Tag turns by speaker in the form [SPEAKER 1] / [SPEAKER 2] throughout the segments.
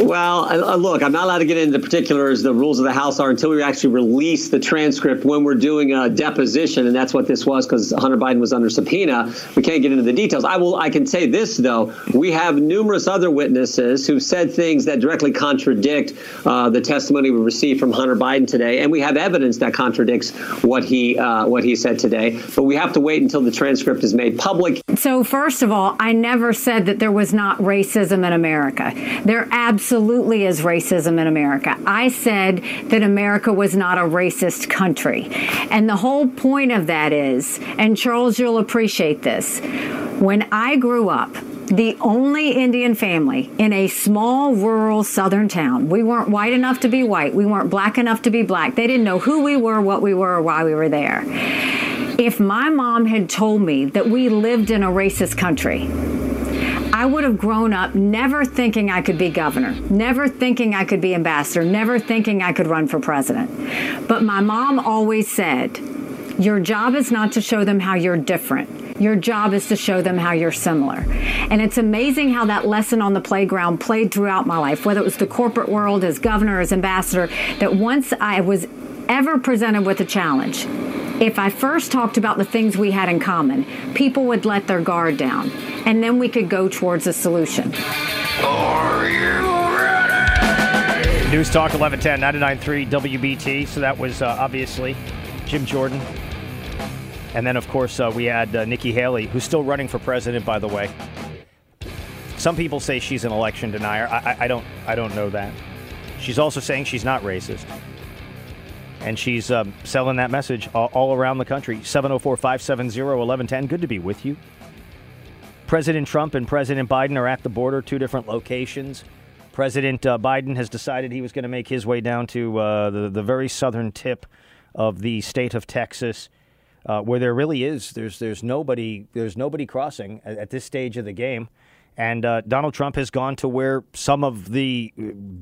[SPEAKER 1] Well, look, I'm not allowed to get into the particulars. The rules of the House are until we actually release the transcript when we're doing a deposition, and that's what this was because Hunter Biden was under subpoena. We can't get into the details. I will. I can say this though: we have numerous other witnesses who said things that directly contradict uh, the testimony we received from Hunter Biden today, and we have evidence that contradicts what he uh, what he said today. But we have to wait until the transcript is made public.
[SPEAKER 2] So, first of all, I never said that there was not racism in America. There absolutely is racism in America. I said that America was not a racist country. And the whole point of that is, and Charles, you'll appreciate this, when I grew up, the only Indian family in a small rural southern town. We weren't white enough to be white. We weren't black enough to be black. They didn't know who we were, what we were, or why we were there. If my mom had told me that we lived in a racist country, I would have grown up never thinking I could be governor, never thinking I could be ambassador, never thinking I could run for president. But my mom always said, Your job is not to show them how you're different. Your job is to show them how you're similar. And it's amazing how that lesson on the playground played throughout my life, whether it was the corporate world, as governor, as ambassador, that once I was ever presented with a challenge, if I first talked about the things we had in common, people would let their guard down, and then we could go towards a solution.
[SPEAKER 3] Are you ready?
[SPEAKER 4] News Talk 1110 993 WBT. So that was uh, obviously Jim Jordan. And then, of course, uh, we had uh, Nikki Haley, who's still running for president, by the way. Some people say she's an election denier. I, I, I don't. I don't know that. She's also saying she's not racist and she's um, selling that message all, all around the country. 704 570 1110. Good to be with you. President Trump and President Biden are at the border, two different locations. President uh, Biden has decided he was going to make his way down to uh, the, the very southern tip of the state of Texas, uh, where there really is there's there's nobody there's nobody crossing at, at this stage of the game, and uh, Donald Trump has gone to where some of the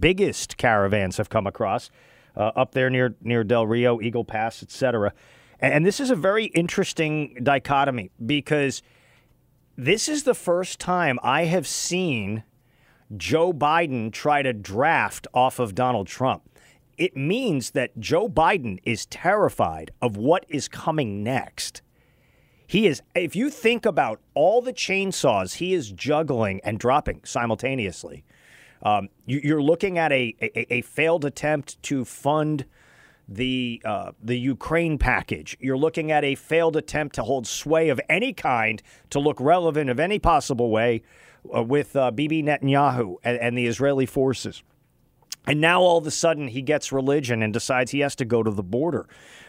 [SPEAKER 4] biggest caravans have come across uh, up there near near Del Rio, Eagle Pass, etc. And, and this is a very interesting dichotomy because this is the first time I have seen Joe Biden try to draft off of Donald Trump. It means that Joe Biden is terrified of what is coming next. He is, if you think about all the chainsaws he is juggling and dropping simultaneously, um, you, are looking at a, a, a, failed attempt to fund the uh, the Ukraine package. You're looking at a failed attempt to hold sway of any kind to look relevant of any possible way uh, with uh, Bibi Netanyahu and, and the Israeli forces. And now all of a sudden he gets religion and decides he has to go to the border.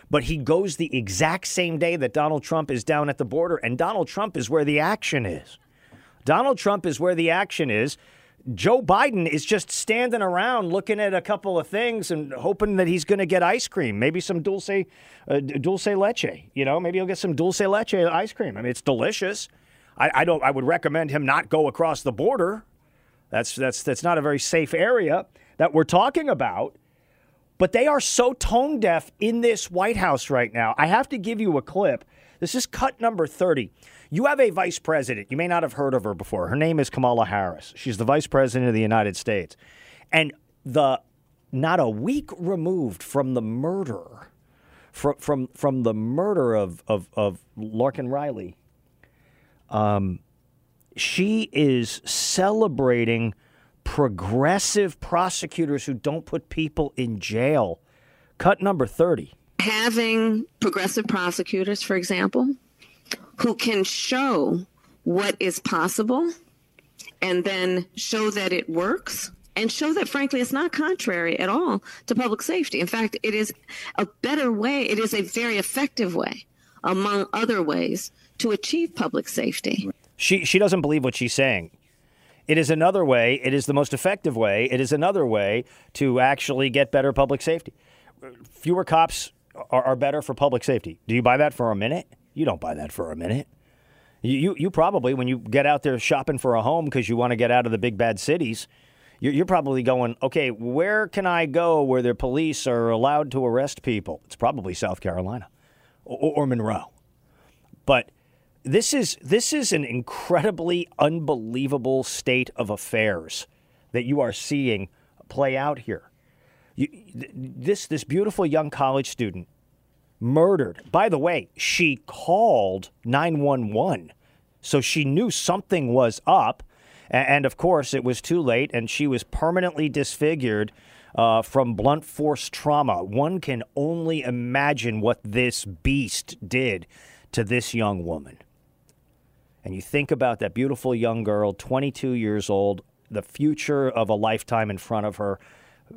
[SPEAKER 4] But he goes the exact same day that Donald Trump is down at the border, and Donald Trump is where the action is. Donald Trump is where the action is. Joe Biden is just standing around looking at a couple of things and hoping that he's going to get ice cream, maybe some dulce, uh, dulce leche. You know, maybe he'll get some dulce leche ice cream. I mean, it's delicious. I, I don't. I would recommend him not go across the border. That's that's that's not a very safe area that we're talking about. But they are so tone deaf in this White House right now. I have to give you a clip. This is cut number 30. You have a vice president. You may not have heard of her before. Her name is Kamala Harris. She's the vice president of the United States. And the not a week removed from the murder, from from from the murder of of, of Laken Riley, um, she is celebrating progressive prosecutors who don't put people in jail. Cut number 30.
[SPEAKER 5] Having progressive prosecutors, for example, who can show what is possible and then show that it works and show that frankly it's not contrary at all to public safety. In fact it is a better way it is a very effective way among other ways to achieve public safety.
[SPEAKER 4] She she doesn't believe what she's saying. It is another way it is the most effective way it is another way to actually get better public safety. Fewer cops are, are better for public safety. Do you buy that for a minute you don't buy that for a minute. You, you, probably, when you get out there shopping for a home because you want to get out of the big bad cities, you're, you're probably going, okay, where can I go where the police are allowed to arrest people? It's probably South Carolina or, or Monroe. But this is this is an incredibly unbelievable state of affairs that you are seeing play out here. You, this this beautiful young college student murdered. By the way, she called 911. So she knew something was up. And of course, it was too late, and she was permanently disfigured uh, from blunt force trauma. One can only imagine what this beast did to this young woman. And you think about that beautiful young girl, 22 years old, the future of a lifetime in front of her,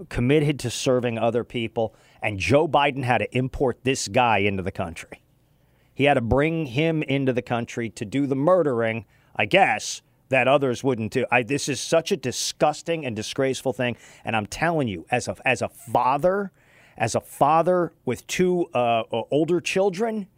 [SPEAKER 4] committed to serving other people. And Joe Biden had to import this guy into the country. He had to bring him into the country to do the murdering, I guess, that others wouldn't do. I, this is such a disgusting and disgraceful thing. And I'm telling you, as a, as a father, as a father with two uh, older children,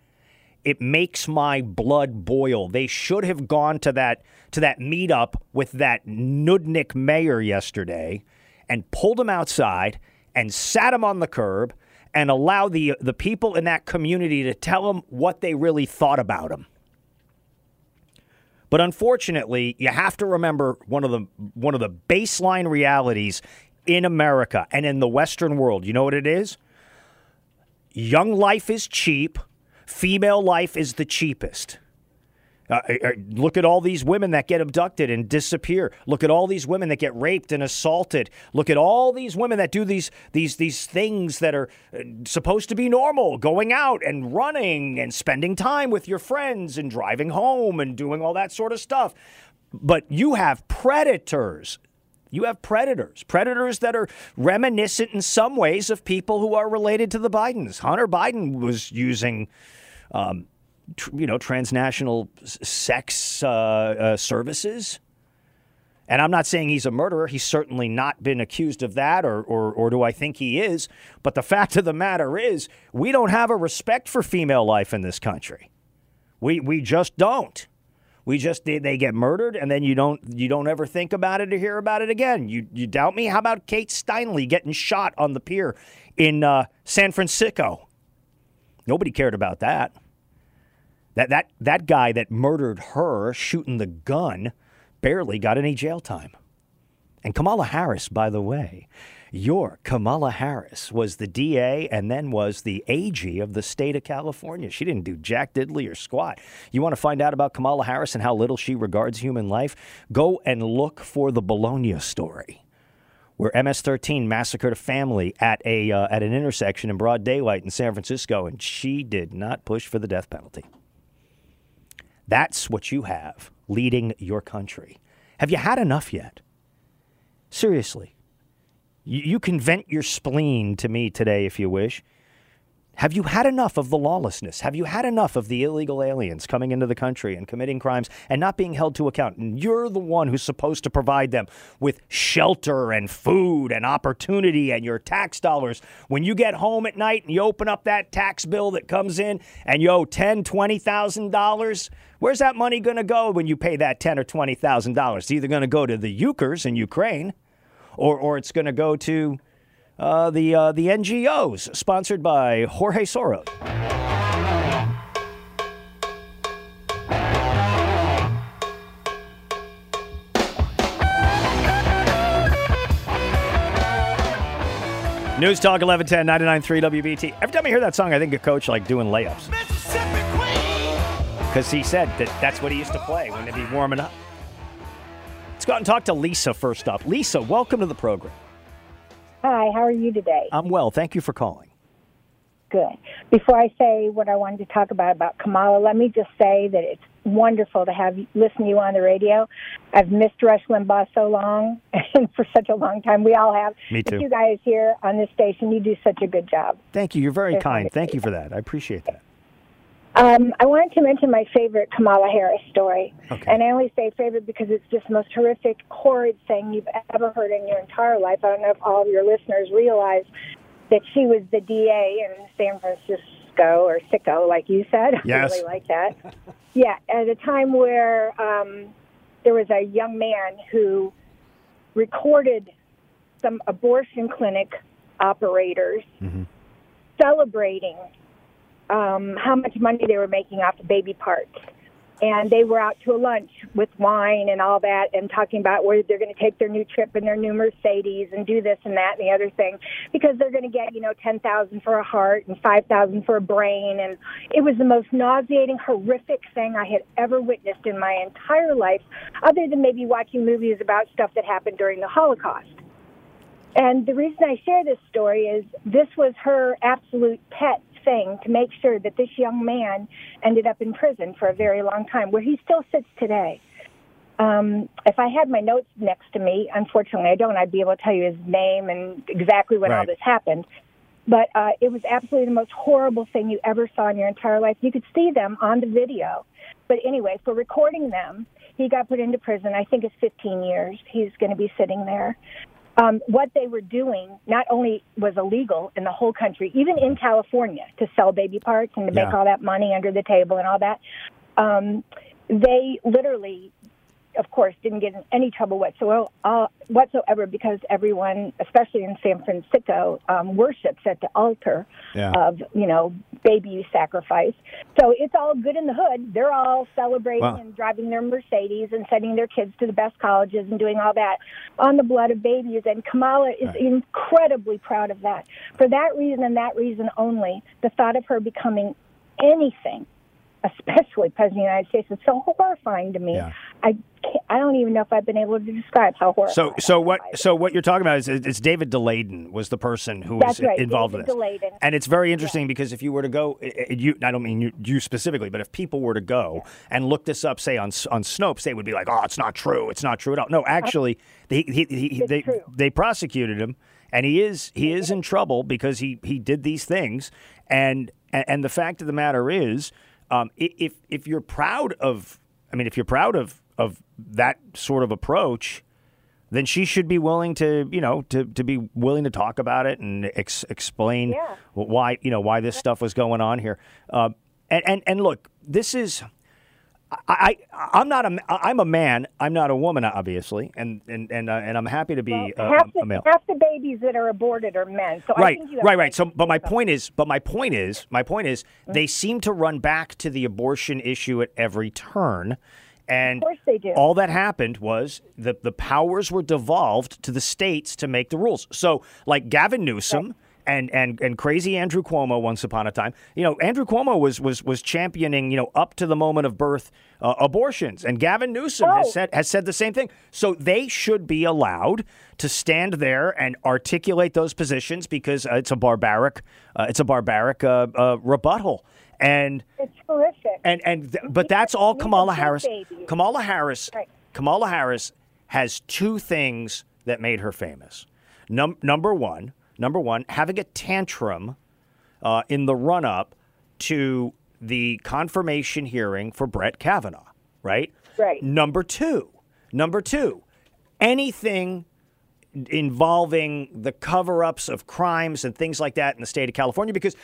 [SPEAKER 4] it makes my blood boil. They should have gone to that to that meetup with that Nudnik mayor yesterday and pulled him outside and sat him on the curb and allow the the people in that community to tell them what they really thought about him. But unfortunately, you have to remember one of the one of the baseline realities in America and in the Western world. You know what it is? Young life is cheap. Female life is the cheapest. Uh, uh, uh, look at all these women that get abducted and disappear. Look at all these women that get raped and assaulted. Look at all these women that do these these these things that are uh, supposed to be normal, going out and running and spending time with your friends and driving home and doing all that sort of stuff. But you have predators. You have predators, predators that are reminiscent in some ways of people who are related to the Bidens. Hunter Biden was using um, you know, transnational sex uh, uh, services. And I'm not saying he's a murderer. He's certainly not been accused of that, or, or, or do I think he is? But the fact of the matter is, we don't have a respect for female life in this country. We, we just don't. We just they, they get murdered, and then you don't you don't ever think about it or hear about it again. You you doubt me? How about Kate Steinle getting shot on the pier in uh, San Francisco? Nobody cared about that. That that that guy that murdered her shooting the gun barely got any jail time. And Kamala Harris, by the way, your Kamala Harris was the DA and then was the AG of the state of California. She didn't do jack diddly or squat. You want to find out about Kamala Harris and how little she regards human life? Go and look for the Bologna story, where MS-13 massacred a family at a uh, at an intersection in broad daylight in San Francisco, and she did not push for the death penalty. That's what you have leading your country. Have you had enough yet? Seriously. You, can vent your spleen to me today if you wish. Have you had enough of the lawlessness? Have you had enough of the illegal aliens coming into the country and committing crimes and not being held to account? And you're the one who's supposed to provide them with shelter and food and opportunity and your tax dollars. When you get home at night and you open up that tax bill that comes in and you owe ten, twenty thousand dollars, where's that money going to go when you pay that ten or twenty thousand dollars? It's either going to go to the Ukers in Ukraine, or or it's going to go to uh, the uh, the NGOs, sponsored by Jorge Soros. News Talk 1110 99.3 WBT. Every time I hear that song, I think of Coach like doing layups. Because he said that that's what he used to play when they'd be warming up. Let's go out and talk to Lisa first up. Lisa, welcome to the program.
[SPEAKER 6] Hi, how are you today?
[SPEAKER 4] I'm well. Thank you for calling.
[SPEAKER 6] Good. Before I say what I wanted to talk about about Kamala, let me just say that it's wonderful to have listen to you on the radio. I've missed Rush Limbaugh so long and for such a long time. We all have.
[SPEAKER 4] Me too.
[SPEAKER 6] But you guys here on this station, you do such a good job.
[SPEAKER 4] Thank you. You're very kind. Thank you for that. I appreciate that.
[SPEAKER 6] Um, I wanted to mention my favorite Kamala Harris story.
[SPEAKER 4] Okay.
[SPEAKER 6] And I only say favorite because it's just the most horrific, horrid thing you've ever heard in your entire life. I don't know if all of your listeners realize that she was the DA in San Francisco, or Sicko, like you said.
[SPEAKER 4] Yes.
[SPEAKER 6] I really like that. yeah, at a time where um, there was a young man who recorded some abortion clinic operators celebrating um, how much money they were making off the baby parts. and they were out to a lunch with wine and all that and talking about where they're going to take their new trip in their new Mercedes and do this and that and the other thing because they're going to get, you know, 10,000 for a heart and 5,000 for a brain and it was the most nauseating horrific thing I had ever witnessed in my entire life other than maybe watching movies about stuff that happened during the Holocaust. And the reason I share this story is this was her absolute pet thing to make sure that this young man ended up in prison for a very long time, where he still sits today. Um, if I had my notes next to me, unfortunately I don't, I'd be able to tell you his name and exactly when all this happened. But uh, it was absolutely the most horrible thing you ever saw in your entire life. You could see them on the video. But anyway, for recording them, he got put into prison. I think it's 15 years. He's going to be sitting there um, what they were doing not only was illegal in the whole country, even in California, to sell baby parts and to make all that money under the table and all that. Um, they literally, of course, didn't get in any trouble whatsoever, uh, whatsoever because everyone, especially in San Francisco, um, worships at the altar
[SPEAKER 4] Yeah.
[SPEAKER 6] of you know baby sacrifice. So it's all good in the hood. They're all celebrating
[SPEAKER 4] Wow.
[SPEAKER 6] and driving their Mercedes and sending their kids to the best colleges and doing all that on the blood of babies. And Kamala is
[SPEAKER 4] Right.
[SPEAKER 6] incredibly proud of that. For that reason and that reason only, the thought of her becoming anything, especially president of the United States, is so horrifying to me.
[SPEAKER 4] Yeah.
[SPEAKER 6] I I don't even know if I've been able to describe how horrifying.
[SPEAKER 4] So, so what?
[SPEAKER 6] I find it.
[SPEAKER 4] So what you're talking about is it's David Daleiden was the person who was
[SPEAKER 6] right,
[SPEAKER 4] involved
[SPEAKER 6] David
[SPEAKER 4] with this,
[SPEAKER 6] Daleiden.
[SPEAKER 4] and it's very interesting because if you were to go, you, I don't mean you, you specifically, but if people were to go and look this up, say on on Snopes, they would be like, "Oh, it's not true. It's not true at all." No, actually, they he, he, he, they
[SPEAKER 6] true.
[SPEAKER 4] they prosecuted him, and he is he is in trouble because he he did these things, and, and the fact of the matter is, um, if if you're proud of, I mean, if you're proud of of that sort of approach then she should be willing to, you know, to, to be willing to talk about it and ex- explain
[SPEAKER 6] Yeah.
[SPEAKER 4] why, you know, why this stuff was going on here. Uh, and, and and look, this is, I, I I'm not a I'm a man. I'm not a woman, obviously, and and and, uh, and I'm happy to be
[SPEAKER 6] Well,
[SPEAKER 4] uh,
[SPEAKER 6] half,
[SPEAKER 4] a,
[SPEAKER 6] the,
[SPEAKER 4] a male.
[SPEAKER 6] half the babies that are aborted are men. So I
[SPEAKER 4] Right,
[SPEAKER 6] think you have
[SPEAKER 4] right, right. So, but my point is, but my point is, my point is,
[SPEAKER 6] Mm-hmm.
[SPEAKER 4] they seem to run back to the abortion issue at every turn, and
[SPEAKER 6] Of course they do.
[SPEAKER 4] all that happened was the the powers were devolved to the states to make the rules. So, like Gavin Newsom. And, and and crazy Andrew Cuomo once upon a time, you know, Andrew Cuomo was was was championing, you know, up to the moment of birth uh, abortions, and Gavin Newsom has
[SPEAKER 6] Oh.
[SPEAKER 4] said has said the same thing. So they should be allowed to stand there and articulate those positions because uh, it's a barbaric, uh, it's a barbaric uh, uh, rebuttal, and
[SPEAKER 6] It's horrific.
[SPEAKER 4] and and th- but that's all Kamala Harris. Kamala Harris.
[SPEAKER 6] Right.
[SPEAKER 4] Kamala Harris has two things that made her famous. Num- number one, number one, having a tantrum uh, in the run up to the confirmation hearing for Brett Kavanaugh. Right.
[SPEAKER 6] Right.
[SPEAKER 4] Number two. Number two. Anything involving the cover ups of crimes and things like that in the state of California because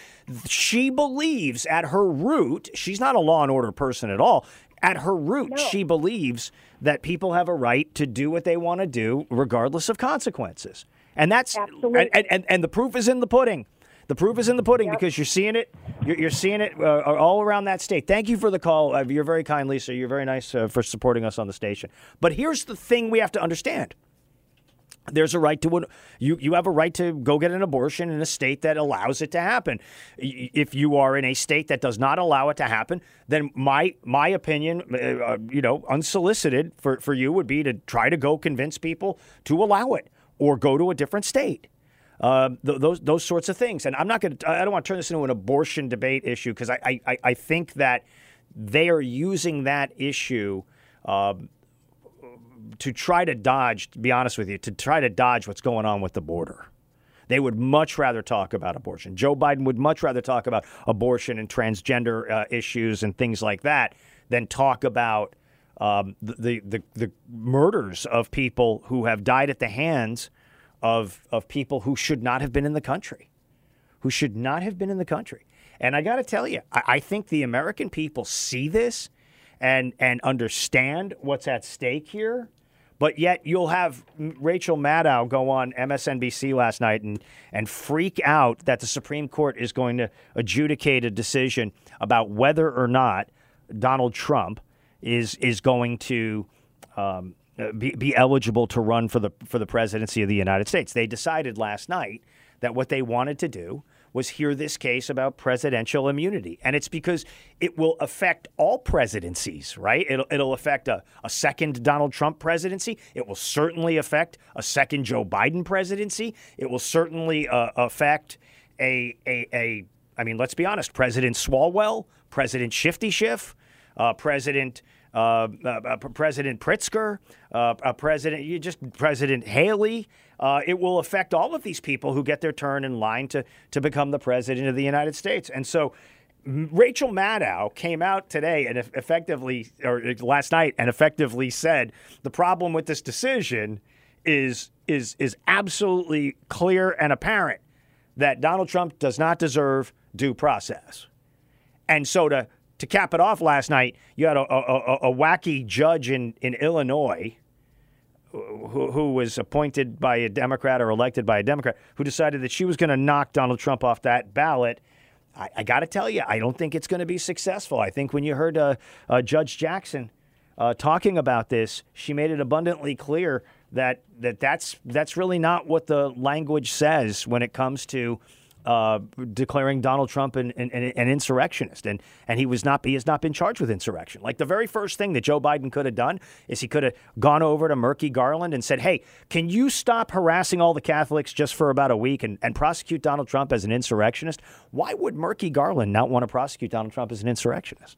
[SPEAKER 4] she believes at her root, she's not a law and order person at all. At her root,
[SPEAKER 6] No.
[SPEAKER 4] she believes that people have a right to do what they want to do regardless of consequences. And that's
[SPEAKER 6] Absolutely.
[SPEAKER 4] and, and, and the proof is in the pudding. The proof is in the pudding because you're seeing it. You're, you're seeing it uh, all around that state. Thank you for the call. Uh, you're very kind, Lisa. You're very nice uh, for supporting us on the station. But here's the thing: we have to understand there's a right to an, you you have a right to go get an abortion in a state that allows it to happen. If you are in a state that does not allow it to happen, then my my opinion, uh, uh, you know, unsolicited for for you would be to try to go convince people to allow it or go to a different state. Um, th- those those sorts of things, and I'm not going to. I don't want to turn this into an abortion debate issue because I, I I- think that they are using that issue um, to try to dodge, to be honest with you, to try to dodge what's going on with the border. They would much rather talk about abortion. Joe Biden would much rather talk about abortion and transgender uh, issues and things like that than talk about um, the, the, the, murders of people who have died at the hands of, of people who should not have been in the country who should not have been in the country. And I got to tell you, I, I think the American people see this and and understand what's at stake here. But yet you'll have Rachel Maddow go on MSNBC last night and and freak out that the Supreme Court is going to adjudicate a decision about whether or not Donald Trump is is going to um, uh, be, be eligible to run for the for the presidency of the United States. They decided last night that what they wanted to do was hear this case about presidential immunity. And it's because it will affect all presidencies, right? It'll, it'll affect a, a second Donald Trump presidency. It will certainly affect a second Joe Biden presidency. It will certainly uh, affect a, a, a, I mean, let's be honest, President Swalwell, President Shifty Schiff, President. Uh, uh, uh, President Pritzker, uh, uh, President, you just President Haley. Uh, it will affect all of these people who get their turn in line to to become the president of the United States. And so, Rachel Maddow came out today and effectively, or uh, last night, and effectively said the problem with this decision is is is absolutely clear and apparent that Donald Trump does not deserve due process. And so to to cap it off last night, you had a, a, a, a wacky judge in, in Illinois who, who was appointed by a Democrat or elected by a Democrat who decided that she was going to knock Donald Trump off that ballot. I, I got to tell you, I don't think it's going to be successful. I think when you heard uh, uh, Judge Jackson uh, talking about this, she made it abundantly clear that, that that's, that's really not what the language says when it comes to uh, declaring Donald Trump an, an, an, insurrectionist, and and he was not he has not been charged with insurrection. Like the very first thing that Joe Biden could have done is he could have gone over to Merrick Garland and said, "Hey, can you stop harassing all the Catholics just for about a week and, and prosecute Donald Trump as an insurrectionist?" Why would Merrick Garland not want to prosecute Donald Trump as an insurrectionist?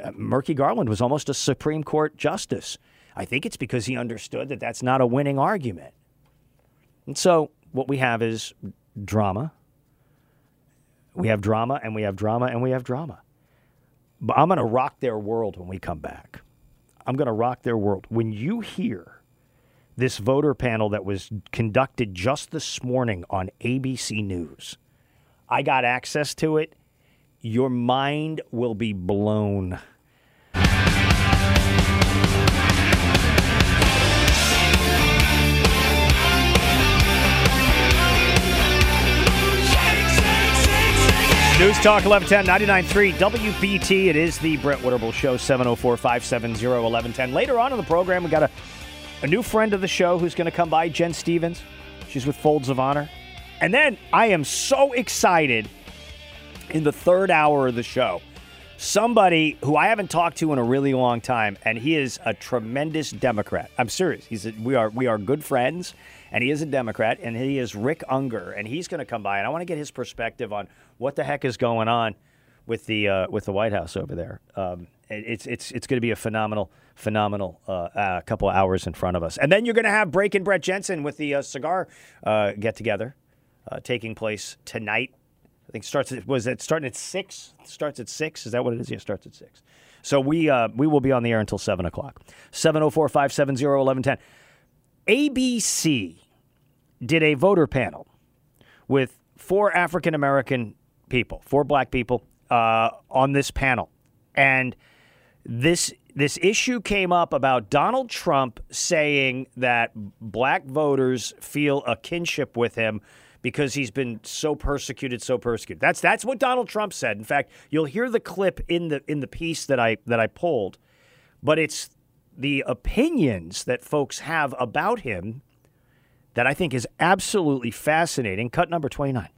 [SPEAKER 4] Uh, Merrick Garland was almost a Supreme Court justice. I think it's because he understood that that's not a winning argument. And so what we have is drama we have drama and we have drama and we have drama. But I'm going to rock their world when we come back. I'm going to rock their world. When you hear this voter panel that was conducted just this morning on ABC News, I got access to it. Your mind will be blown. News Talk 1110 99.3 WBT. It is the Brett Winterble Show, 704 570 1110. Later on in the program, we got a, a new friend of the show who's going to come by, Jen Stephens. She's with Folds of Honor. And then I am so excited in the third hour of the show. Somebody who I haven't talked to in a really long time, and he is a tremendous Democrat. I'm serious. He's a, we are we are good friends, and he is a Democrat, and he is Rick Ungar, and he's going to come by, and I want to get his perspective on what the heck is going on with the uh, with the White House over there. Um, it's it's it's going to be a phenomenal phenomenal uh, uh, couple hours in front of us, and then you're going to have Breaking Brett Jensen with the uh, cigar uh, get together uh, taking place tonight. I think starts at, was it starting at six? Starts at six. Is that what it is? Yeah, starts at six. So we we will be on the air until seven o'clock. 704-570-1110. ABC did a voter panel with four African American people, four black people uh, on this panel, and this this issue came up about Donald Trump saying that black voters feel a kinship with him because he's been so persecuted, so persecuted. That's that's what Donald Trump said. In fact, you'll hear the clip in the in the piece that I that I pulled, but it's the opinions that folks have about him that I think is absolutely fascinating. Cut number 29.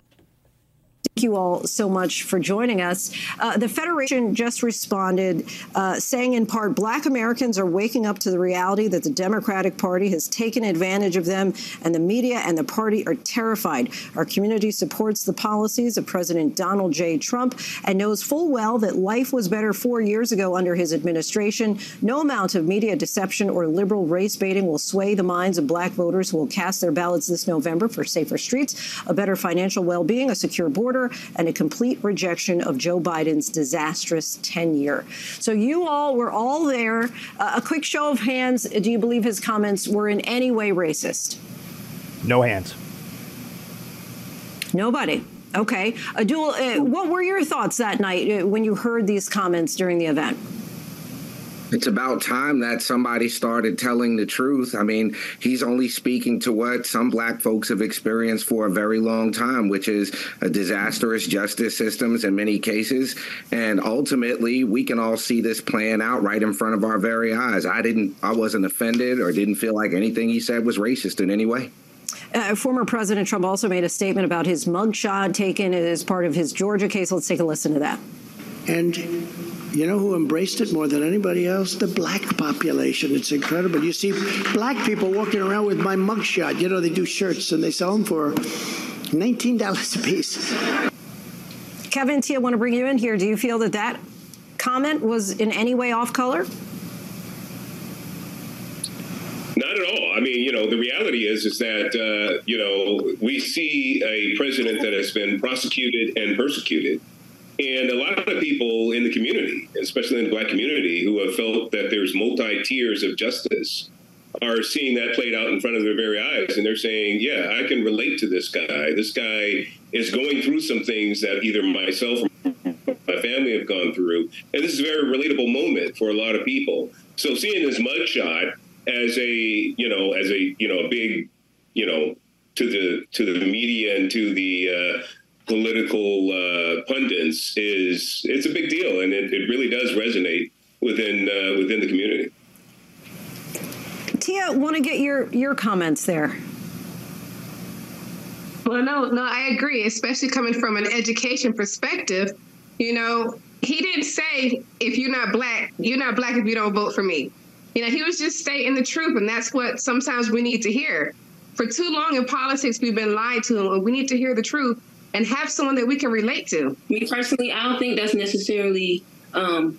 [SPEAKER 7] Thank you all so much for joining us. Uh, the Federation just responded, uh, saying in part, Black Americans are waking up to the reality that the Democratic Party has taken advantage of them, and the media and the party are terrified. Our community supports the policies of President Donald J. Trump and knows full well that life was better four years ago under his administration. No amount of media deception or liberal race baiting will sway the minds of black voters who will cast their ballots this November for safer streets, a better financial well being, a secure border and a complete rejection of Joe Biden's disastrous tenure. So you all were all there. Uh, a quick show of hands. Do you believe his comments were in any way racist?
[SPEAKER 4] No hands.
[SPEAKER 7] Nobody. Okay. Abdul, uh, what were your thoughts that night uh, when you heard these comments during the event?
[SPEAKER 8] It's about time that somebody started telling the truth. I mean, he's only speaking to what some black folks have experienced for a very long time, which is a disastrous justice systems in many cases. And ultimately, we can all see this playing out right in front of our very eyes. I didn't, I wasn't offended or didn't feel like anything he said was racist in any way.
[SPEAKER 7] Uh, former President Trump also made a statement about his mugshot taken as part of his Georgia case. Let's take a listen to that.
[SPEAKER 9] And you know who embraced it more than anybody else? The black population. It's incredible. You see black people walking around with my mugshot. You know, they do shirts and they sell them for $19 a piece.
[SPEAKER 7] Kevin T, I want to bring you in here. Do you feel that that comment was in any way off color?
[SPEAKER 10] Not at all. I mean, you know, the reality is is that uh, you know we see a president that has been prosecuted and persecuted, and a lot of people in the community, especially in the black community, who have felt that there's multi tiers of justice, are seeing that played out in front of their very eyes, and they're saying, "Yeah, I can relate to this guy. This guy is going through some things that either myself or my family have gone through, and this is a very relatable moment for a lot of people." So seeing this mugshot as a you know as a you know a big you know to the to the media and to the uh, political uh, pundits is it's a big deal and it, it really does resonate within uh, within the community.
[SPEAKER 7] Tia, want to get your your comments there.
[SPEAKER 11] Well, no, no, I agree, especially coming from an education perspective. You know, he didn't say if you're not black, you're not black if you don't vote for me. You know, he was just stating the truth, and that's what sometimes we need to hear. For too long in politics, we've been lied to, and we need to hear the truth and have someone that we can relate to.
[SPEAKER 12] Me personally, I don't think that's necessarily um,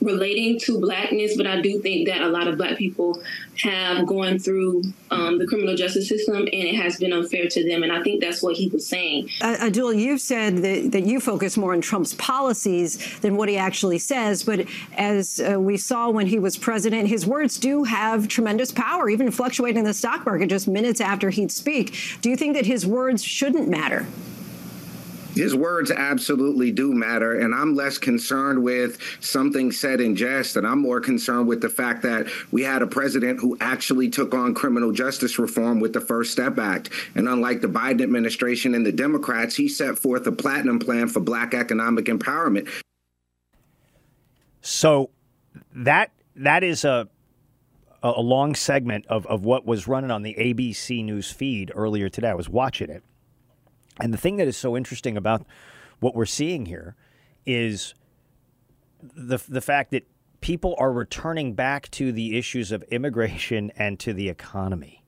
[SPEAKER 12] relating to blackness, but I do think that a lot of black people have gone through um, the criminal justice system and it has been unfair to them. And I think that's what he was saying.
[SPEAKER 7] Uh, Abdul, you've said that, that you focus more on Trump's policies than what he actually says. But as uh, we saw when he was president, his words do have tremendous power, even fluctuating the stock market just minutes after he'd speak. Do you think that his words shouldn't matter?
[SPEAKER 8] His words absolutely do matter. And I'm less concerned with something said in jest, and I'm more concerned with the fact that we had a president who actually took on criminal justice reform with the First Step Act. And unlike the Biden administration and the Democrats, he set forth a platinum plan for black economic empowerment.
[SPEAKER 4] So that that is a a long segment of, of what was running on the ABC News feed earlier today. I was watching it. And the thing that is so interesting about what we're seeing here is the the fact that people are returning back to the issues of immigration and to the economy.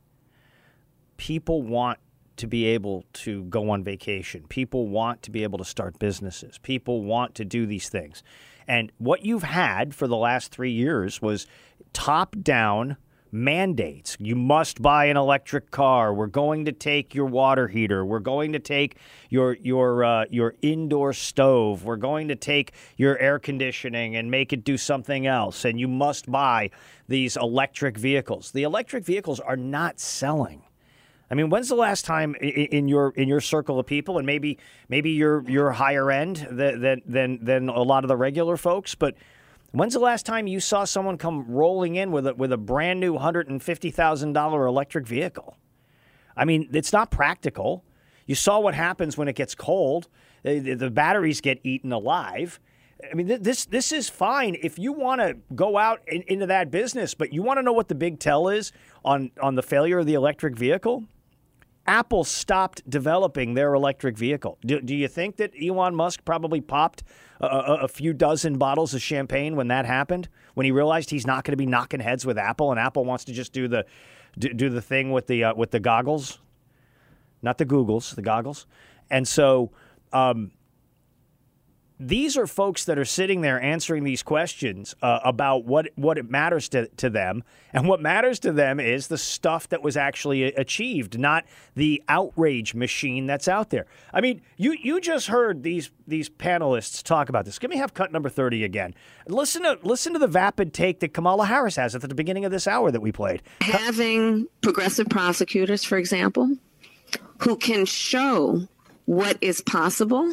[SPEAKER 4] People want to be able to go on vacation. People want to be able to start businesses. People want to do these things. And what you've had for the last 3 years was top down mandates. You must buy an electric car. We're going to take your water heater. We're going to take your your uh, your indoor stove. We're going to take your air conditioning and make it do something else. And you must buy these electric vehicles. The electric vehicles are not selling. I mean, when's the last time in your in your circle of people, and maybe maybe you're you're higher end than than than a lot of the regular folks, but When's the last time you saw someone come rolling in with a, with a brand new $150,000 electric vehicle? I mean, it's not practical. You saw what happens when it gets cold. The, the batteries get eaten alive. I mean, this this is fine if you want to go out in, into that business, but you want to know what the big tell is on on the failure of the electric vehicle. Apple stopped developing their electric vehicle. Do, do you think that Elon Musk probably popped a, a, few dozen bottles of champagne when that happened? When he realized he's not going to be knocking heads with Apple, and Apple wants to just do the do, do the thing with the uh, with the goggles, not the Googles, the goggles, and so. Um, these are folks that are sitting there answering these questions uh, about what what it matters to, to them, and what matters to them is the stuff that was actually achieved, not the outrage machine that's out there. I mean, you you just heard these these panelists talk about this. Give me have cut number thirty again. Listen to listen to the vapid take that Kamala Harris has at the beginning of this hour that we played.
[SPEAKER 5] Having progressive prosecutors, for example, who can show what is possible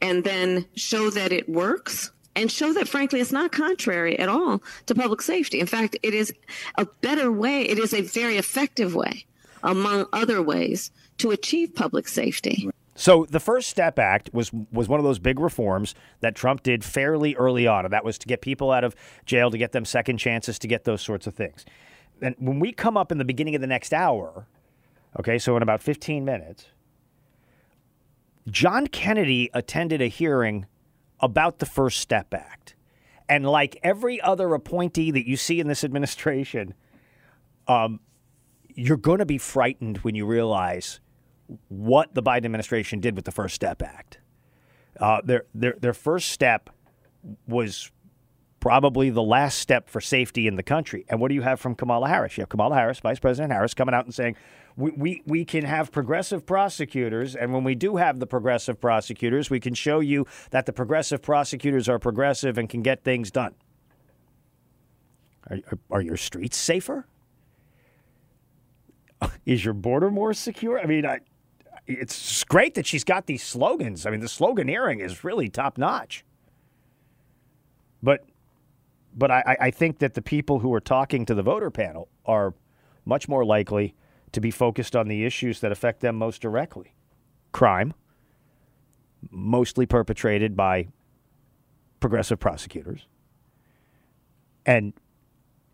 [SPEAKER 5] and then show that it works and show that, frankly, it's not contrary at all to public safety. In fact, it is a better way, it is a very effective way, among other ways, to achieve public safety.
[SPEAKER 4] So the First Step Act was was one of those big reforms that Trump did fairly early on, and that was to get people out of jail, to get them second chances, to get those sorts of things. And when we come up in the beginning of the next hour, okay, so in about 15 minutes, John Kennedy attended a hearing about the First Step Act. And like every other appointee that you see in this administration, um, you're going to be frightened when you realize what the Biden administration did with the First Step Act. Uh, their, their, their first step was probably the last step for safety in the country. And what do you have from Kamala Harris? You have Kamala Harris, Vice President Harris, coming out and saying, we, we, we can have progressive prosecutors. And when we do have the progressive prosecutors, we can show you that the progressive prosecutors are progressive and can get things done. Are, are, your streets safer? Is your border more secure? I mean, I, it's great that she's got these slogans. I mean, the sloganeering is really top notch. But but I, I think that the people who are talking to the voter panel are much more likely to be focused on the issues that affect them most directly. Crime, mostly perpetrated by progressive prosecutors, and,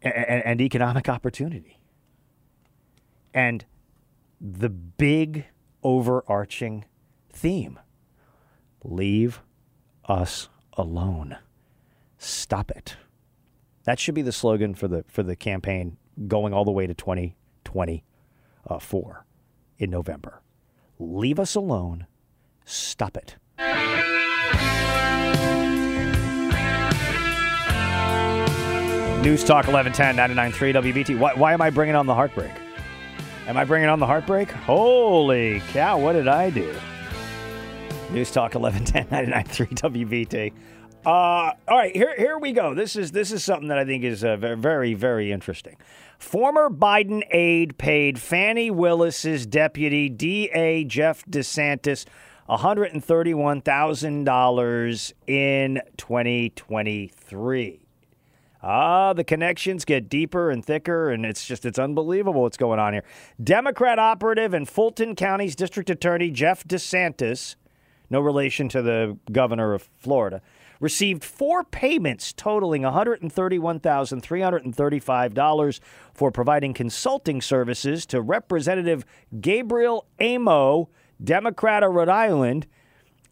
[SPEAKER 4] and, and economic opportunity. And the big overarching theme leave us alone. Stop it. That should be the slogan for the for the campaign going all the way to 2024 in November. Leave us alone. Stop it. News Talk 1110 993 WBT. Why, why am I bringing on the heartbreak? Am I bringing on the heartbreak? Holy cow, what did I do? News Talk 1110 993 WBT. Uh, all right, here here we go. This is this is something that I think is uh, very very interesting. Former Biden aide paid Fani Willis's deputy DA Jeff DiSantis $131,000 in 2023. Ah, the connections get deeper and thicker, and it's just, it's unbelievable what's going on here. Democrat operative and Fulton County's district attorney, Jeff DiSantis, no relation to the governor of Florida, received four payments totaling $131,335 for providing consulting services to Representative Gabriel Amo, Democrat of Rhode Island,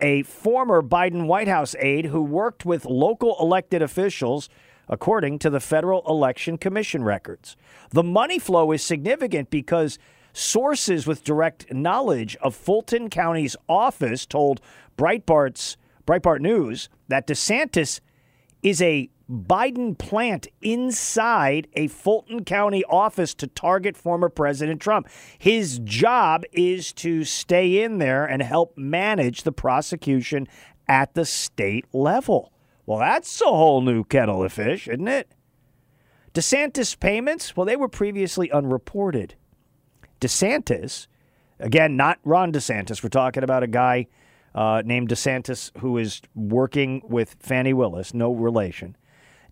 [SPEAKER 4] a former Biden White House aide who worked with local elected officials according to the Federal Election Commission records. The money flow is significant because sources with direct knowledge of Fulton County's office told Breitbart's Breitbart News that DiSantis is a Biden plant inside a Fulton County office to target former President Trump. His job is to stay in there and help manage the prosecution at the state level. Well, that's a whole new kettle of fish, isn't it? DiSantis payments, well, they were previously unreported. DiSantis, again, not Ron DeSantis, we're talking about a guy uh, named DiSantis who is working with Fani Willis, no relation.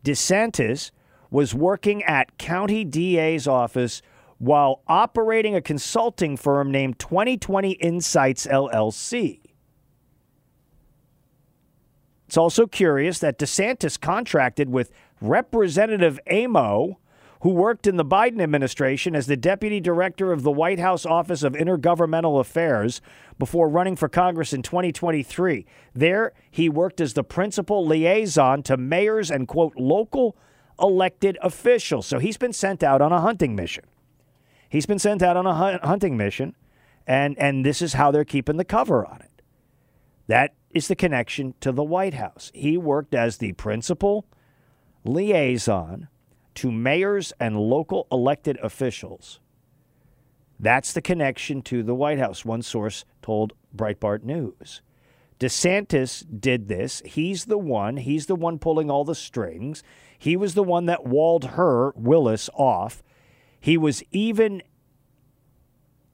[SPEAKER 4] DiSantis was working at county DA's office while operating a consulting firm named 2020 Insights LLC. It's also curious that DiSantis contracted with Representative Amo, who worked in the Biden administration as the deputy director of the White House Office of Intergovernmental Affairs before running for Congress in 2023. There, he worked as the principal liaison to mayors and, quote, local elected officials. So he's been sent out on a hunting mission. He's been sent out on a hunting mission, and, and this is how they're keeping the cover on it. That is the connection to the White House. He worked as the principal liaison to mayors and local elected officials. That's the connection to the White House, one source told Breitbart News. DiSantis did this. He's the one, he's the one pulling all the strings. He was the one that walled her, Willis, off. He was even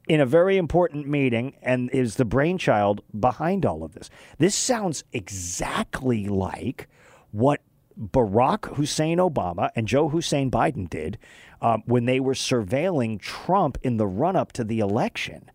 [SPEAKER 4] in a very important meeting and is the brainchild behind all of this. This sounds exactly like what Barack Hussein Obama and Joe Hussein Biden did um, when they were surveilling Trump in the run up to the election.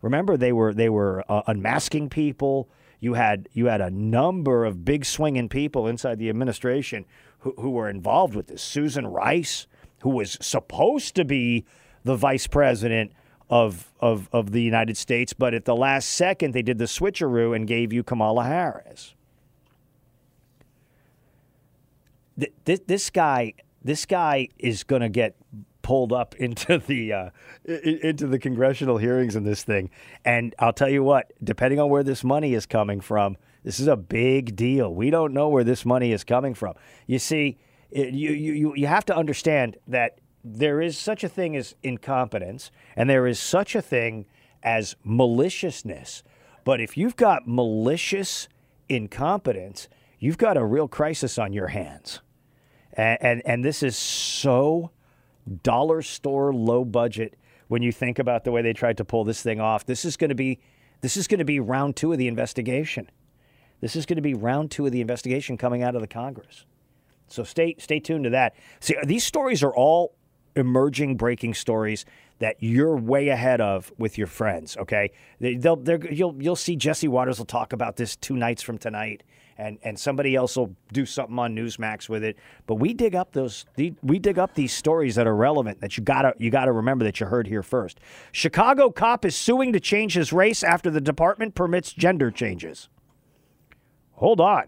[SPEAKER 4] Remember, they were they were uh, unmasking people. You had you had a number of big swinging people inside the administration who, who were involved with this. Susan Rice, who was supposed to be the vice president of, of, of the United States, but at the last second they did the switcheroo and gave you Kamala Harris. Th- This, guy, this guy is going to get pulled up into the uh, into the congressional hearings in this thing, and I'll tell you what, depending on where this money is coming from, this is a big deal. We don't know where this money is coming from. You see, it, you you you have to understand that there is such a thing as incompetence, and there is such a thing as maliciousness. But if you've got malicious incompetence, you've got a real crisis on your hands. And, and, and this is so dollar store low budget when you think about the way they tried to pull this thing off. This is going to be this is going to be round two of the investigation. This is going to be round two of the investigation coming out of the Congress. So stay stay tuned to that. See, uh, these stories are all emerging breaking stories that you're way ahead of with your friends. Okay, they, they'll they're, you'll you'll see Jesse Watters will talk about this two nights from tonight, and and somebody else will do something on Newsmax with it. But we dig up those we dig up these stories that are relevant that you gotta you gotta remember that you heard here first. Chicago cop is suing to change his race after the department permits gender changes. Hold on.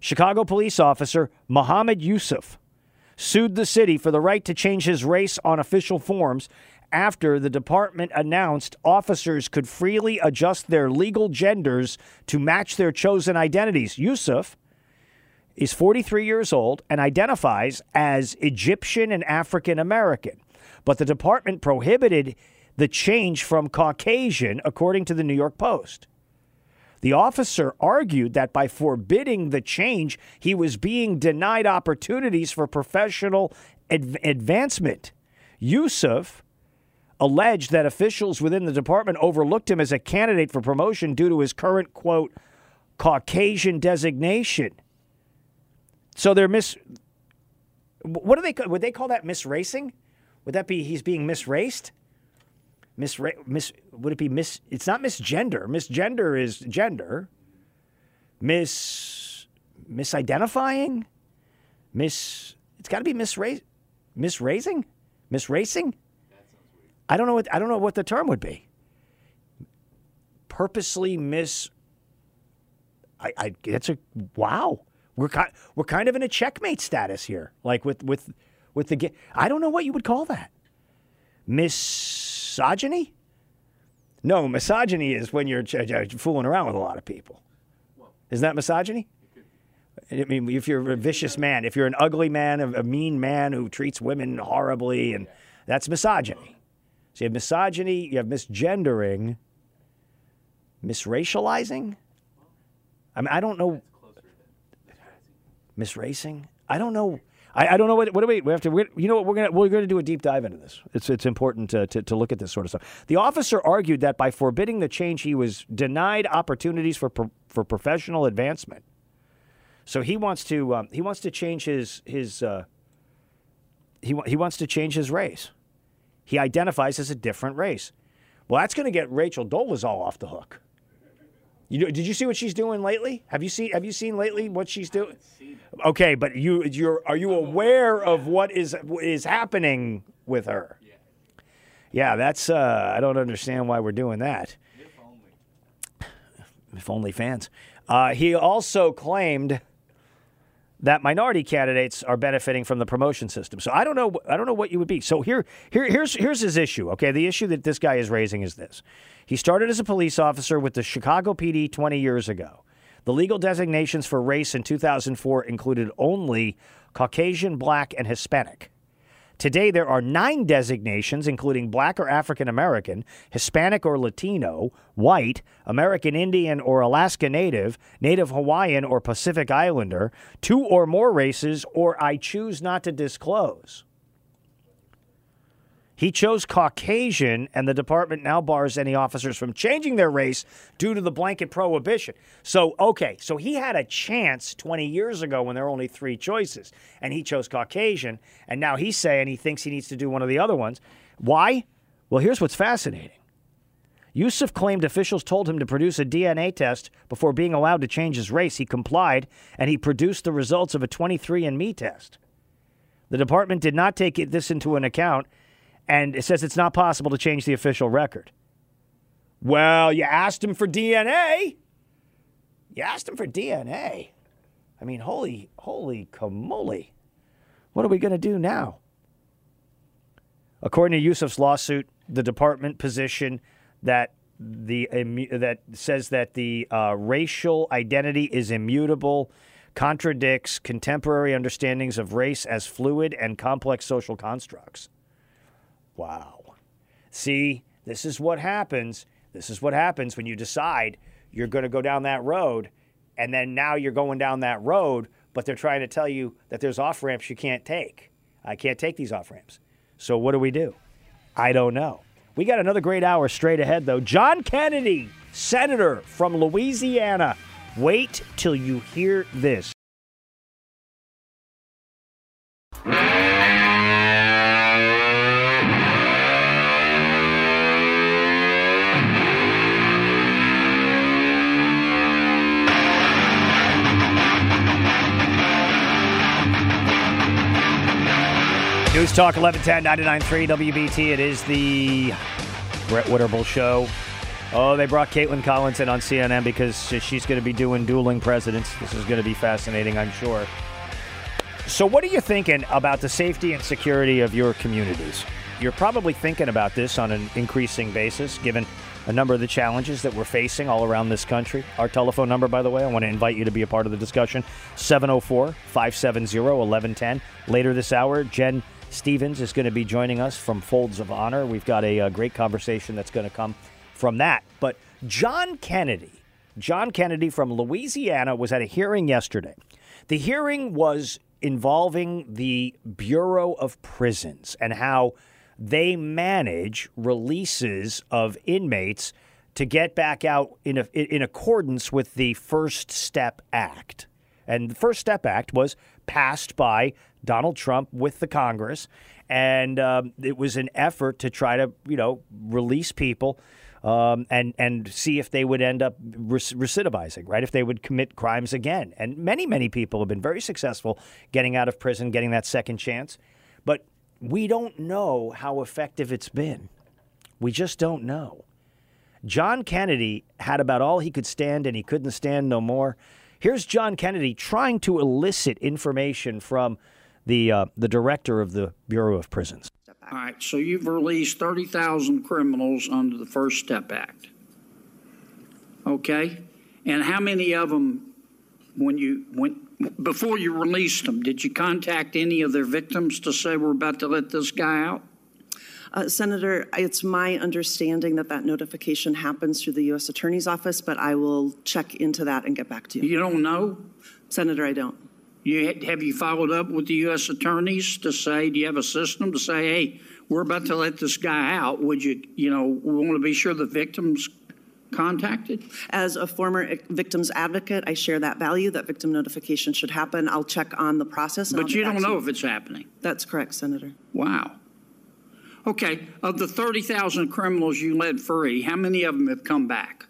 [SPEAKER 4] Chicago police officer Mohammed Yusuf sued the city for the right to change his race on official forms after the department announced officers could freely adjust their legal genders to match their chosen identities. Yusuf is 43 years old and identifies as Egyptian and African American, but the department prohibited the change from Caucasian, according to the New York Post. The officer argued that by forbidding the change, he was being denied opportunities for professional adv- advancement. Yusuf alleged that officials within the department overlooked him as a candidate for promotion due to his current, quote, Caucasian designation. So they're mis. What do they would they call that misracing? Would that be he's being misraced? Misra- mis would it be mis? It's not misgender. Misgender is gender. Mis misidentifying. Mis. It's got to be misra- misraising, misracing. I don't know what I don't know what the term would be. Purposely miss. I, I that's a wow. We're kind we're kind of in a checkmate status here, like with with with the. I don't know what you would call that. Misogyny? No, misogyny is when you're fooling around with a lot of people. Isn't that misogyny? I mean, if you're a vicious man, if you're an ugly man, a mean man who treats women horribly, and that's misogyny. So you have misogyny, you have misgendering, misracializing. I mean, I don't know. Misracing? I don't know. I, I don't know what. What do we? We have to. we you know what? We're gonna we're gonna do a deep dive into this. It's it's important to, to to look at this sort of stuff. The officer argued that by forbidding the change, he was denied opportunities for pro, for professional advancement. So he wants to um, he wants to change his his uh, he he wants to change his race. He identifies as a different race. Well, that's going to get Rachel Dolezal off the hook. You know, did you see what she's doing lately? Have you seen Have you seen lately what she's doing? Okay, but you you're are you aware of what is is happening with her? Yeah, that's uh, I don't understand why we're doing that. If only if only fans. Uh, he also claimed that minority candidates are benefiting from the promotion system. So I don't know. I don't know what you would be. So here, here, here's here's his issue. Okay, the issue that this guy is raising is this: he started as a police officer with the Chicago PD 20 years ago. The legal designations for race in 2004 included only Caucasian, Black, and Hispanic. Today, there are nine designations, including Black or African American, Hispanic or Latino, White, American Indian or Alaska Native, Native Hawaiian or Pacific Islander, two or more races, or I choose not to disclose. He chose Caucasian, and the department now bars any officers from changing their race due to the blanket prohibition. So, okay, so he had a chance 20 years ago when there were only three choices, and he chose Caucasian, and now he's saying he thinks he needs to do one of the other ones. Why? Well, here's what's fascinating. Yusuf claimed officials told him to produce a DNA test before being allowed to change his race. He complied, and he produced the results of a 23andMe test. The department did not take this into an account and it says it's not possible to change the official record. Well, you asked him for DNA. You asked him for DNA. I mean, holy, holy camole. What are we going to do now? According to Yusuf's lawsuit, the department position that the that says that the uh, racial identity is immutable contradicts contemporary understandings of race as fluid and complex social constructs. Wow. See, this is what happens. This is what happens when you decide you're going to go down that road, and then now you're going down that road, but they're trying to tell you that there's off ramps you can't take. I can't take these off ramps. So what do we do? I don't know. We got another great hour straight ahead, though. John Kennedy, Senator from Louisiana. Wait till you hear this. News Talk 1110 993 WBT. It is the Brett Winterble Show. Oh, they brought Kaitlan Collins in on CNN because she's going to be doing dueling presidents. This is going to be fascinating, I'm sure. So, what are you thinking about the safety and security of your communities? You're probably thinking about this on an increasing basis, given a number of the challenges that we're facing all around this country. Our telephone number, by the way, I want to invite you to be a part of the discussion 704 570 1110. Later this hour, Jen Stephens is going to be joining us from Folds of Honor. We've got a, a great conversation that's going to come from that. But John Kennedy, John Kennedy from Louisiana, was at a hearing yesterday. The hearing was involving the Bureau of Prisons and how they manage releases of inmates to get back out in, a, in accordance with the First Step Act. And the First Step Act was passed by Donald Trump with the Congress, and um, it was an effort to try to you know release people. Um, and and see if they would end up recidivizing, right? If they would commit crimes again. And many many people have been very successful getting out of prison, getting that second chance. But we don't know how effective it's been. We just don't know. John Kennedy had about all he could stand, and he couldn't stand no more. Here's John Kennedy trying to elicit information from the uh, the director of the Bureau of Prisons.
[SPEAKER 13] All right, so you've released 30,000 criminals under the First Step Act. Okay? And how many of them when you when before you released them, did you contact any of their victims to say we're about to let this guy out?
[SPEAKER 14] Uh, Senator, it's my understanding that that notification happens through the U.S. Attorney's Office, but I will check into that and get back to you.
[SPEAKER 13] You don't know?
[SPEAKER 14] Senator, I don't.
[SPEAKER 13] You, have you followed up with the U.S. attorneys to say, do you have a system to say, hey, we're about to let this guy out? Would you, you know, we want to be sure the victims contacted?
[SPEAKER 14] As a former victims advocate, I share that value that victim notification should happen. I'll check on the process.
[SPEAKER 13] but you don't know if it's happening.
[SPEAKER 14] That's correct, Senator.
[SPEAKER 13] Wow. Okay, of the 30,000 criminals you let free, how many of them have come back?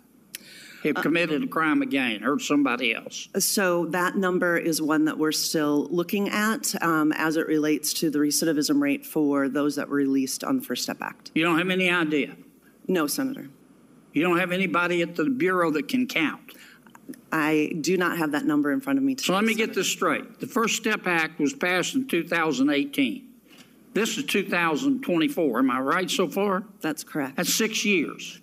[SPEAKER 13] Have committed a crime again, hurt somebody else.
[SPEAKER 14] So that number is one that we're still looking at um, as it relates to the recidivism rate for those that were released on the First Step Act.
[SPEAKER 13] You don't have any idea?
[SPEAKER 14] No, Senator.
[SPEAKER 13] You don't have anybody at the Bureau that can count?
[SPEAKER 14] I do not have that number in front of me today.
[SPEAKER 13] So let me get this straight. The First Step Act was passed in 2018. This is 2024. Am I right so far?
[SPEAKER 14] That's correct.
[SPEAKER 13] That's six years.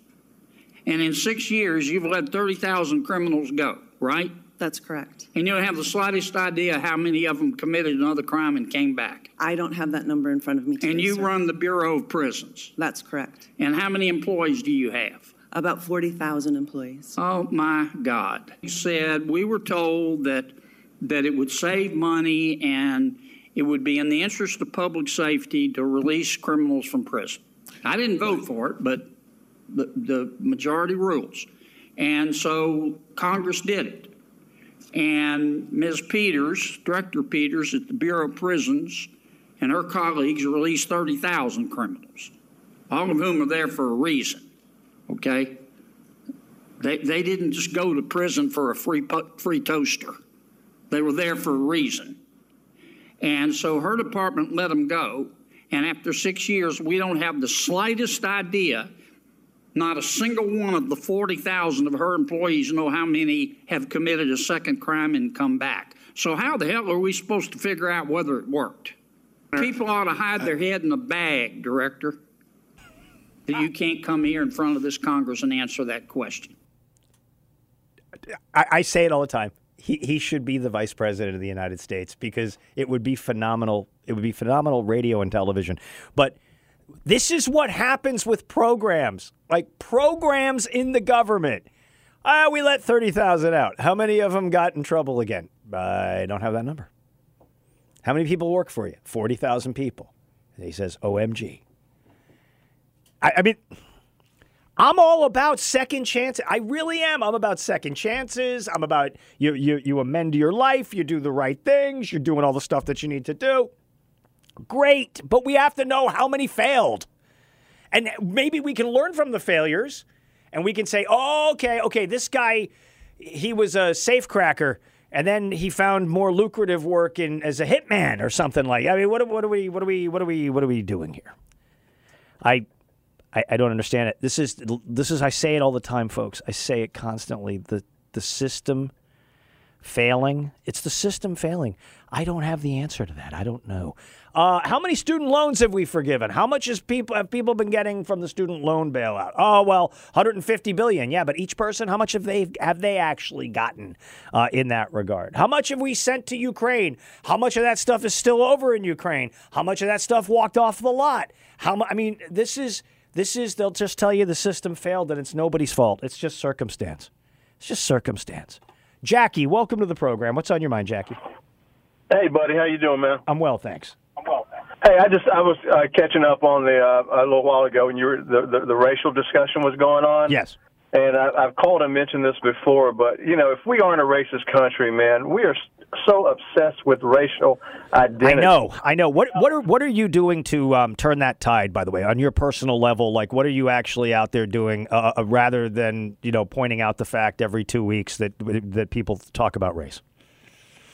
[SPEAKER 13] And in six years, you've let 30,000 criminals go, right?
[SPEAKER 14] That's correct.
[SPEAKER 13] And you don't have the slightest idea how many of them committed another crime and came back.
[SPEAKER 14] I don't have that number in front of me today,
[SPEAKER 13] And you
[SPEAKER 14] sir.
[SPEAKER 13] run the Bureau of Prisons.
[SPEAKER 14] That's correct.
[SPEAKER 13] And how many employees do you have?
[SPEAKER 14] About 40,000 employees.
[SPEAKER 13] Oh my God. You said we were told that that it would save money and it would be in the interest of public safety to release criminals from prison. I didn't vote for it, but the, majority rules. And so Congress did it. And Ms. Peters, Director Peters at the Bureau of Prisons, and her colleagues released 30,000 criminals, all of whom are there for a reason. Okay? They, they didn't just go to prison for a free, free toaster, they were there for a reason. And so her department let them go. And after six years, we don't have the slightest idea not a single one of the 40,000 of her employees know how many have committed a second crime and come back. So, how the hell are we supposed to figure out whether it worked? People ought to hide their head in a bag, Director. You can't come here in front of this Congress and answer that question.
[SPEAKER 4] I, I say it all the time. He, he should be the vice president of the United States because it would be phenomenal. It would be phenomenal radio and television. But this is what happens with programs, like programs in the government. Ah, we let 30,000 out. How many of them got in trouble again? I don't have that number. How many people work for you? 40,000 people. And he says, OMG. I, I mean, I'm all about second chances. I really am. I'm about second chances. I'm about you, you, you amend your life, you do the right things, you're doing all the stuff that you need to do. Great, but we have to know how many failed. And maybe we can learn from the failures and we can say, oh, okay, okay, this guy, he was a safecracker and then he found more lucrative work in as a hitman or something like. I mean, what, what are we, what are we, what are we, what are we doing here? I, I, I don't understand it. This is, this is, I say it all the time, folks. I say it constantly. The, the system failing. It's the system failing. I don't have the answer to that. I don't know. Uh, how many student loans have we forgiven? How much has people have people been getting from the student loan bailout? Oh well, 150 billion. Yeah, but each person, how much have they have they actually gotten uh, in that regard? How much have we sent to Ukraine? How much of that stuff is still over in Ukraine? How much of that stuff walked off the lot? How mu- I mean, this is this is they'll just tell you the system failed and it's nobody's fault. It's just circumstance. It's just circumstance. Jackie, welcome to the program. What's on your mind, Jackie?
[SPEAKER 15] Hey, buddy, how you doing, man?
[SPEAKER 4] I'm well, thanks. I'm well. Thanks.
[SPEAKER 15] Hey, I just I was uh, catching up on the uh, a little while ago when you were the, the the racial discussion was going on.
[SPEAKER 4] Yes.
[SPEAKER 15] And I, I've called and mentioned this before, but you know, if we aren't a racist country, man, we are so obsessed with racial identity.
[SPEAKER 4] I know, I know. What what are what are you doing to um, turn that tide? By the way, on your personal level, like what are you actually out there doing, uh, uh, rather than you know pointing out the fact every two weeks that that people talk about race?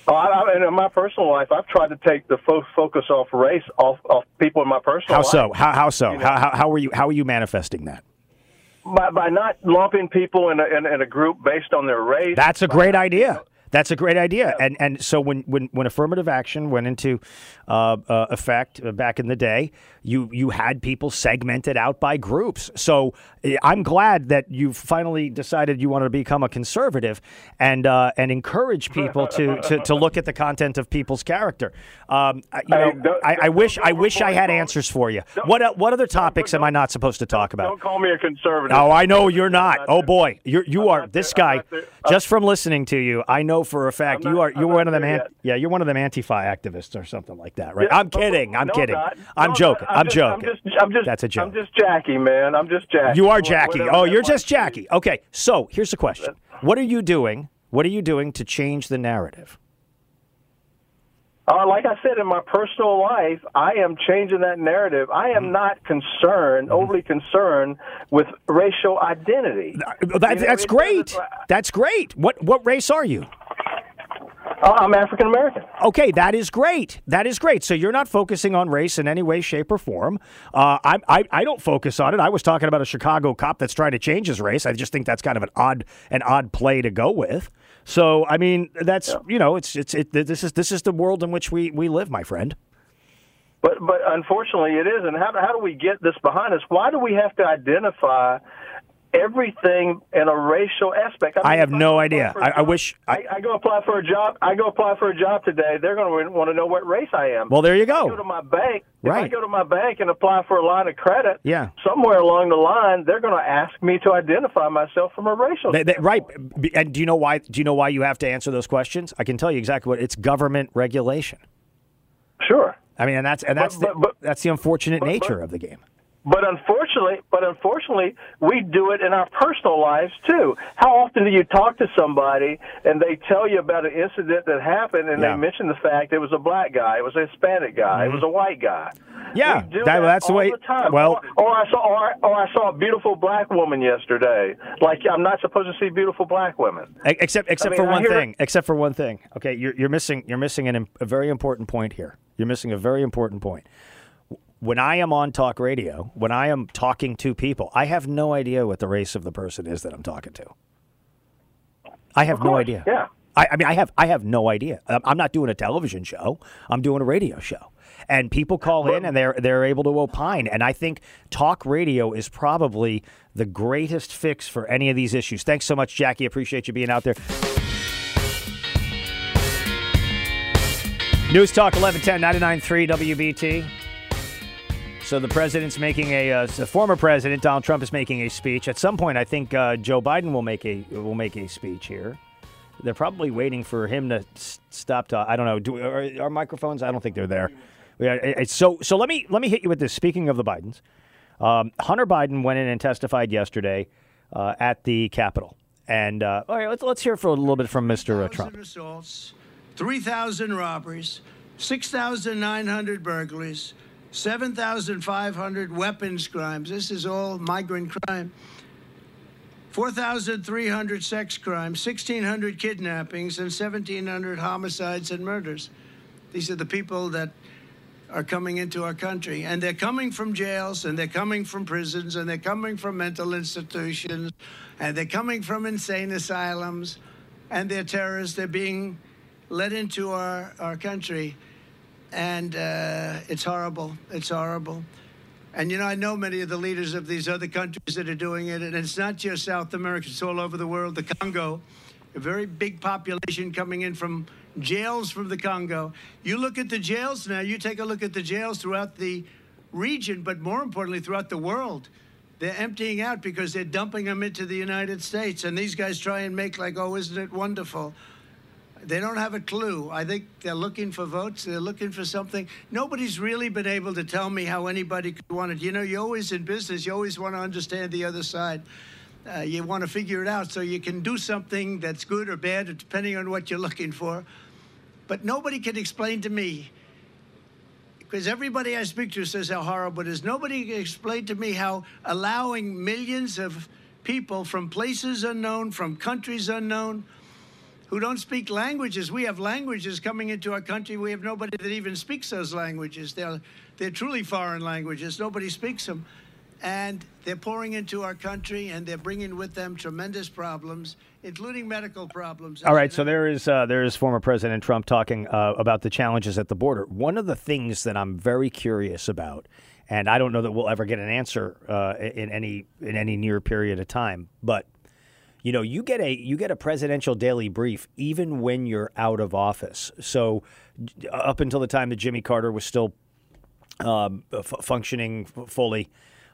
[SPEAKER 15] Oh, I, I, in my personal life, I've tried to take the fo- focus off race off off people in my personal
[SPEAKER 4] How
[SPEAKER 15] life.
[SPEAKER 4] so? How how so?
[SPEAKER 15] You know.
[SPEAKER 4] how, how how are you how are you manifesting that?
[SPEAKER 15] By, by not lumping people in a, in, in a group based on their race.
[SPEAKER 4] That's a great idea. That's a great idea. And and so when when, when affirmative action went into uh, uh, effect uh, back in the day, you you had people segmented out by groups. So eh, I'm glad that you finally decided you wanted to become a conservative and uh, and encourage people to, to, to look at the content of people's character. Um, I- you know,
[SPEAKER 15] don't-
[SPEAKER 4] I, I wish I wish I had answers for you. What what other topics am I not supposed to talk about?
[SPEAKER 15] Don't call me a conservative.
[SPEAKER 4] Oh, I know you're not. Oh boy, you're you are this guy. Just from listening to you, I know for a fact you are you're one of them. An, yeah, you're one of them Antifa activists or something like that, right?
[SPEAKER 15] Yeah,
[SPEAKER 4] I'm kidding. I'm
[SPEAKER 15] no,
[SPEAKER 4] kidding.
[SPEAKER 15] not.
[SPEAKER 4] I'm
[SPEAKER 15] No,
[SPEAKER 4] joking.
[SPEAKER 15] I'm
[SPEAKER 4] I'm
[SPEAKER 15] just-
[SPEAKER 4] joking.
[SPEAKER 15] I'm just, I'm just,
[SPEAKER 4] That's a joke.
[SPEAKER 15] I'm just Jackie, man. I'm just Jackie.
[SPEAKER 4] You are Jackie.
[SPEAKER 15] whatever
[SPEAKER 4] Oh, you're just
[SPEAKER 15] be.
[SPEAKER 4] Jackie. Okay, so here's the question: What are you doing? What are you doing to change the narrative?
[SPEAKER 15] Uh, like I said, in my personal life, I am changing that narrative. I
[SPEAKER 4] Mm-hmm.
[SPEAKER 15] am not concerned, overly concerned with racial identity.
[SPEAKER 4] That,
[SPEAKER 15] You know,
[SPEAKER 4] that's great. That's great. What what race are you?
[SPEAKER 15] Uh, I'm African American.
[SPEAKER 4] Okay, that is great. That is great. So you're not focusing on race in any way, shape, or form. Uh, I, I I don't focus on it. I was talking about a Chicago cop that's trying to change his race. I just think that's kind of an odd an odd play to go with. So I mean, that's you know, it's it's it, this is this is the world in which we we live, my friend.
[SPEAKER 15] But but unfortunately, it is. And how how do we get this behind us? Why do we have to identify everything in a racial aspect?
[SPEAKER 4] I
[SPEAKER 15] mean,
[SPEAKER 4] have
[SPEAKER 15] if
[SPEAKER 4] no idea.
[SPEAKER 15] I, a
[SPEAKER 4] I, I
[SPEAKER 15] job-
[SPEAKER 4] wish. I,
[SPEAKER 15] I, I go apply for a job. I go apply for a job today. They're going to want to know what race I am.
[SPEAKER 4] Well, there you
[SPEAKER 15] I
[SPEAKER 4] go.
[SPEAKER 15] go to my bank. If I
[SPEAKER 4] Right.
[SPEAKER 15] go to my bank and apply for a line of credit,
[SPEAKER 4] Yeah.
[SPEAKER 15] somewhere along the line, they're going to ask me to identify myself from a racial.
[SPEAKER 4] They- they- right. And do you know why? Do you know why you have to answer those questions? I can tell you exactly what it's government regulation.
[SPEAKER 15] Sure.
[SPEAKER 4] I mean, and that's and that's
[SPEAKER 15] But-
[SPEAKER 4] the,
[SPEAKER 15] but-
[SPEAKER 4] that's the unfortunate nature of the game.
[SPEAKER 15] But unfortunately, but unfortunately, we do it in our personal lives too. How often do you talk to somebody and they tell you about an incident that happened and
[SPEAKER 4] Yeah.
[SPEAKER 15] they mention the fact it was a black guy, it was a Hispanic guy, it was a white guy?
[SPEAKER 4] Mm-hmm. Yeah,
[SPEAKER 15] we do
[SPEAKER 4] that-
[SPEAKER 15] that,
[SPEAKER 4] that's the
[SPEAKER 15] all
[SPEAKER 4] way-
[SPEAKER 15] The time.
[SPEAKER 4] well-
[SPEAKER 15] or, or I saw, or, or I saw a beautiful black woman yesterday. Like I'm not supposed to see beautiful black women.
[SPEAKER 4] Except except
[SPEAKER 15] mean,
[SPEAKER 4] for
[SPEAKER 15] I
[SPEAKER 4] one thing. Except for one thing. Okay, you're you're missing you're missing an, a very important point here. You're missing a very important point. When I am on talk radio, when I am talking to people, I have no idea what the race of the person is that I'm talking to. I have no idea.
[SPEAKER 15] yeah.
[SPEAKER 4] I, I mean, I have I have no idea. I'm I'm not doing a television show. I'm doing a radio show, and people call in and they're they're able to opine. And I think talk radio is probably the greatest fix for any of these issues. Thanks so much, Jackie. Appreciate you being out there. News Talk 1110 99.3 WBT. So the president's making a, uh, the former president Donald Trump is making a speech. At some point, I think uh, Joe Biden will make a will make a speech here. They're probably waiting for him to s- stop. To, I don't know. Do are, are microphones? I don't think they're there. Yeah, so so let me let me hit you with this. Speaking of the Bidens, um, Hunter Biden went in and testified yesterday uh, at the Capitol. And uh, all right, let's let's hear for a little bit from Mr. Trump.
[SPEAKER 9] assaults, 3,000 robberies, 6,900 burglaries, 7,500 weapons crimes. This is all migrant crime. 4,300 sex crimes, 1,600 kidnappings, and 1,700 homicides and murders. These are the people that are coming into our country. And they're coming from jails, and they're coming from prisons, and they're coming from mental institutions, and they're coming from insane asylums, and they're terrorists. They're being let into our, our country. And uh, it's horrible. It's horrible. And you know, I know many of the leaders of these other countries that are doing it, and it's not just South America, it's all over the world. The Congo, a very big population coming in from jails from the Congo. You look at the jails now, you take a look at the jails throughout the region, but more importantly, throughout the world. They're emptying out because they're dumping them into the United States. And these guys try and make like, oh, isn't it wonderful? They don't have a clue. I think they're looking for votes. They're looking for something. Nobody's really been able to tell me how anybody could want it. You know, you're always in business. You always want to understand the other side. Uh, you want to figure it out so you can do something that's good or bad, depending on what you're looking for. But nobody can explain to me, because everybody I speak to says how horrible it is. Nobody can explain to me how allowing millions of people from places unknown, from countries unknown, who don't speak languages. We have languages coming into our country. We have nobody that even speaks those languages. They're, they're truly foreign languages. Nobody speaks them. And they're pouring into our country and they're bringing with them tremendous problems, including medical problems.
[SPEAKER 4] All right, so there is uh, there is former President Trump talking uh, about the challenges at the border. One of the things that I'm very curious about, and I don't know that we'll ever get an answer uh, in any in any near period of time, but you know, you get a you get a presidential daily brief even when you're out of office. So up until the time that Jimmy Carter was still um, f- functioning fully.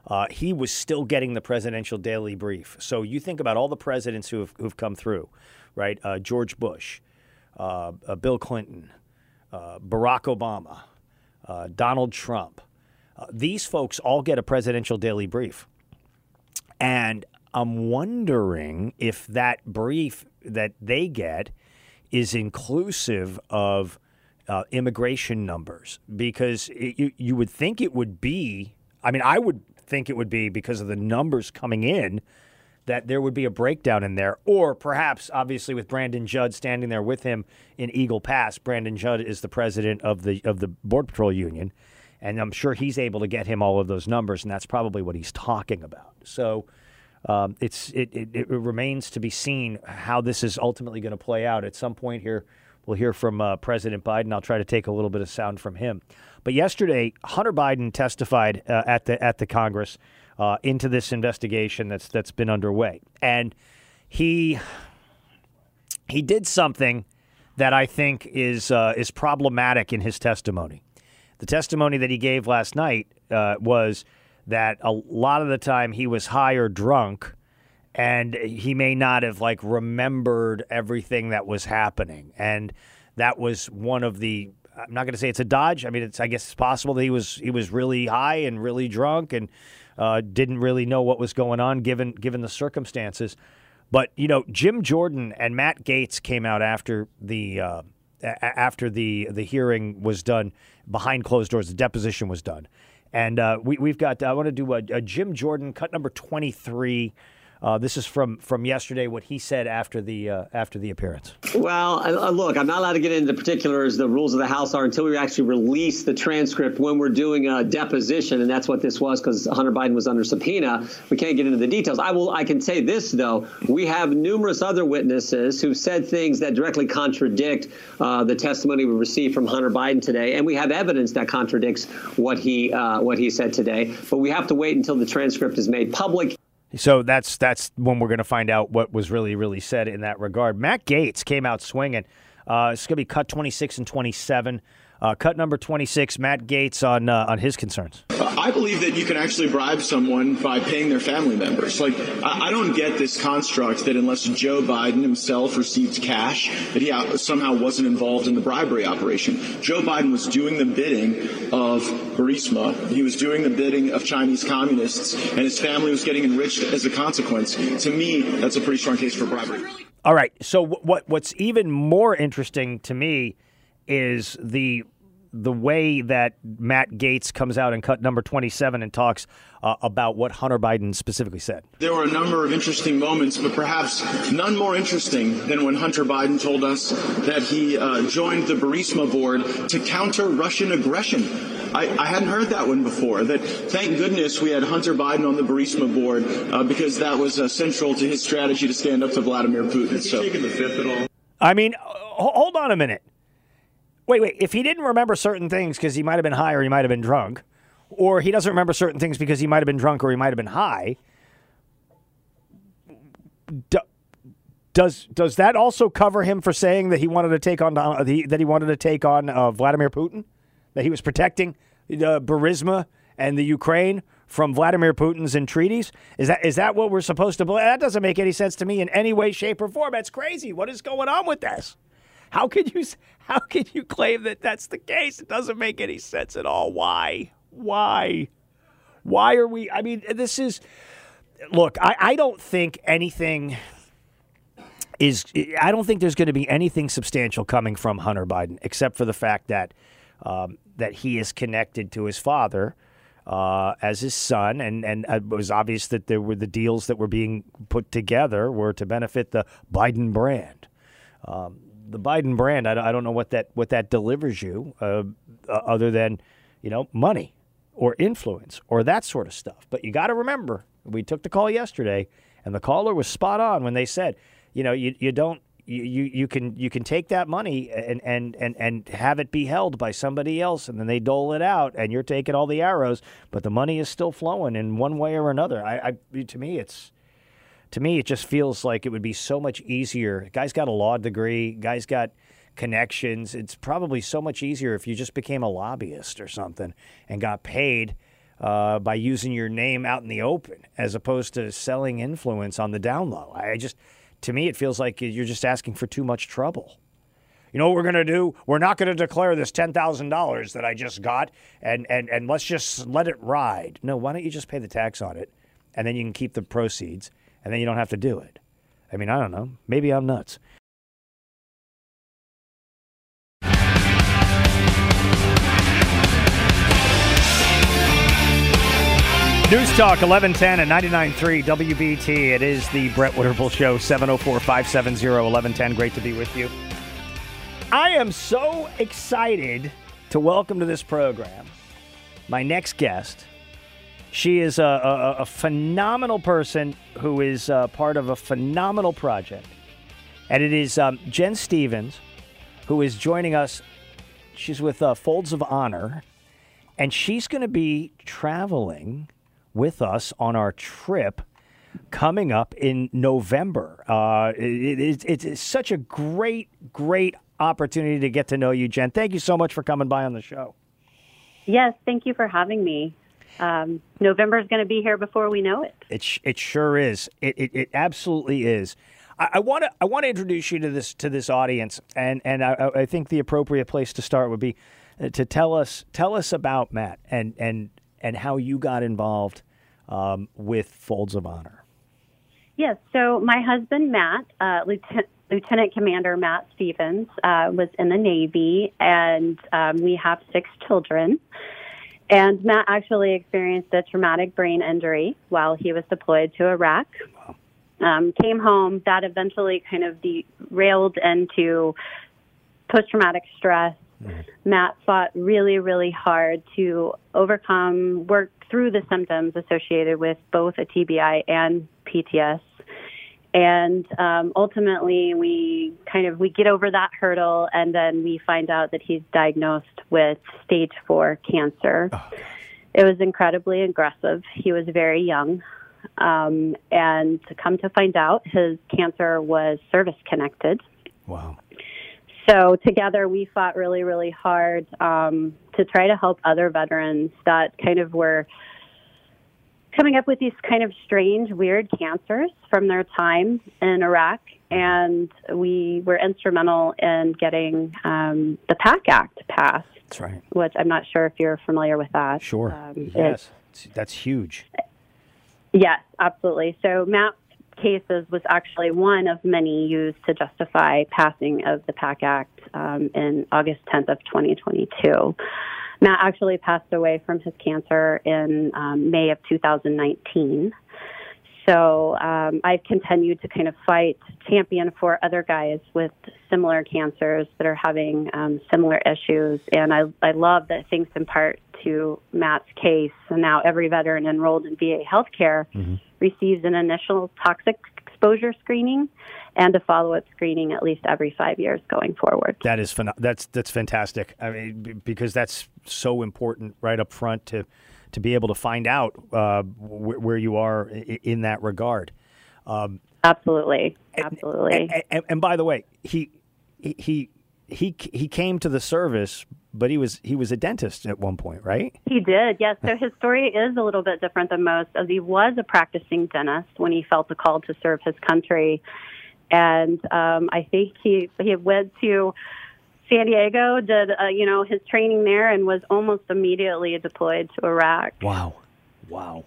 [SPEAKER 4] Uh, he was still getting the presidential daily brief. So you think about all the presidents who have who've come through, right? Uh, George Bush, uh, uh, Bill Clinton, uh, Barack Obama, uh, Donald Trump. Uh, these folks all get a presidential daily brief. And I'm wondering if that brief that they get is inclusive of uh, immigration numbers because it, you, you would think it would be. I mean, I would think it would be because of the numbers coming in that there would be a breakdown in there. Or perhaps, obviously, with Brandon Judd standing there with him in Eagle Pass, Brandon Judd is the president of the of the Border Patrol Union, and I'm sure he's able to get him all of those numbers, and that's probably what he's talking about. So. Um, it's it, it, it remains to be seen how this is ultimately going to play out. At some point here, we'll hear from uh, President Biden. I'll try to take a little bit of sound from him. But yesterday, Hunter Biden testified uh, at the at the Congress uh, into this investigation that's that's been underway, and he he did something that I think is uh, is problematic in his testimony. The testimony that he gave last night uh, was that a lot of the time he was high or drunk and he may not have like remembered everything that was happening and that was one of the I'm not going to say it's a dodge. I mean, it's I guess it's possible that he was he was really high and really drunk and uh, didn't really know what was going on given given the circumstances. But you know, Jim Jordan and Matt Gaetz came out after the uh, after the the hearing was done behind closed doors. The deposition was done, and uh, we, we've got. I want to do a, a Jim Jordan cut number twenty three. Uh, this is from from yesterday. What he said after the uh, after the appearance.
[SPEAKER 1] Well, uh, look, I'm not allowed to get into particulars. The rules of the House are until we actually release the transcript when we're doing a deposition, and that's what this was because Hunter Biden was under subpoena. We can't get into the details. I will. I can say this though: we have numerous other witnesses who said things that directly contradict uh, the testimony we received from Hunter Biden today, and we have evidence that contradicts what he uh, what he said today. But we have to wait until the transcript is made public.
[SPEAKER 4] So that's that's when we're going to find out what was really really said in that regard. Matt Gaetz came out swinging. Uh, it's going to be cut 26 and 27. Uh, cut number 26, Matt Gaetz on uh, on his concerns.
[SPEAKER 16] I believe that you can actually bribe someone by paying their family members. Like, I, I don't get this construct that unless Joe Biden himself received cash, that he out- somehow wasn't involved in the bribery operation. Joe Biden was doing the bidding of Burisma. He was doing the bidding of Chinese communists, and his family was getting enriched as a consequence. To me, that's a pretty strong case for bribery.
[SPEAKER 4] All right. So wh- what what's even more interesting to me is the the way that Matt Gaetz comes out in cut number 27 and talks uh, about what Hunter Biden specifically said.
[SPEAKER 16] There were a number of interesting moments, but perhaps none more interesting than when Hunter Biden told us that he uh, joined the Burisma board to counter Russian aggression. I, I hadn't heard that one before. That thank goodness we had Hunter Biden on the Burisma board uh, because that was uh, central to his strategy to stand up to Vladimir Putin. So, taking the fifth at all?
[SPEAKER 4] I mean, ho- hold on a minute. Wait, wait. If he didn't remember certain things because he might have been high or he might have been drunk, or he doesn't remember certain things because he might have been drunk or he might have been high, do, does does that also cover him for saying that he wanted to take on he- that he wanted to take on uh, Vladimir Putin, that he was protecting uh, Burisma and the Ukraine from Vladimir Putin's entreaties? Is that is that what we're supposed to believe? That doesn't make any sense to me in any way, shape, or form. That's crazy. What is going on with this? How could you how could you claim that that's the case? It doesn't make any sense at all. Why? Why? Why are we? I mean, this is. Look, I, I don't think anything is. I don't think there's going to be anything substantial coming from Hunter Biden, except for the fact that um, that he is connected to his father uh, as his son, and and it was obvious that there were the deals that were being put together were to benefit the Biden brand. Um, the Biden brand, I, I don't know what that what that delivers you, uh, uh, other than you know money or influence or that sort of stuff. But you got to remember, we took the call yesterday, and the caller was spot on when they said, you know, you you don't. You, you, you can you can take that money and, and, and, and have it be held by somebody else and then they dole it out and you're taking all the arrows but the money is still flowing in one way or another I, I to me it's to me, it just feels like it would be so much easier. Guy's got a law degree, guy's got connections. It's probably so much easier if you just became a lobbyist or something and got paid uh, by using your name out in the open as opposed to selling influence on the down low. I just, to me, it feels like you're just asking for too much trouble. You know what we're going to do? We're not going to declare this $10,000 that I just got and, and, and let's just let it ride. No, why don't you just pay the tax on it and then you can keep the proceeds and then you don't have to do it. I mean, I don't know. Maybe I'm nuts. News Talk 1110 and 99.3 WBT. It is the Brett Winterble Show, 704 570 1110. Great to be with you. I am so excited to welcome to this program my next guest. She is a, a, a phenomenal person who is uh, part of a phenomenal project. And it is um, Jen Stephens, who is joining us. She's with uh, Folds of Honor, and she's going to be traveling with us on our trip coming up in November. Uh, it, it, it's, it's such a great, great opportunity to get to know you, Jen. Thank you so much for coming by on the show.
[SPEAKER 17] Yes, thank you for having me. Um, November is going to be here before we know it.
[SPEAKER 4] It, sh- it sure is. It, it, it absolutely is. I want to I want to introduce you to this to this audience, and and I, I think the appropriate place to start would be uh, to tell us tell us about Matt and and and how you got involved um, with Folds of Honor.
[SPEAKER 17] Yes. So my husband Matt, uh, Lieutenant, Lieutenant Commander Matt Stephens, uh, was in the Navy, and um, we have six children. And Matt actually experienced a traumatic brain injury while he was deployed to Iraq. Um, came home. That eventually kind of derailed into post traumatic stress. Matt fought really, really hard to overcome, work through the symptoms associated with both a TBI and PTS. And um, ultimately, we kind of we get over that hurdle, and then we find out that he's diagnosed with stage four cancer. it was incredibly aggressive. He was very young, um, and to come to find out, his cancer was service connected.
[SPEAKER 4] Wow.
[SPEAKER 17] So together, we fought really, really hard um, to try to help other veterans that kind of were coming up with these kind of strange, weird cancers from their time in Iraq. And we were instrumental in getting um, the PACT Act passed.
[SPEAKER 4] That's right.
[SPEAKER 17] Which I'm not sure if you're familiar with that.
[SPEAKER 4] Sure.
[SPEAKER 17] Um,
[SPEAKER 4] yes, that's huge.
[SPEAKER 17] Yes, absolutely. So Matt's cases was actually one of many used to justify passing of the PACT Act um, in August 10th of 2022. Matt actually passed away from his cancer in um, May of 2019. So um, I've continued to kind of fight, champion for other guys with similar cancers that are having um, similar issues. And I, I love that thanks in part to Matt's case, and now every veteran enrolled in VA healthcare receives an initial toxic exposure screening and a follow-up screening at least every five years going forward.
[SPEAKER 4] That is phen- that's that's fantastic. I mean, b- because that's so important right up front to to be able to find out uh, wh- where you are i- in that regard. Um,
[SPEAKER 17] Absolutely, absolutely.
[SPEAKER 4] and, and, and by the way, he he he he came to the service, but he was he was a dentist at one point, right?
[SPEAKER 17] He did, yes. So his story is a little bit different than most, as he was a practicing dentist when he felt the call to serve his country, and um, I think he he went to San Diego, did uh, you know his training there, and was almost immediately deployed to Iraq.
[SPEAKER 4] Wow, wow,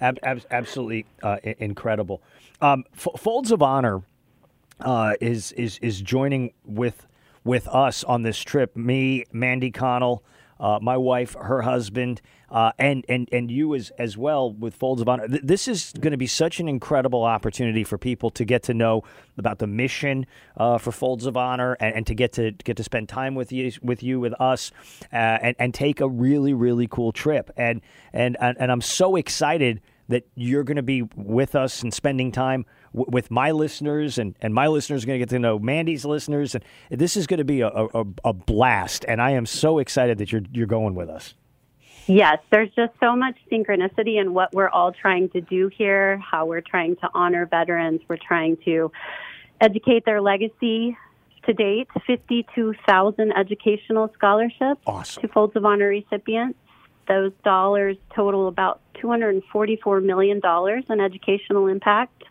[SPEAKER 4] ab- ab- absolutely uh, i- incredible. Um, F- Folds of Honor uh, is is is joining with with us on this trip. Me, Mandy Connell, uh, my wife, her husband, uh, and and and you as as well with Folds of Honor. Th- This is going to be such an incredible opportunity for people to get to know about the mission uh, for Folds of Honor and, and to get to get to spend time with you with you with us uh, and and take a really really cool trip. And and and, and I'm so excited that you're going to be with us and spending time w- with my listeners, and, and my listeners are going to get to know Mandy's listeners, and this is going to be a, a, a blast. And I am so excited that you're you're going with us.
[SPEAKER 17] Yes, there's just so much synchronicity in what we're all trying to do here, how we're trying to honor veterans, we're trying to educate their legacy. To date, 52,000 educational scholarships awesome. to Folds of Honor recipients. Those dollars total about $244 million in educational impact.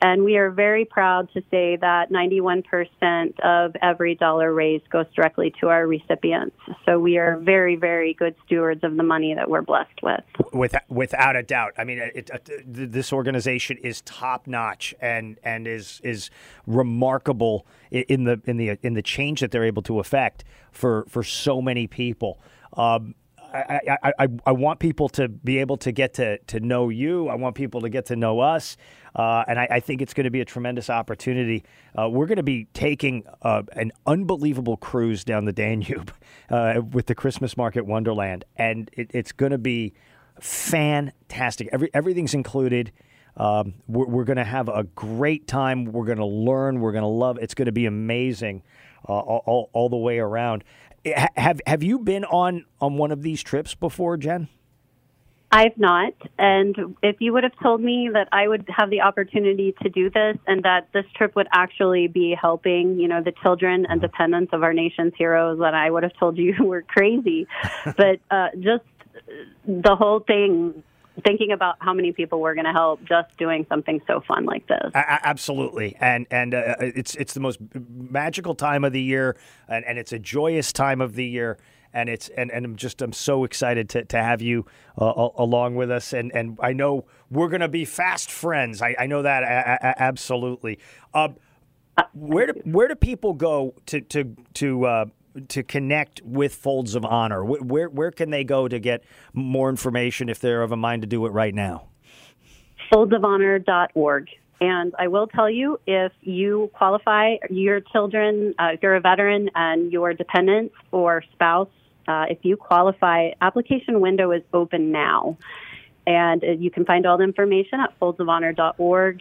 [SPEAKER 17] And we are very proud to say that 91% of every dollar raised goes directly to our recipients. So we are very, very good stewards of the money that we're blessed with.
[SPEAKER 4] With, without a doubt, I mean, it, it, this organization is top notch and and is is remarkable in the in the in the change that they're able to affect for for so many people. Um, I, I, I, want people to be able to get to, to know you. I want people to get to know us. Uh, and I, I think it's going to be a tremendous opportunity. Uh, we're going to be taking uh, an unbelievable cruise down the Danube uh, with the Christmas Market Wonderland. And it, it's going to be fantastic. Every, everything's included. Um, we're we're going to have a great time. We're going to learn. We're going to love. It's going to be amazing uh, all, all, all the way around. Ha- Have Have you been on on one of these trips before, Jen?
[SPEAKER 17] I've not. And if you would have told me that I would have the opportunity to do this and that this trip would actually be helping, you know, the children and dependents of our nation's heroes, then I would have told you you were crazy. but uh, just the whole thing thinking about how many people we're going to help just doing something so fun like this.
[SPEAKER 4] A- absolutely, and and uh, it's it's the most magical time of the year, and, and it's a joyous time of the year, and it's and, and I'm just I'm so excited to, to have you uh, along with us, and and I know we're gonna be fast friends. I, I know that a- a- absolutely. Uh, where do where do people go to to to uh, to connect with Folds of Honor? Where where can they go to get more information if they're of a mind to do it right now?
[SPEAKER 17] foldsofhonor.org. And I will tell you, if you qualify, your children, uh, if you're a veteran and your dependents or spouse, uh, if you qualify, application window is open now. And uh, you can find all the information at foldsofhonor.org.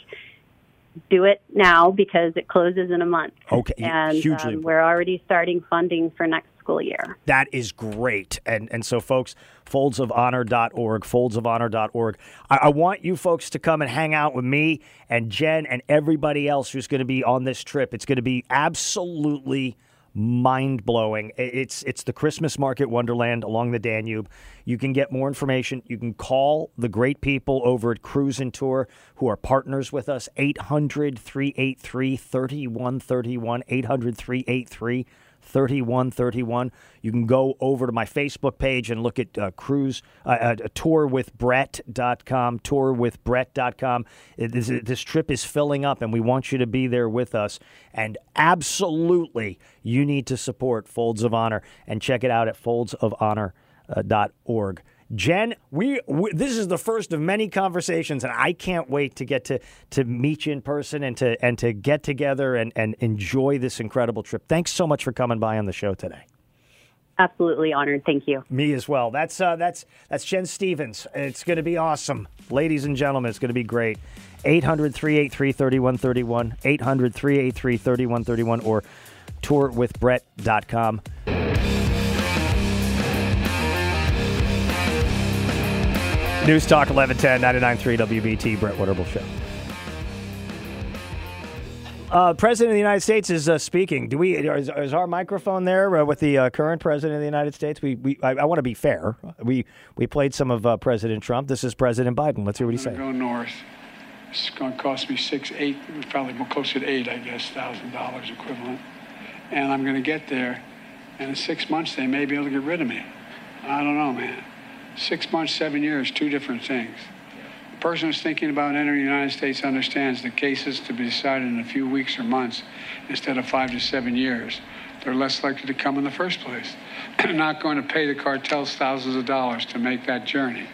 [SPEAKER 17] Do it now because it closes in a month.
[SPEAKER 4] Okay,
[SPEAKER 17] And
[SPEAKER 4] hugely
[SPEAKER 17] um, we're already starting funding for next school year.
[SPEAKER 4] That is great. And and so folks, foldsofhonor.org, foldsofhonor.org. I, I want you folks to come and hang out with me and Jen and everybody else who's going to be on this trip. It's going to be absolutely mind blowing. It's it's the Christmas Market Wonderland along the Danube. You can get more information. You can call the great people over at Cruise and Tour who are partners with us 800 383 3131 800 383 3131. You can go over to my Facebook page and look at uh, cruise, uh, uh, tourwithbrett.com, tourwithbrett.com. It- This, this trip is filling up and we want you to be there with us. And absolutely, you need to support Folds of Honor and check it out at foldsofhonor.org. Jen, we, we this is the first of many conversations, and I can't wait to get to to meet you in person and to and to get together and, and enjoy this incredible trip. Thanks so much for coming by on the show today.
[SPEAKER 17] Absolutely honored. Thank you.
[SPEAKER 4] Me as well. That's uh, that's that's Jen Stephens. It's going to be awesome, ladies and gentlemen. It's going to be great. 800-383-3131, 800-383-3131, or tourwithbrett.com. News Talk 1110 99.3 WBT, Brett Winterble Show. Uh, President of the United States is uh, speaking. Do we? Is, is our microphone there uh, with the uh, current President of the United States? We, we I, I want to be fair. We we played some of uh, President Trump. This is President Biden. Let's hear what he
[SPEAKER 18] I'm
[SPEAKER 4] said.
[SPEAKER 18] gonna go north. It's going to cost me six, eight, probably more closer to eight, I guess, thousand dollars equivalent. And I'm going to get there, and in six months they may be able to get rid of me. I don't know, man. Six months, seven years, two different things. The person who's thinking about entering the United States understands that cases to be decided in a few weeks or months instead of five to seven years. They're less likely to come in the first place. They're not going to pay the cartels thousands of dollars to make that journey.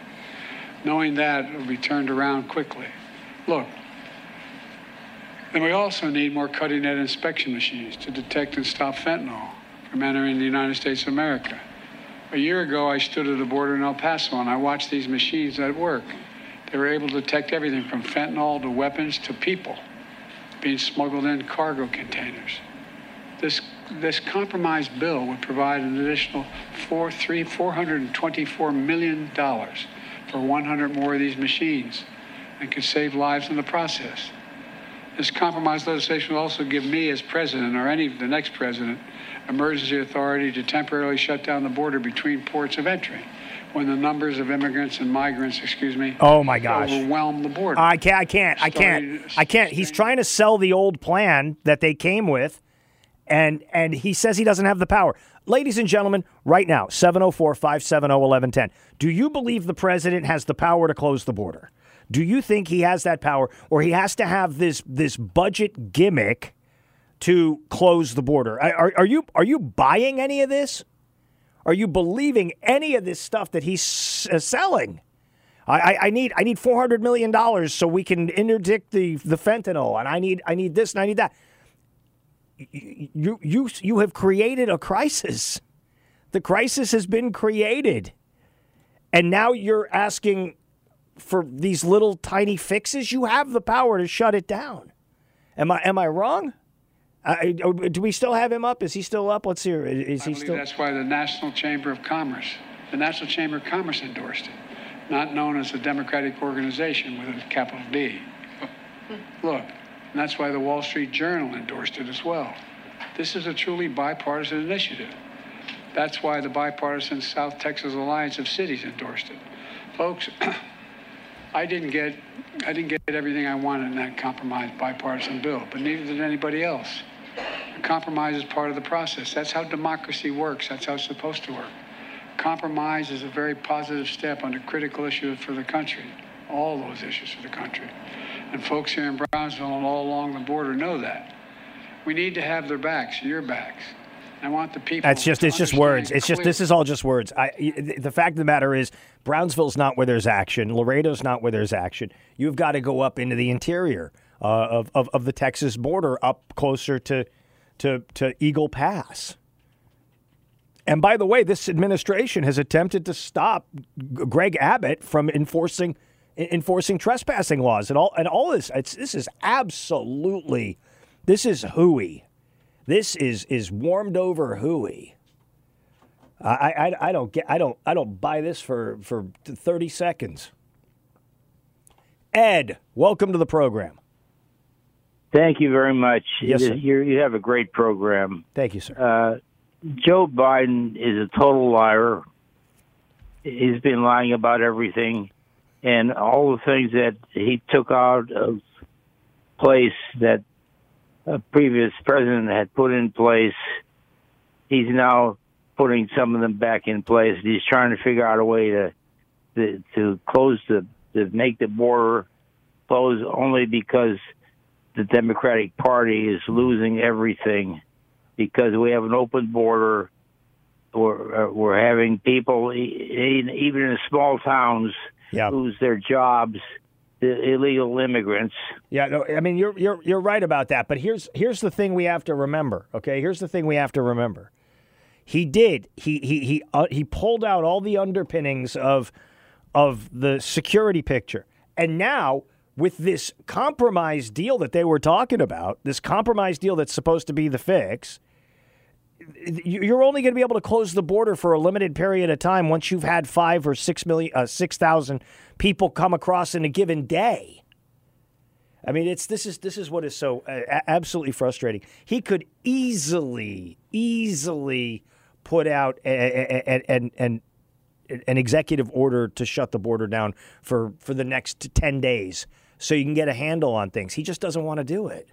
[SPEAKER 18] Knowing that, it'll be turned around quickly. Look, and we also need more cutting edge inspection machines to detect and stop fentanyl from entering the United States of America. A year ago, I stood at the border in El Paso and I watched these machines at work. They were able to detect everything from fentanyl to weapons to people being smuggled in cargo containers. This, this compromise bill would provide an additional four, three, $424 million for 100 more of these machines and could save lives in the process. This compromise legislation will also give me, as president, or any of the next president, emergency authority to temporarily shut down the border between ports of entry when the numbers of immigrants and migrants, excuse me,
[SPEAKER 4] Oh my gosh.
[SPEAKER 18] overwhelm the border.
[SPEAKER 4] I can't. I can't. I can't. I can't. He's trying to sell the old plan that they came with, and and he says he doesn't have the power. Ladies and gentlemen, right now, 704-570-1110. Do you believe the president has the power to close the border? Do you think he has that power, or he has to have this this budget gimmick to close the border? Are, are you are you buying any of this? Are you believing any of this stuff that he's uh, selling? I, I, I need I need four hundred million dollars so we can interdict the the fentanyl, and I need I need this and I need that. You you you have created a crisis. The crisis has been created, and now you're asking for these little tiny fixes. You have the power to shut it down. Am I am I wrong? I, oh, do we still have him up? Is he still up? Let's hear. Is
[SPEAKER 18] I
[SPEAKER 4] he still?
[SPEAKER 18] that's why the National Chamber of Commerce, the National Chamber of Commerce endorsed it, not known as a Democratic organization with a capital D. Look, and that's why the Wall Street Journal endorsed it as well. This is a truly bipartisan initiative. That's why the bipartisan South Texas Alliance of Cities endorsed it. Folks, I didn't get I didn't get everything I wanted in that compromise bipartisan bill, but neither did anybody else. Compromise is part of the process. That's how democracy works. That's how it's supposed to work. Compromise is a very positive step on a critical issue for the country, all those issues for the country. And folks here in Brownsville and all along the border know that. We need to have their backs, your backs. I want the people.
[SPEAKER 4] That's just
[SPEAKER 18] to
[SPEAKER 4] it's just words. It's just this is all just words. I the fact of the matter is Brownsville's not where there's action. Laredo's not where there's action. You've got to go up into the interior uh, of, of of the Texas border, up closer to to to Eagle Pass. And by the way, this administration has attempted to stop Greg Abbott from enforcing enforcing trespassing laws and all and all this. This is absolutely this is hooey. This is is warmed over hooey. I, I I don't get I don't I don't buy this for for thirty seconds. Ed, welcome to the program.
[SPEAKER 19] Thank you very much.
[SPEAKER 4] Yes,
[SPEAKER 19] is- you you have a great program.
[SPEAKER 4] Thank you, sir.
[SPEAKER 19] Uh, Joe Biden is a total liar. He's been lying about everything, and all the things that he took out of place that a previous president had put in place, he's now putting some of them back in place. He's trying to figure out a way to to, to close the to make the border close only because the Democratic Party is losing everything because we have an open border. We're, uh, we're having people, e- even in small towns, lose their jobs. The illegal immigrants.
[SPEAKER 4] Yeah, no, I mean you're you're you're right about that. But here's here's the thing we have to remember. Okay, here's the thing we have to remember. He did. He he he uh, he pulled out all the underpinnings of of the security picture, and now with this compromise deal that they were talking about, this compromise deal that's supposed to be the fix. you- You're only going to be able to close the border for a limited period of time once you've had five or six million, uh, six thousand people come across in a given day. I mean, it's this is this is what is so uh, absolutely frustrating. He could easily, easily put out a, a, a, an an an executive order to shut the border down for for the next ten days, so you can get a handle on things. He just doesn't want to do it.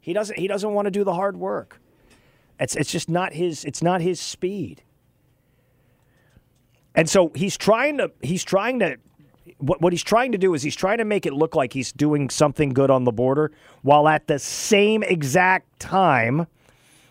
[SPEAKER 4] He doesn't. He doesn't want to do the hard work. It's it's just not his. It's not his speed. And so he's trying to he's trying to what what he's trying to do is he's trying to make it look like he's doing something good on the border while at the same exact time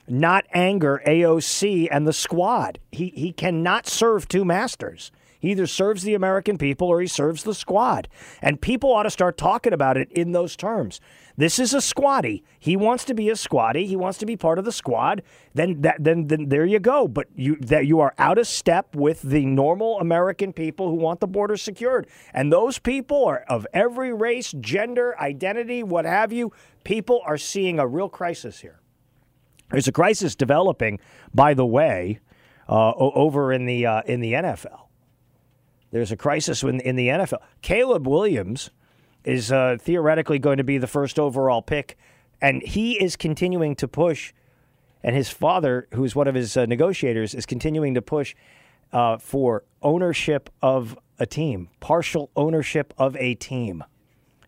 [SPEAKER 4] not anger AOC and the squad. He he cannot serve two masters. He either serves the American people or he serves the squad. And people ought to start talking about it in those terms. This is a squatty. He wants to be a squatty. He wants to be part of the squad. Then that then then there you go. But you that you are out of step with the normal American people who want the border secured. And those people are of every race, gender, identity, what have you. People are seeing a real crisis here. There's a crisis developing, by the way, uh, over in the uh, in the NFL. There's a crisis in, in the NFL. Caleb Williams is uh, theoretically going to be the first overall pick, and he is continuing to push. And his father, who is one of his uh, negotiators, is continuing to push uh, for ownership of a team, partial ownership of a team.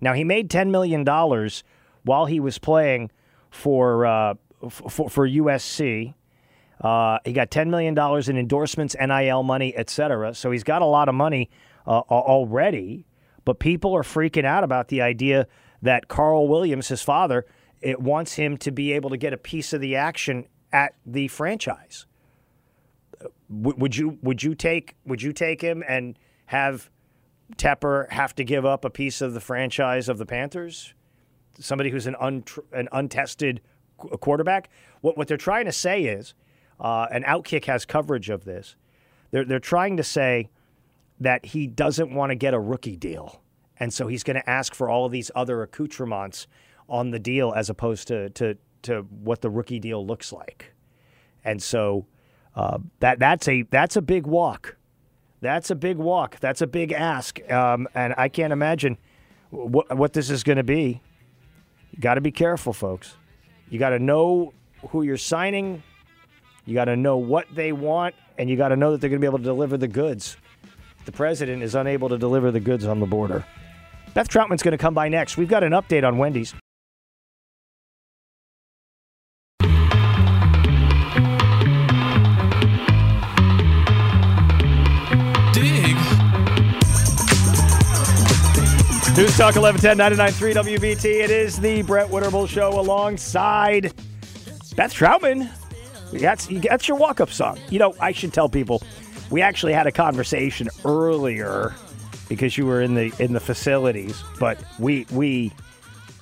[SPEAKER 4] Now he made ten million dollars while he was playing for uh, for, for USC. Uh, he got ten million dollars in endorsements, NIL money, etc. So he's got a lot of money uh, already. But people are freaking out about the idea that Carl Williams, his father, it wants him to be able to get a piece of the action at the franchise. W- would you would you take would you take him and have Tepper have to give up a piece of the franchise of the Panthers? Somebody who's an untr- an untested qu- quarterback. What what they're trying to say is, uh, and Outkick has coverage of this. They're they're trying to say that he doesn't want to get a rookie deal, and so he's going to ask for all of these other accoutrements on the deal as opposed to to to what the rookie deal looks like. And so uh, that that's a that's a big walk. That's a big walk. That's a big ask. Um, and I can't imagine what what this is going to be. You got to be careful, folks. You got to know who you're signing. You got to know what they want, and you got to know that they're going to be able to deliver the goods. The president is unable to deliver the goods on the border. Beth Troutman's going to come by next. We've got an update on Wendy's.
[SPEAKER 3] Dig.
[SPEAKER 4] News Talk 1110 993 WBT. It is the Brett Winterble Show alongside Beth Troutman. That's, that's your walk up song. You know, I should tell people we actually had a conversation earlier because you were in the in the facilities, but we we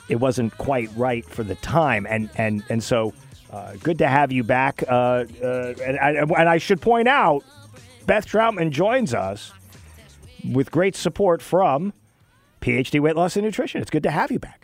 [SPEAKER 4] it wasn't quite right for the time, and and and so uh, good to have you back. Uh, uh, and, and I should point out, Beth Troutman joins us with great support from PhD Weight Loss and Nutrition. It's good to have you back.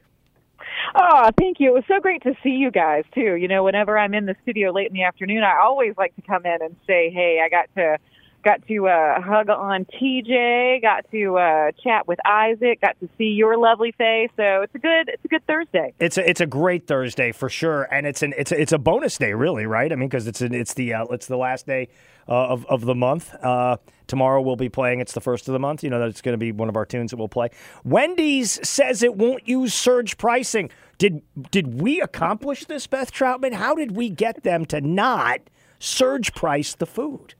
[SPEAKER 20] Oh, thank you. It was so great to see you guys too. You know, whenever I'm in the studio late in the afternoon, I always like to come in and say, "Hey, I got to got to uh, hug on TJ, got to uh, chat with Isaac, got to see your lovely face. So it's a good it's a good Thursday.
[SPEAKER 4] It's a it's a great Thursday for sure, and it's an it's a, it's a bonus day, really, right? I mean, because it's an, it's the uh, it's the last day of of the month. Uh, tomorrow we'll be playing. It's the first of the month. You know that it's going to be one of our tunes that we'll play. Wendy's says it won't use surge pricing. Did did we accomplish this, Beth Troutman? How did we get them to not surge price the food?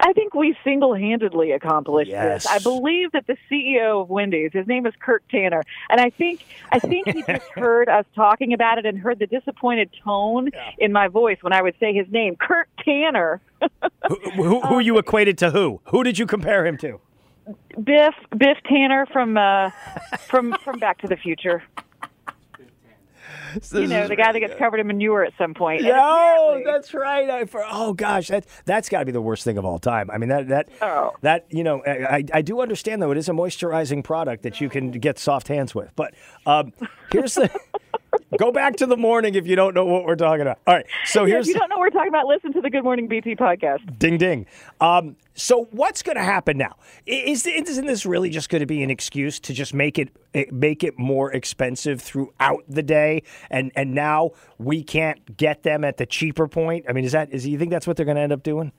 [SPEAKER 20] I think we single-handedly accomplished
[SPEAKER 4] Yes.
[SPEAKER 20] this. I believe that the CEO of Wendy's, his name is Kirk Tanner, and I think I think he just heard us talking about it and heard the disappointed tone in my voice when I would say his name, Kirk Tanner.
[SPEAKER 4] Who, who you equated to who? Who did you compare him to?
[SPEAKER 20] Biff Biff Tanner from uh, from from Back to the Future. You know, the guy that gets covered in manure at some point. And
[SPEAKER 4] No, that's right. I, for, oh gosh, that that's got to be the worst thing of all time. I mean that that
[SPEAKER 20] Oh.
[SPEAKER 4] that you know I, I- I do understand though it is a moisturizing product that you can get soft hands with. But um, here's the go back to the morning if you don't know what we're talking about. All right, so here's
[SPEAKER 20] if you don't know what we're talking about, listen to the Good Morning BT podcast.
[SPEAKER 4] Ding ding. Um, so what's going to happen now? Is isn't this really just going to be an excuse to just make it eh, make it more expensive throughout the day? And and now we can't get them at the cheaper point. I mean, is that is you think that's what they're going to end up doing?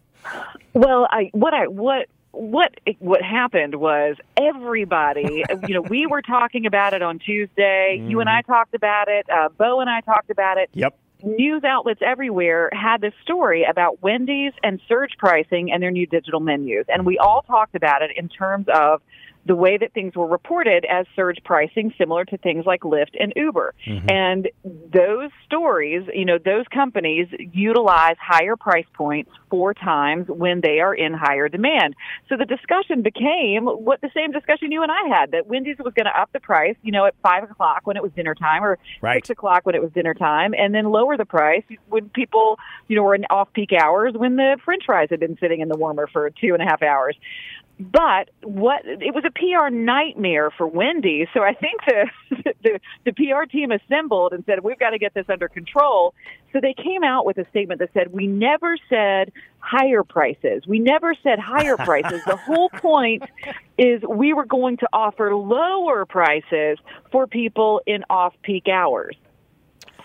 [SPEAKER 20] Well, I what I what what what happened was everybody, you know, we were talking about it on Tuesday. You and I talked about it. Uh, Bo and I talked about it.
[SPEAKER 4] Yep.
[SPEAKER 20] News outlets everywhere had this story about Wendy's and surge pricing and their new digital menus, and we all talked about it in terms of the way that things were reported as surge pricing, similar to things like Lyft and Uber. Mm-hmm. And those stories, you know, those companies utilize higher price points four times when they are in higher demand. So the discussion became what the same discussion you and I had that Wendy's was going to up the price, you know, at five o'clock when it was dinner time or
[SPEAKER 4] Right.
[SPEAKER 20] six o'clock when it was dinner time, and then lower the price when people, you know, were in off peak hours when the French fries had been sitting in the warmer for two and a half hours. But what it was a PR nightmare for Wendy. So I think the, the the PR team assembled and said we've got to get this under control. So they came out with a statement that said we never said higher prices. We never said higher prices. the whole point is we were going to offer lower prices for people in off-peak hours.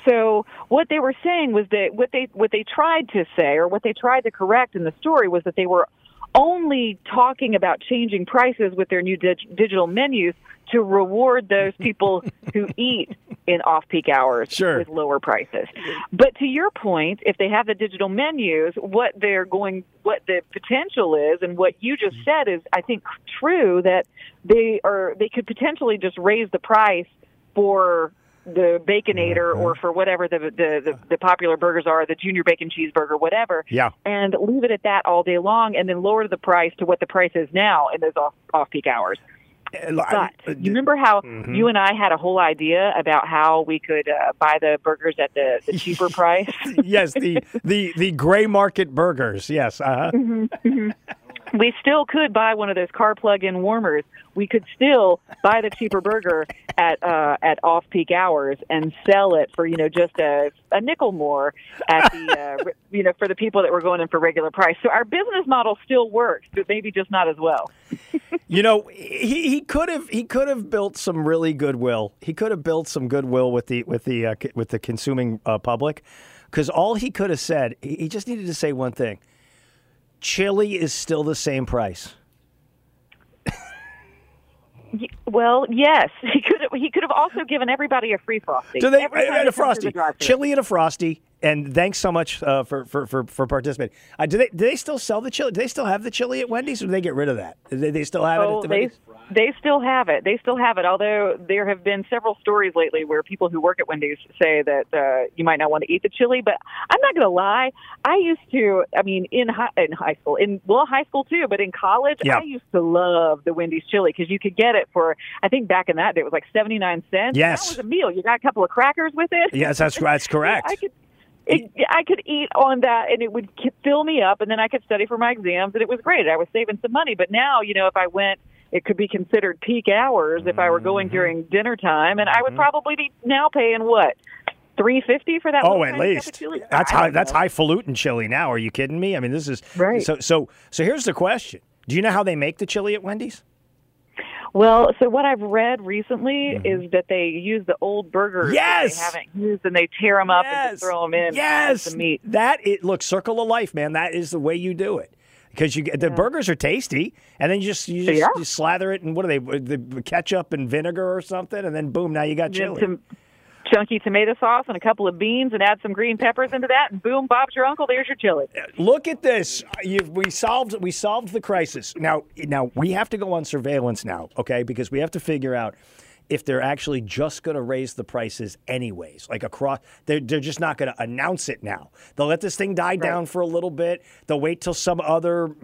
[SPEAKER 20] So what they were saying was that what they what they tried to say or what they tried to correct in the story was that they were only talking about changing prices with their new dig- digital menus to reward those people who eat in off-peak hours with lower prices. But to your point, if they have the digital menus, what they're going what the potential is and what you just mm-hmm. said is I think true that they are they could potentially just raise the price for the baconator or for whatever the, the the the popular burgers are, the junior bacon cheeseburger, whatever,
[SPEAKER 4] Yeah.
[SPEAKER 20] and leave it at that all day long, and then lower the price to what the price is now in those off off peak hours. But you remember how
[SPEAKER 4] Mhm.
[SPEAKER 20] you and I had a whole idea about how we could uh, buy the burgers at the, the cheaper price?
[SPEAKER 4] yes, the the the gray market burgers. Yes. Uh-huh.
[SPEAKER 20] Mhm, mhm. We still could buy one of those car plug-in warmers. We could still buy the cheaper burger at uh, at off-peak hours and sell it for you know just a, a nickel more at the uh, you know for the people that were going in for regular price. So our business model still works, but maybe just not as well.
[SPEAKER 4] You know, he, he could have he could have built some really goodwill. He could have built some goodwill with the with the uh, with the consuming uh, public, because all he could have said, he he just needed to say one thing: chili is still the same price.
[SPEAKER 20] Well, yes, he could. Have, he could have also given everybody a free frosty.
[SPEAKER 4] Do they
[SPEAKER 20] Every
[SPEAKER 4] a frosty, chili and a frosty? And thanks so much uh, for, for for for participating. Uh, do they do they still sell the chili? Do they still have the chili at Wendy's, or do they get rid of that? Do they, they still have it?
[SPEAKER 20] Oh,
[SPEAKER 4] At the
[SPEAKER 20] they
[SPEAKER 4] Wendy's?
[SPEAKER 20] they still have it. They still have it. Although there have been several stories lately where people who work at Wendy's say that uh, you might not want to eat the chili. But I'm not going to lie. I used to. I mean, in high in high school, in well, high school too, but in college,
[SPEAKER 4] Yeah.
[SPEAKER 20] I used to love the Wendy's chili because you could get it for. I think back in that day, it was like 79 cents.
[SPEAKER 4] Yes.
[SPEAKER 20] that was a meal. You got a couple of crackers with it.
[SPEAKER 4] Yes, that's that's correct.
[SPEAKER 20] I could. It, I could eat on that, and it would fill me up, and then I could study for my exams, and it was great. I was saving some money. But now, you know, if I went, it could be considered peak hours if I were
[SPEAKER 4] Mm-hmm.
[SPEAKER 20] going during dinner time, and I would probably be now paying what three fifty for that.
[SPEAKER 4] Oh, at
[SPEAKER 20] tiny cup of
[SPEAKER 4] least that's high. That's
[SPEAKER 20] know.
[SPEAKER 4] highfalutin chili. Now, are you kidding me? I mean, this is
[SPEAKER 20] Right.
[SPEAKER 4] So so so here's the question: Do you know how they make the chili at Wendy's?
[SPEAKER 20] Well, so what I've read recently is that they use the old burgers
[SPEAKER 4] Mm-hmm. Yes!
[SPEAKER 20] that they haven't used, and they tear them up and
[SPEAKER 4] Yes!
[SPEAKER 20] just throw them in.
[SPEAKER 4] Yes,
[SPEAKER 20] the meat.
[SPEAKER 4] That it look circle of life, man. That is the way you do it because you get the burgers are tasty, and then you just you just
[SPEAKER 20] Yeah.
[SPEAKER 4] you slather it in what are they the ketchup and vinegar or something, and then boom, now you got chili.
[SPEAKER 20] some chunky tomato sauce and a couple of beans, and add some green peppers into that, and boom, Bob's your uncle. There's your chili.
[SPEAKER 4] Look at this. You've, we solved we solved the crisis. Now now we have to go on surveillance now, okay? Because we have to figure out if they're actually just going to raise the prices anyways. Like across they're they're just not going to announce it now. They'll let this thing die down for a little bit. They'll wait till some other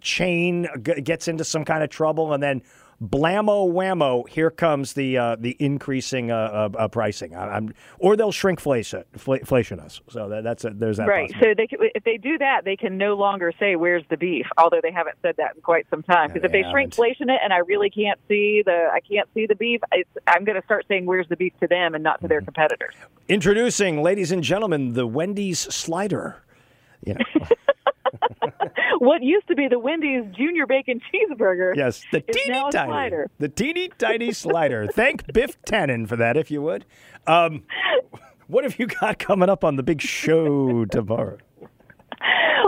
[SPEAKER 4] chain g- gets into some kind of trouble and then blammo whammo here comes the uh, the increasing uh, uh, uh, pricing I, I'm, or they'll shrinkflation fl- inflation us so that, that's a, there's that
[SPEAKER 20] right. So they can, if they do that, they can no longer say "Where's the beef?" Although they haven't said that in quite some time. Because if
[SPEAKER 4] they
[SPEAKER 20] they shrinkflation it, and I really can't see the, I can't see the beef. It's, I'm going to start saying "Where's the beef?" to them and not to
[SPEAKER 4] Mm-hmm.
[SPEAKER 20] their competitors.
[SPEAKER 4] Introducing, ladies and gentlemen, the Wendy's slider. You know,
[SPEAKER 20] what used to be the Wendy's Junior Bacon Cheeseburger,
[SPEAKER 4] yes, the teeny tiny,
[SPEAKER 20] slider.
[SPEAKER 4] the teeny tiny slider. Thank Biff Tannen for that, if you would. Um, what have you got coming up on the big show tomorrow?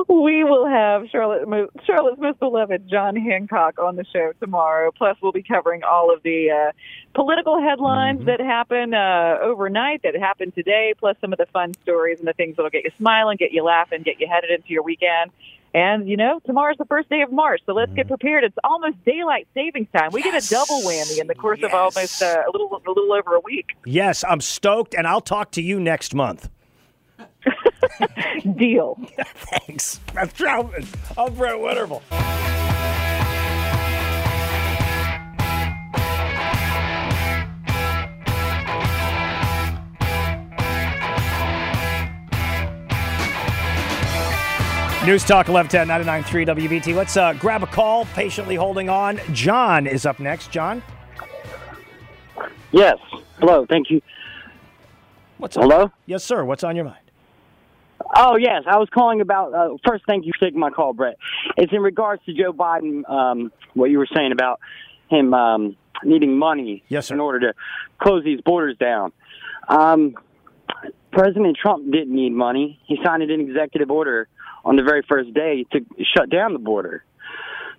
[SPEAKER 20] We will have Charlotte, Charlotte's most beloved John Hancock on the show tomorrow. Plus, we'll be covering all of the uh, political headlines that happen uh, overnight, that happened today, plus some of the fun stories and the things that'll get you smiling, get you laughing, get you headed into your weekend. And you know, tomorrow's the first day of March, so let's get prepared. It's almost daylight savings time. We get a double whammy in the course of almost uh, a little, a little over a week.
[SPEAKER 4] Yes, I'm stoked, and I'll talk to you next month.
[SPEAKER 20] Deal.
[SPEAKER 4] Thanks. I'm Troutman. I'm Brett Winterble. News Talk 1110 993 WBT. Let's uh, grab a call, patiently holding on. John is up next. John?
[SPEAKER 21] Yes. Hello. Thank you.
[SPEAKER 4] What's up?
[SPEAKER 21] Hello?
[SPEAKER 4] Yes, sir. What's on your mind?
[SPEAKER 21] Oh, yes. I was calling about. Uh, first, thank you for taking my call, Brett. It's in regards to Joe Biden, um, what you were saying about him um, needing money
[SPEAKER 4] yes,
[SPEAKER 21] in order to close these borders down. Um, President Trump didn't need money. He signed an executive order on the very first day to shut down the border.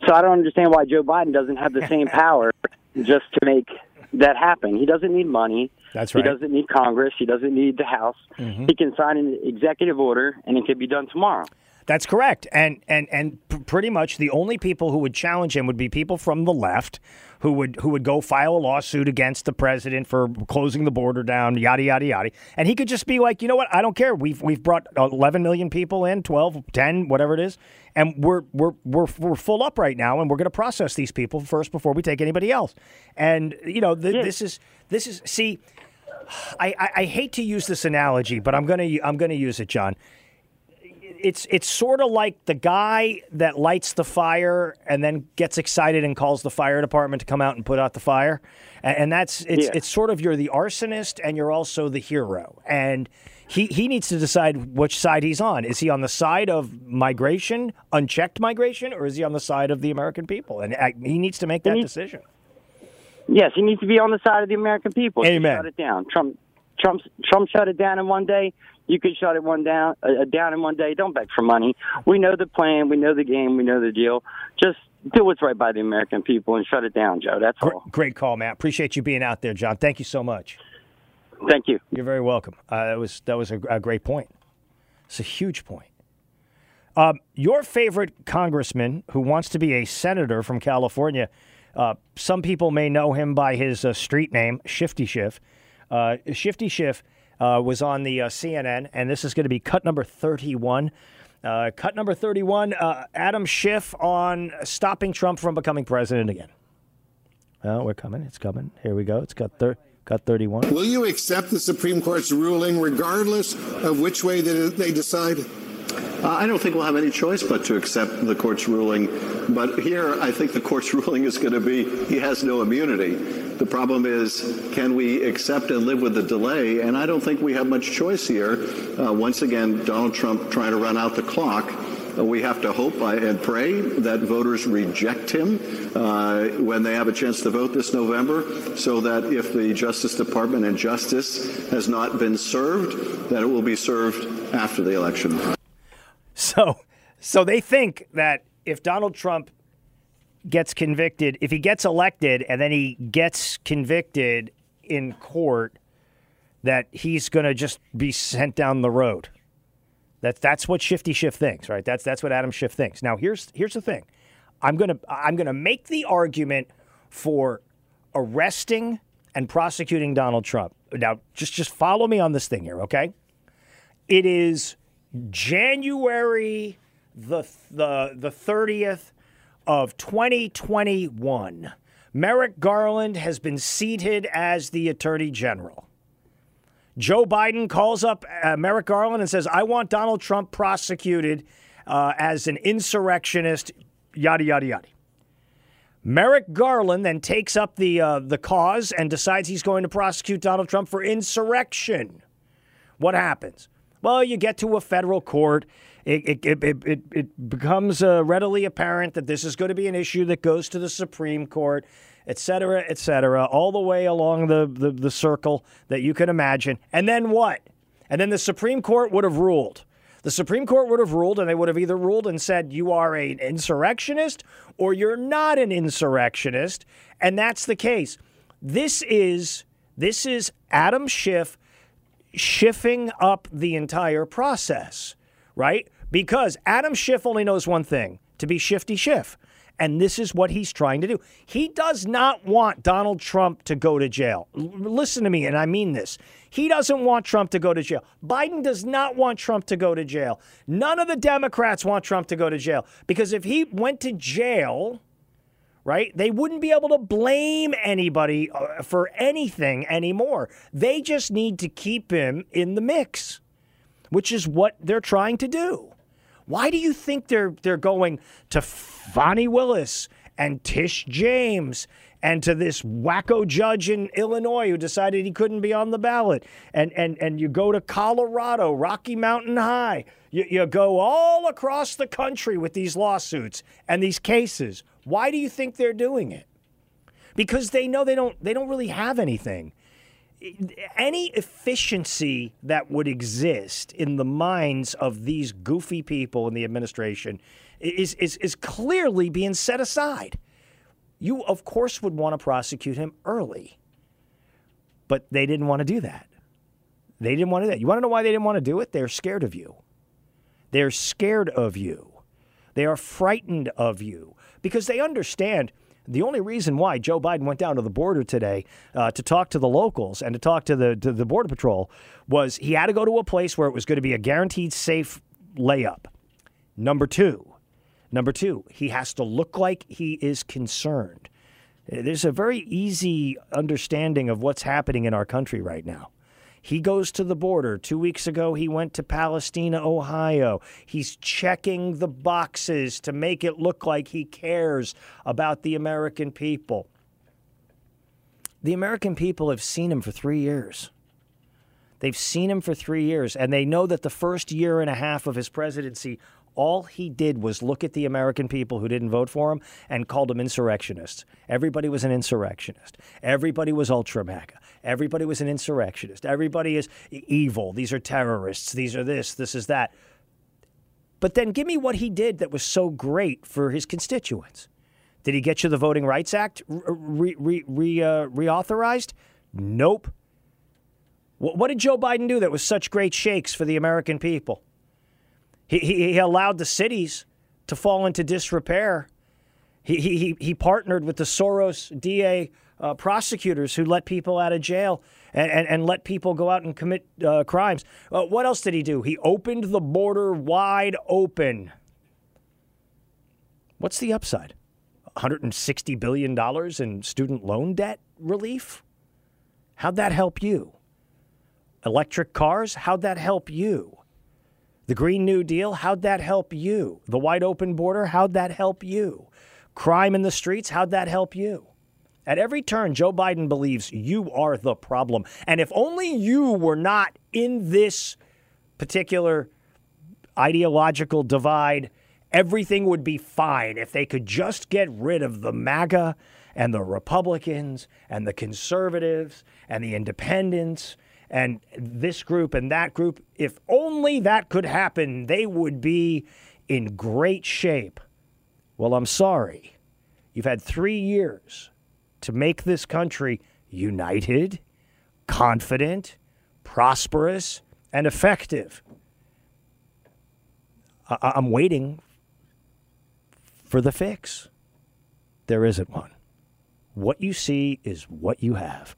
[SPEAKER 21] So I don't understand why Joe Biden doesn't have the same power just to make that happen. He doesn't need money.
[SPEAKER 4] That's right.
[SPEAKER 21] He doesn't need Congress. He doesn't need the House.
[SPEAKER 4] Mhm.
[SPEAKER 21] He can sign an executive order, and it can be done tomorrow.
[SPEAKER 4] That's correct. And and and pretty much the only people who would challenge him would be people from the left who would who would go file a lawsuit against the president for closing the border down, yada yada yada. And he could just be like, "You know what? I don't care. We've we've brought 11 million people in, 12, 10, whatever it is, and we're we're we're we're full up right now and we're going to process these people first before we take anybody else." And you know, th- this is this is see I, I, I hate to use this analogy, but I'm gonna I'm gonna use it, John. It's it's sort of like the guy that lights the fire and then gets excited and calls the fire department to come out and put out the fire, and, and that's it's
[SPEAKER 21] Yeah.
[SPEAKER 4] it's sort of you're the arsonist and you're also the hero, and he he needs to decide which side he's on. Is he on the side of migration, unchecked migration, or is he on the side of the American people? And uh, he needs to make that decision.
[SPEAKER 21] Yes, he needs to be on the side of the American people.
[SPEAKER 4] Amen.
[SPEAKER 21] Shut it down. Trump, Trump, Trump shut it down in one day. You could shut it one down, uh, down in one day. Don't beg for money. We know the plan. We know the game. We know the deal. Just do what's right by the American people and shut it down, Joe. That's all.
[SPEAKER 4] Great call, Matt. Appreciate you being out there, John. Thank you so much.
[SPEAKER 21] Thank you.
[SPEAKER 4] You're very welcome. Uh, that was that was a, a great point. It's a huge point. Um, your favorite congressman who wants to be a senator from California, uh, some people may know him by his uh, street name, Shifty Schiff. Uh, Shifty Schiff uh, was on the uh, CNN, and this is going to be cut number 31. Uh, cut number 31 Adam Schiff on stopping Trump from becoming president again. Oh, we're coming. It's coming. Here we go. It's cut, thir- cut 31.
[SPEAKER 22] Will you accept the Supreme Court's ruling regardless of which way they, they decide?
[SPEAKER 23] Uh, I don't think we'll have any choice but to accept the court's ruling. But here, I think the court's ruling is going to be he has no immunity. The problem is, can we accept and live with the delay? And I don't think we have much choice here. Uh, once again, Donald Trump trying to run out the clock. Uh, we have to hope and pray that voters reject him uh, when they have a chance to vote this November, so that if the Justice Department and justice has not been served, that it will be served after the election.
[SPEAKER 4] So, so they think that if Donald Trump gets convicted, if he gets elected and then he gets convicted in court, that he's going to just be sent down the road. That's that's what Shifty Schiff thinks, right? That's that's what Adam Schiff thinks. Now, here's here's the thing. I'm gonna I'm gonna make the argument for arresting and prosecuting Donald Trump. Now, just just follow me on this thing here, okay? It is January the the the 30th of 2021. Merrick Garland has been seated as the Attorney General. Joe Biden calls up uh, Merrick Garland and says, "I want Donald Trump prosecuted uh, as an insurrectionist." Yada yada yada. Merrick Garland then takes up the uh, the cause and decides he's going to prosecute Donald Trump for insurrection. What happens? Well, you get to a federal court. It, it, it, it, it becomes uh, readily apparent that this is going to be an issue that goes to the Supreme Court, et cetera, et cetera, all the way along the, the, the circle that you can imagine. And then what? And then the Supreme Court would have ruled. The Supreme Court would have ruled, and they would have either ruled and said you are an insurrectionist or you're not an insurrectionist, and that's the case. This is this is Adam Schiff shifting up the entire process, right? Because Adam Schiff only knows one thing to be shifty Schiff. And this is what he's trying to do. He does not want Donald Trump to go to jail. L- listen to me, and I mean this. He doesn't want Trump to go to jail. Biden does not want Trump to go to jail. None of the Democrats want Trump to go to jail. Because if he went to jail, right? They wouldn't be able to blame anybody uh, for anything anymore. They just need to keep him in the mix, which is what they're trying to do. Why do you think they're they're going to Fani Willis and Tish James and to this wacko judge in Illinois who decided he couldn't be on the ballot? And and and you go to Colorado, Rocky Mountain High. You, you go all across the country with these lawsuits and these cases. Why do you think they're doing it? Because they know they don't they don't really have anything. Any efficiency that would exist in the minds of these goofy people in the administration is, is, is clearly being set aside. You, of course, would want to prosecute him early, but they didn't want to do that. They didn't want to do that. You want to know why they didn't want to do it? They're scared of you. They're scared of you. They are frightened of you because they understand the only reason why Joe Biden went down to the border today uh, to talk to the locals and to talk to the to the border patrol was he had to go to a place where it was going to be a guaranteed safe layup. Number two, number two, he has to look like he is concerned. There's a very easy understanding of what's happening in our country right now. He goes to the border. Two weeks ago, he went to Palestine, Ohio. He's checking the boxes to make it look like he cares about the American people. The American people have seen him for three years. They've seen him for three years, and they know that the first year and a half of his presidency, all he did was look at the American people who didn't vote for him and called them insurrectionists. Everybody was an insurrectionist. Everybody was ultra MAGA. Everybody was an insurrectionist. Everybody is evil. These are terrorists. These are this. This is that. But then give me what he did that was so great for his constituents. Did he get you the Voting Rights Act re, re, re, uh, reauthorized? Nope. What, what did Joe Biden do that was such great shakes for the American people? He, he, he allowed the cities to fall into disrepair. He, he, he partnered with the Soros DA uh, prosecutors who let people out of jail and, and, and let people go out and commit uh, crimes. Uh, what else did he do? He opened the border wide open. What's the upside? $160 billion in student loan debt relief? How'd that help you? Electric cars? How'd that help you? The Green New Deal? How'd that help you? The wide open border? How'd that help you? Crime in the streets? How'd that help you? At every turn, Joe Biden believes you are the problem. And if only you were not in this particular ideological divide, everything would be fine if they could just get rid of the MAGA and the Republicans and the conservatives and the independents and this group and that group. If only that could happen, they would be in great shape. Well, I'm sorry. You've had three years to make this country united, confident, prosperous, and effective. I- I'm waiting for the fix. There isn't one. What you see is what you have.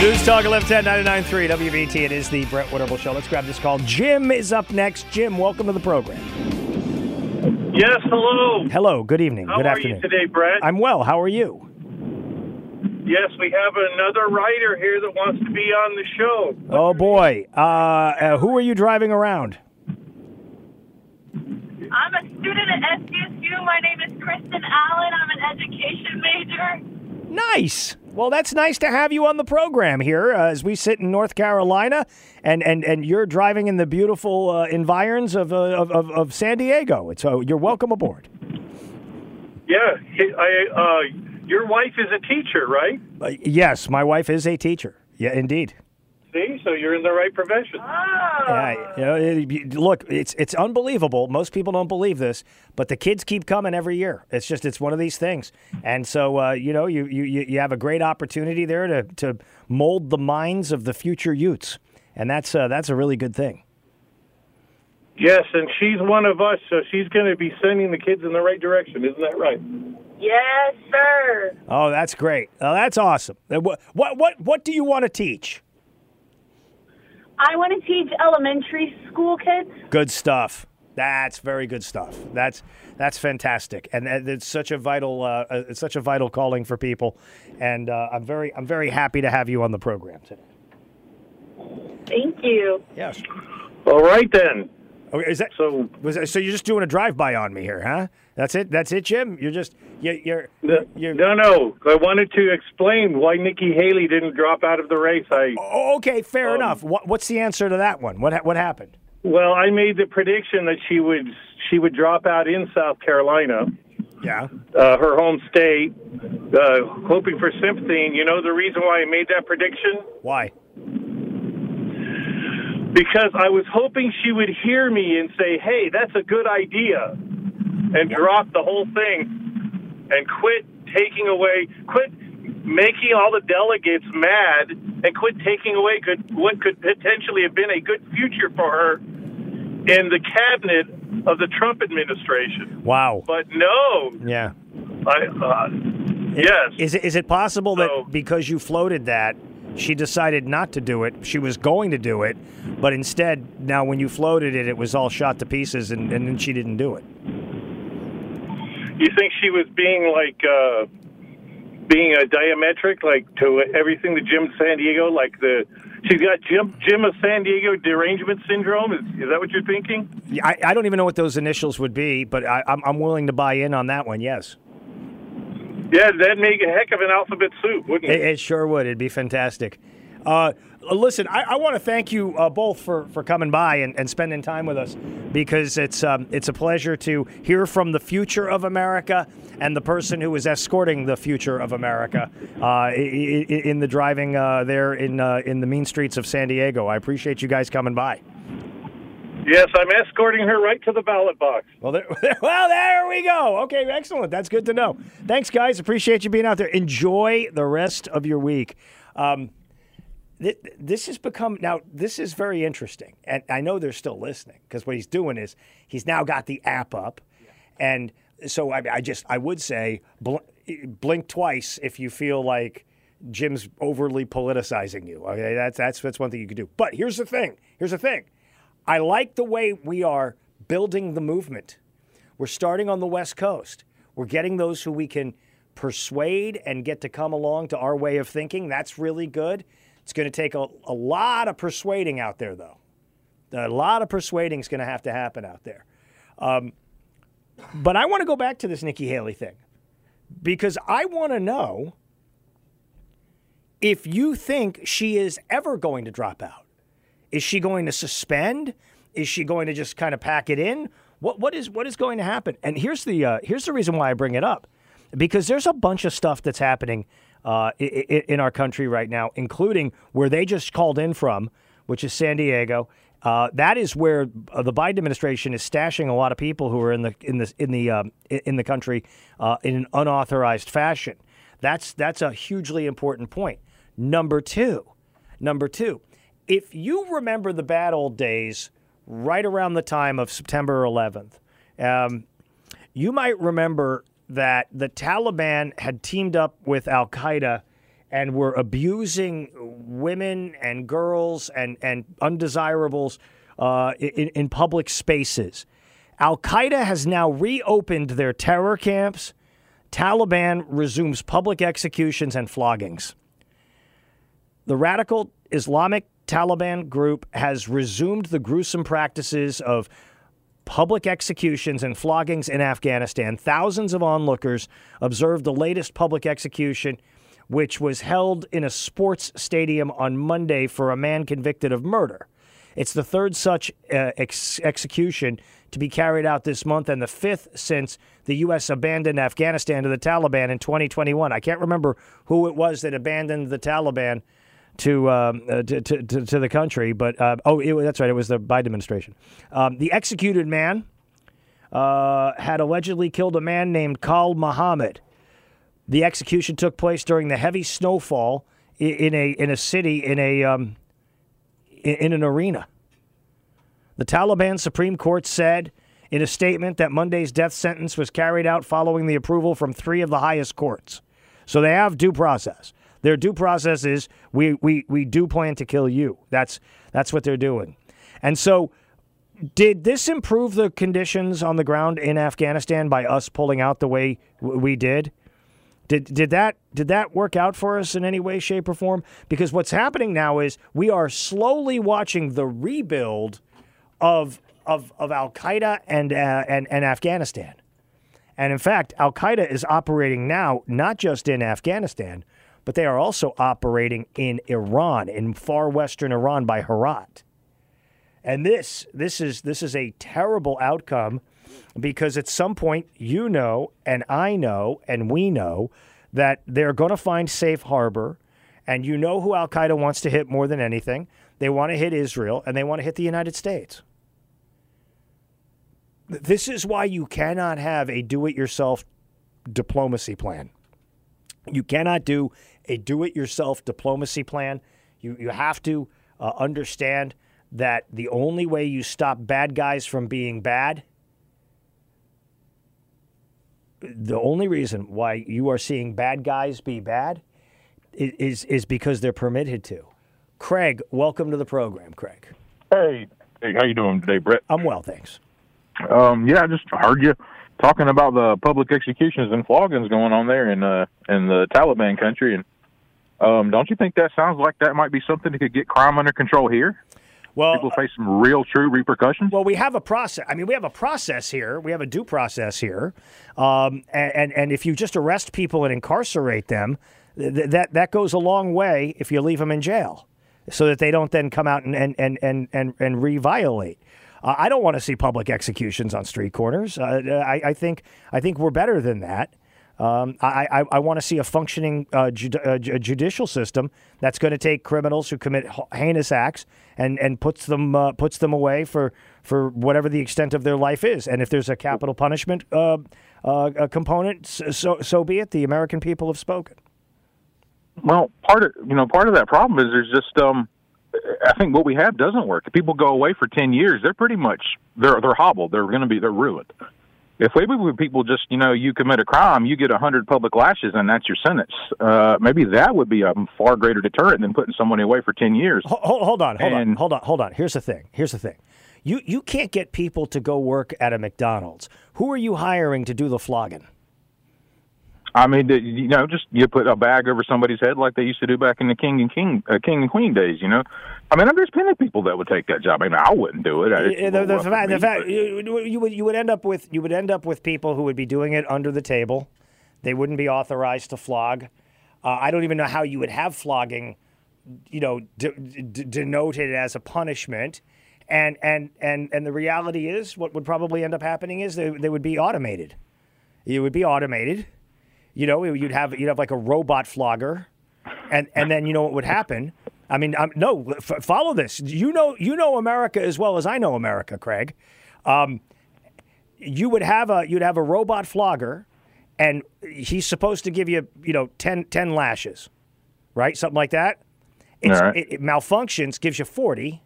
[SPEAKER 4] News Talk 1110 WBT. It is the Brett Winterble Show. Let's grab this call. Jim is up next. Jim, welcome to the program.
[SPEAKER 24] Yes, hello.
[SPEAKER 4] Hello. Good evening.
[SPEAKER 24] How
[SPEAKER 4] good
[SPEAKER 24] are
[SPEAKER 4] afternoon.
[SPEAKER 24] you today, Brett?
[SPEAKER 4] I'm well. How are you?
[SPEAKER 24] Yes, we have another rider here that wants to be on the show.
[SPEAKER 4] Oh boy. Uh, uh, who are you driving around?
[SPEAKER 25] I'm a student at SDSU. My name is Kristen Allen. I'm an education major.
[SPEAKER 4] Nice. Well, that's nice to have you on the program here uh, as we sit in North Carolina, and and, and you're driving in the beautiful uh, environs of, uh, of, of of San Diego. It's uh, you're welcome aboard.
[SPEAKER 24] Yeah, I, uh, your wife is a teacher, right?
[SPEAKER 4] Uh, yes, my wife is a teacher. Yeah, indeed.
[SPEAKER 24] See, so you're in the right profession.
[SPEAKER 4] Yeah, you know, it- you- look, it's it's unbelievable. Most people don't believe this, but the kids keep coming every year. It's just it's one of these things, and so uh, you know you, you you you have a great opportunity there to to mold the minds of the future youths, and that's uh, that's a really good thing.
[SPEAKER 24] Yes, and she's one of us, so she's going to be sending the kids in the right direction. Isn't that right?
[SPEAKER 25] Yes, sir.
[SPEAKER 4] Oh, that's great. Oh, that's awesome. Uh, What what what what do you want to teach?
[SPEAKER 25] I want to teach elementary school kids.
[SPEAKER 4] Good stuff. That's very good stuff. That's that's fantastic, and it's such a vital uh, uh, it's such a vital calling for people, and uh, I'm very I'm very happy to have you on the program today.
[SPEAKER 25] Thank you.
[SPEAKER 4] Yes.
[SPEAKER 24] All right then.
[SPEAKER 4] Okay, is that
[SPEAKER 24] so?
[SPEAKER 4] Was that, so you're just doing a drive by on me here, huh? That's it. That's it, Jim. You're just you, you're you're.
[SPEAKER 24] No, no. I wanted to explain why Nikki Haley didn't drop out of the race. I
[SPEAKER 4] Oh, okay, fair enough. What, what's the answer to that one? What what happened?
[SPEAKER 24] well, I made the prediction that she would she would drop out in South Carolina.
[SPEAKER 4] Yeah.
[SPEAKER 24] uh, her home state, uh, hoping for sympathy. And you know the reason why I made that prediction?
[SPEAKER 4] Why?
[SPEAKER 24] Because I was hoping she would hear me and say, hey, that's a good idea, and drop the whole thing and quit taking away, quit making all the delegates mad, and quit taking away good, what could potentially have been a good future for her in the cabinet of the Trump administration.
[SPEAKER 4] Wow.
[SPEAKER 24] But no,
[SPEAKER 4] Yeah.
[SPEAKER 24] I, uh, yes.
[SPEAKER 4] Is it is it possible that because you floated that, she decided not to do it? She was going to do it, but instead, now when you floated it, it was all shot to pieces, and, and then she didn't do it.
[SPEAKER 24] You think she was being like uh, being a diametric, like to everything to Jim San Diego, like the she's got Jim Jim of San Diego derangement syndrome. Is is that what you're thinking?
[SPEAKER 4] Yeah, I, I don't even know what those initials would be, but I, I'm, I'm willing to buy in on that one. Yes,
[SPEAKER 24] Yeah, that'd make a heck of an alphabet soup, wouldn't
[SPEAKER 4] it,
[SPEAKER 24] it?
[SPEAKER 4] it sure would. It'd be fantastic. Uh, listen, I, I want to thank you uh, both for, for coming by and, and spending time with us because it's um, it's a pleasure to hear from the future of America and the person who is escorting the future of America uh, i- i- in the driving uh, there in uh, in the mean streets of San Diego. I appreciate you guys coming by.
[SPEAKER 24] Yes, I'm escorting her right to the ballot box.
[SPEAKER 4] Well, there, well, there we go. Okay, excellent. That's good to know. Thanks, guys. Appreciate you being out there. Enjoy the rest of your week. Um, th- this has become now. This is very interesting, and I know they're still listening because what he's doing is he's now got the app up, and so I, I just I would say bl- blink twice if you feel like Jim's overly politicizing you. Okay, that's that's that's one thing you could do. But here's the thing. Here's the thing. I like the way we are building the movement. We're starting on the West Coast. We're getting those who we can persuade and get to come along to our way of thinking. That's really good. It's going to take a, a lot of persuading out there, though. A lot of persuading is going to have to happen out there. Um, but I want to go back to this Nikki Haley thing because I want to know if you think she is ever going to drop out. Is she going to suspend? Is she going to just kind of pack it in? What what is what is going to happen? And here's the uh, here's the reason why I bring it up, because there's a bunch of stuff that's happening uh, in our country right now, including where they just called in from, which is San Diego. Uh, that is where uh, the Biden administration is stashing a lot of people who are in the in the in the um, in the country uh, in an unauthorized fashion. That's that's a hugely important point. Number two, number two, if you remember the bad old days, right around the time of September 11th, um, you might remember that the Taliban had teamed up with Al Qaeda and were abusing women and girls and, and undesirables uh, in, in public spaces. Al Qaeda has now reopened their terror camps. Taliban resumes public executions and floggings. The radical Islamic Taliban group has resumed the gruesome practices of public executions and floggings in Afghanistan. Thousands of onlookers observed the latest public execution, which was held in a sports stadium on Monday for a man convicted of murder. It's the third such uh, ex- execution to be carried out this month and the fifth since the U.S. abandoned Afghanistan to the Taliban in 2021. I can't remember who it was that abandoned the Taliban to um, uh, to, to, to, the country, but uh, oh, it, that's right, it was the Biden administration. Um, the executed man uh, had allegedly killed a man named Kal Muhammad. The execution took place during the heavy snowfall i- in a in a city in a um, in, in an arena. The Taliban Supreme Court said in a statement that Monday's death sentence was carried out following the approval from three of the highest courts. So they have due process. Their due process is we, we, we do plan to kill you. That's that's what they're doing. And so did this improve the conditions on the ground in Afghanistan by us pulling out the way we did? Did did that did that work out for us in any way, shape, or form? Because what's happening now is we are slowly watching the rebuild of of, of Al Qaeda and, uh, and and Afghanistan. And in fact, Al Qaeda is operating now not just in Afghanistan, but they are also operating in Iran, in far western Iran by Herat. And this this is this is a terrible outcome because at some point you know and I know and we know that they're going to find safe harbor and you know who Al Qaeda wants to hit more than anything. They want to hit Israel and they want to hit the United States. This is why you cannot have a do it yourself diplomacy plan. You cannot do a do it yourself diplomacy plan. You, you have to uh, understand that the only way you stop bad guys from being bad, the only reason why you are seeing bad guys be bad is, is because they're permitted to. Craig, welcome to the program, Craig.
[SPEAKER 26] Hey, hey, how you doing today, Brett?
[SPEAKER 4] I'm well, thanks.
[SPEAKER 26] Um, yeah, I just heard you talking about the public executions and floggings going on there in uh in the Taliban country, and um, don't you think that sounds like that might be something that could get crime under control here?
[SPEAKER 4] Well,
[SPEAKER 26] people face some real, true repercussions.
[SPEAKER 4] Well, we have a process. I mean, we have a process here. We have a due process here, um, and, and and if you just arrest people and incarcerate them, th- that that goes a long way. If you leave them in jail, so that they don't then come out and and and and and, and reviolate. Uh, I don't want to see public executions on street corners. Uh, I, I think I think we're better than that. Um, I, I, I want to see a functioning uh, uh, ju- judicial system that's going to take criminals who commit heinous acts and, and puts them uh, puts them away for, for whatever the extent of their life is. And if there's a capital punishment uh, uh, component, so so be it. The American people have spoken.
[SPEAKER 26] Well, part of you know part of that problem is there's just um, I think what we have doesn't work. If people go away for ten years, they're pretty much they're they're hobbled. They're going to be they're ruined. If maybe when people just you know you commit a crime, you get a hundred public lashes, and that's your sentence. Uh, maybe that would be a far greater deterrent than putting somebody away for ten years.
[SPEAKER 4] Hold, hold on, hold on, hold on, hold on. Here's the thing. Here's the thing. You you can't get people to go work at a McDonald's. Who are you hiring to do the flogging?
[SPEAKER 26] I mean, the- you know, just you put a bag over somebody's head like they used to do back in the king and king, uh, king and queen days. You know, I mean, there's plenty of people that would take that job. I mean, I wouldn't do it.
[SPEAKER 4] Yeah, the, the fact, the
[SPEAKER 26] me,
[SPEAKER 4] fact you, you would you would end up with you would end up with people who would be doing it under the table. They wouldn't be authorized to flog. Uh, I don't even know how you would have flogging, you know, de- de- denoted as a punishment. And and and and the reality is, what would probably end up happening is they, they would be automated. It would be automated. You know, you'd have you'd have like a robot flogger, and and then you know what would happen. I mean, um, no, f- follow this. You know, you know America as well as I know America, Craig. Um, you would have a you'd have a robot flogger, and he's supposed to give you you know 10, 10 lashes, right? Something like that. It's,
[SPEAKER 26] All right.
[SPEAKER 4] it, it malfunctions, gives you forty,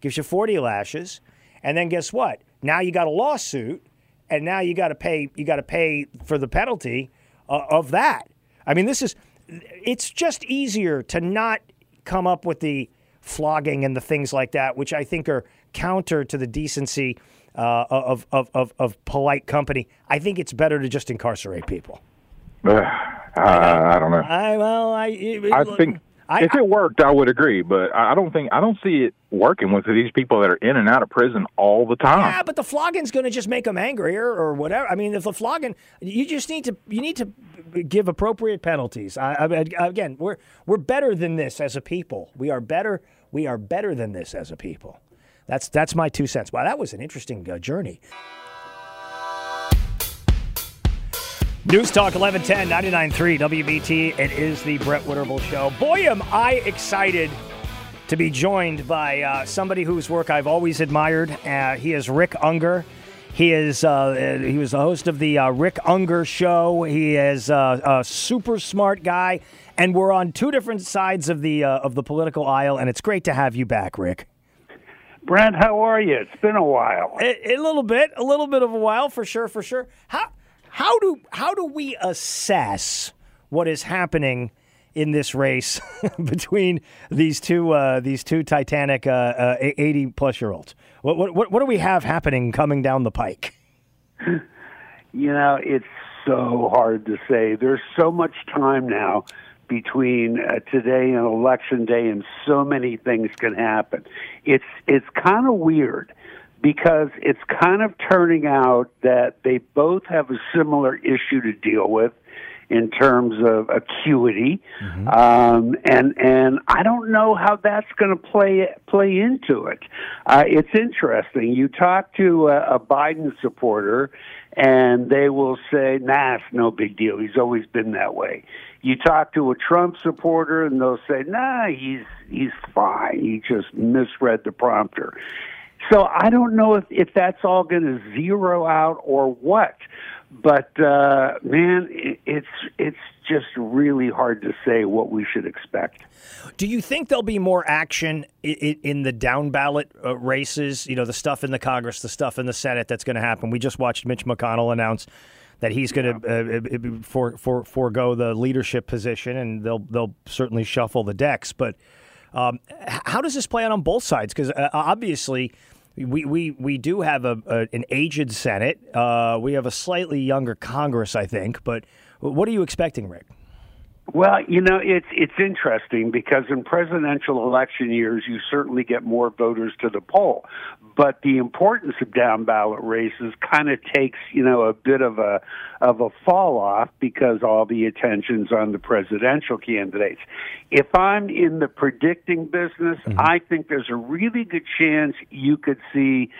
[SPEAKER 4] gives you forty lashes, and then guess what? Now you got a lawsuit, and now you got to pay you got to pay for the penalty uh, of that. I mean, this is it's just easier to not come up with the flogging and the things like that, which I think are counter to the decency uh, of, of, of, of polite company. I think it's better to just incarcerate people.
[SPEAKER 26] Uh, I don't know.
[SPEAKER 4] I well, I
[SPEAKER 26] I think if it worked, I would agree, but I I don't think I don't see it working with these people that are in and out of prison all the time.
[SPEAKER 4] Yeah, but the flogging's going to just make them angrier or whatever. I mean, if the flogging, you just need to you need to give appropriate penalties. I, I, again, we're we're better than this as a people. We are better. We are better than this as a people. That's that's my two cents. Wow, that was an interesting uh, journey. News Talk 1110 99.3 WBT. It is the Brett Winterble Show. Boy, am I excited to be joined by uh, somebody whose work I've always admired. Uh, he is Rick Ungar. He is uh, he was the host of the uh, Rick Ungar Show. He is uh, a super smart guy, and we're on two different sides of the uh, of the political aisle. And it's great to have you back, Rick.
[SPEAKER 27] Brent, how are you? It's been a while.
[SPEAKER 4] A, a little bit, a little bit of a while for sure, for sure. How how do how do we assess what is happening in this race between these two uh, these two Titanic uh, uh, eighty plus year olds? What, what what do we have happening coming down the pike?
[SPEAKER 27] You know, it's so hard to say. There's so much time now between uh, today and election day, and so many things can happen. It's it's kind of weird because it's kind of turning out that they both have a similar issue to deal with in terms of acuity, um, and and I don't know how that's going to play play into it. Uh, it's interesting. You talk to a, a Biden supporter, and they will say, "Nah, it's no big deal. He's always been that way." You talk to a Trump supporter, and they'll say, "Nah, he's he's fine. He just misread the prompter." So I don't know if, if that's all going to zero out or what. But uh, man, it, it's it's just really hard to say what we should expect.
[SPEAKER 4] Do you think there'll be more action in, in the down ballot uh, races? You know, the stuff in the Congress, the stuff in the Senate that's going to happen. We just watched Mitch McConnell announce that he's going to uh, for, for, forego the leadership position, and they'll they'll certainly shuffle the decks. But um, how does this play out on both sides? Because uh, obviously. We, we, we do have a, a an aged Senate. Uh, we have a slightly younger Congress, I think. But what are you expecting, Rick?
[SPEAKER 27] Well, you know, it's it's interesting because in presidential election years, you certainly get more voters to the poll, but the importance of down ballot races kind of takes you know a bit of a of a fall off because all the attention's on the presidential candidates. If I'm in the predicting business, mm-hmm. I think there's a really good chance you could see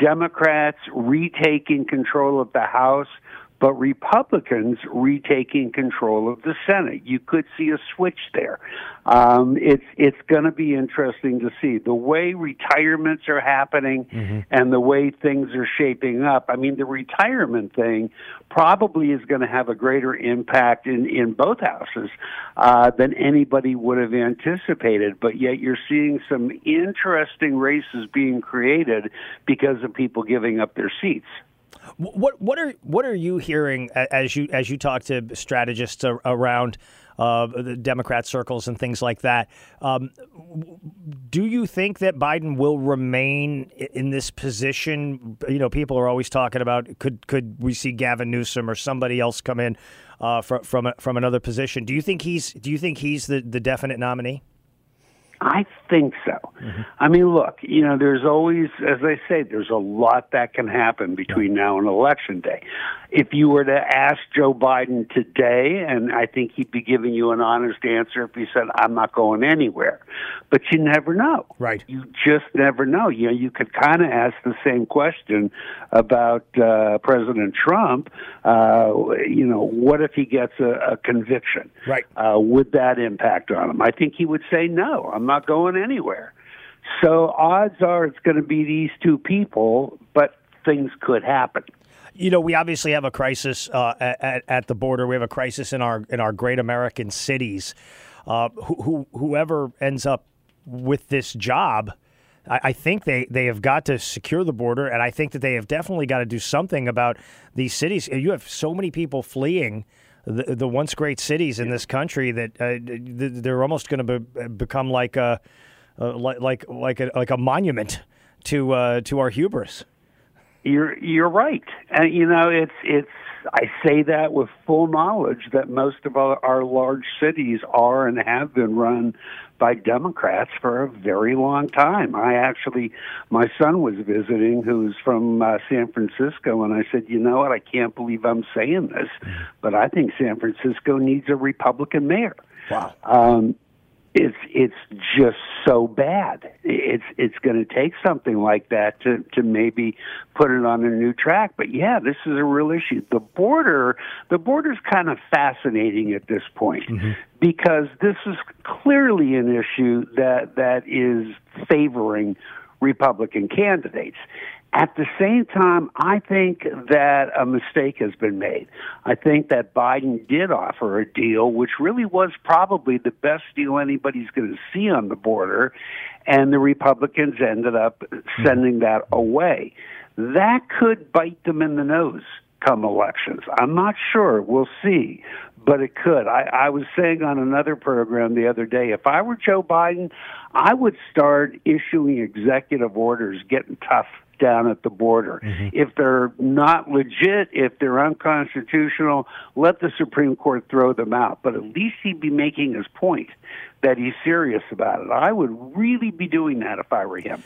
[SPEAKER 27] Democrats retaking control of the House but Republicans retaking control of the Senate. You could see a switch there. Um, it's it's going to be interesting to see the way retirements are happening and the way things are shaping up. I mean, the retirement thing probably is going to have a greater impact in in both houses uh, than anybody would have anticipated. But yet, you're seeing some interesting races being created because of people giving up their seats.
[SPEAKER 4] What what are what are you hearing as you as you talk to strategists around uh, the Democrat circles and things like that? Um, do you think that Biden will remain in this position? You know, people are always talking about could could we see Gavin Newsom or somebody else come in uh, from from from another position? Do you think he's do you think he's the, the definite nominee?
[SPEAKER 27] I think so. I mean, look, you know, there's always, as I say, there's a lot that can happen between now and election day. If you were to ask Joe Biden today, and I think he'd be giving you an honest answer if he said, I'm not going anywhere. But you never know.
[SPEAKER 4] Right.
[SPEAKER 27] You just never know. You know, you could kind of ask the same question about uh, President Trump. Uh, you know, what if he gets a, a conviction?
[SPEAKER 4] Right.
[SPEAKER 27] Uh, would that impact on him? I think he would say, no, I'm not going anywhere. So odds are it's going to be these two people, but things could happen.
[SPEAKER 4] You know, we obviously have a crisis uh, at, at the border. We have a crisis in our in our great American cities. Uh, who, who, whoever ends up with this job, I, I think they, they have got to secure the border, and I think that they have definitely got to do something about these cities. You have so many people fleeing the, the once great cities in this country that uh, they're almost going to be, become like a uh, like like like a, like a monument to uh, to our hubris.
[SPEAKER 27] You're you're right, and you know it's it's. I say that with full knowledge that most of our, our large cities are and have been run by Democrats for a very long time. I actually, my son was visiting, who's from uh, San Francisco, and I said, you know what? I can't believe I'm saying this, but I think San Francisco needs a Republican mayor.
[SPEAKER 4] Wow.
[SPEAKER 27] Um, it's it's just so bad. It's it's going to take something like that to to maybe put it on a new track. But yeah, this is a real issue. The border, the border's kind of fascinating at this point mm-hmm. because this is clearly an issue that that is favoring Republican candidates. At the same time, I think that a mistake has been made. I think that Biden did offer a deal, which really was probably the best deal anybody's going to see on the border, and the Republicans ended up sending hmm. that away. That could bite them in the nose come elections. I'm not sure. We'll see. But it could. I, I was saying on another program the other day, if I were Joe Biden, I would start issuing executive orders, getting tough down at the border. If they're not legit, if they're unconstitutional, let the Supreme Court throw them out. But at least he'd be making his point that he's serious about it. I would really be doing that if I were him.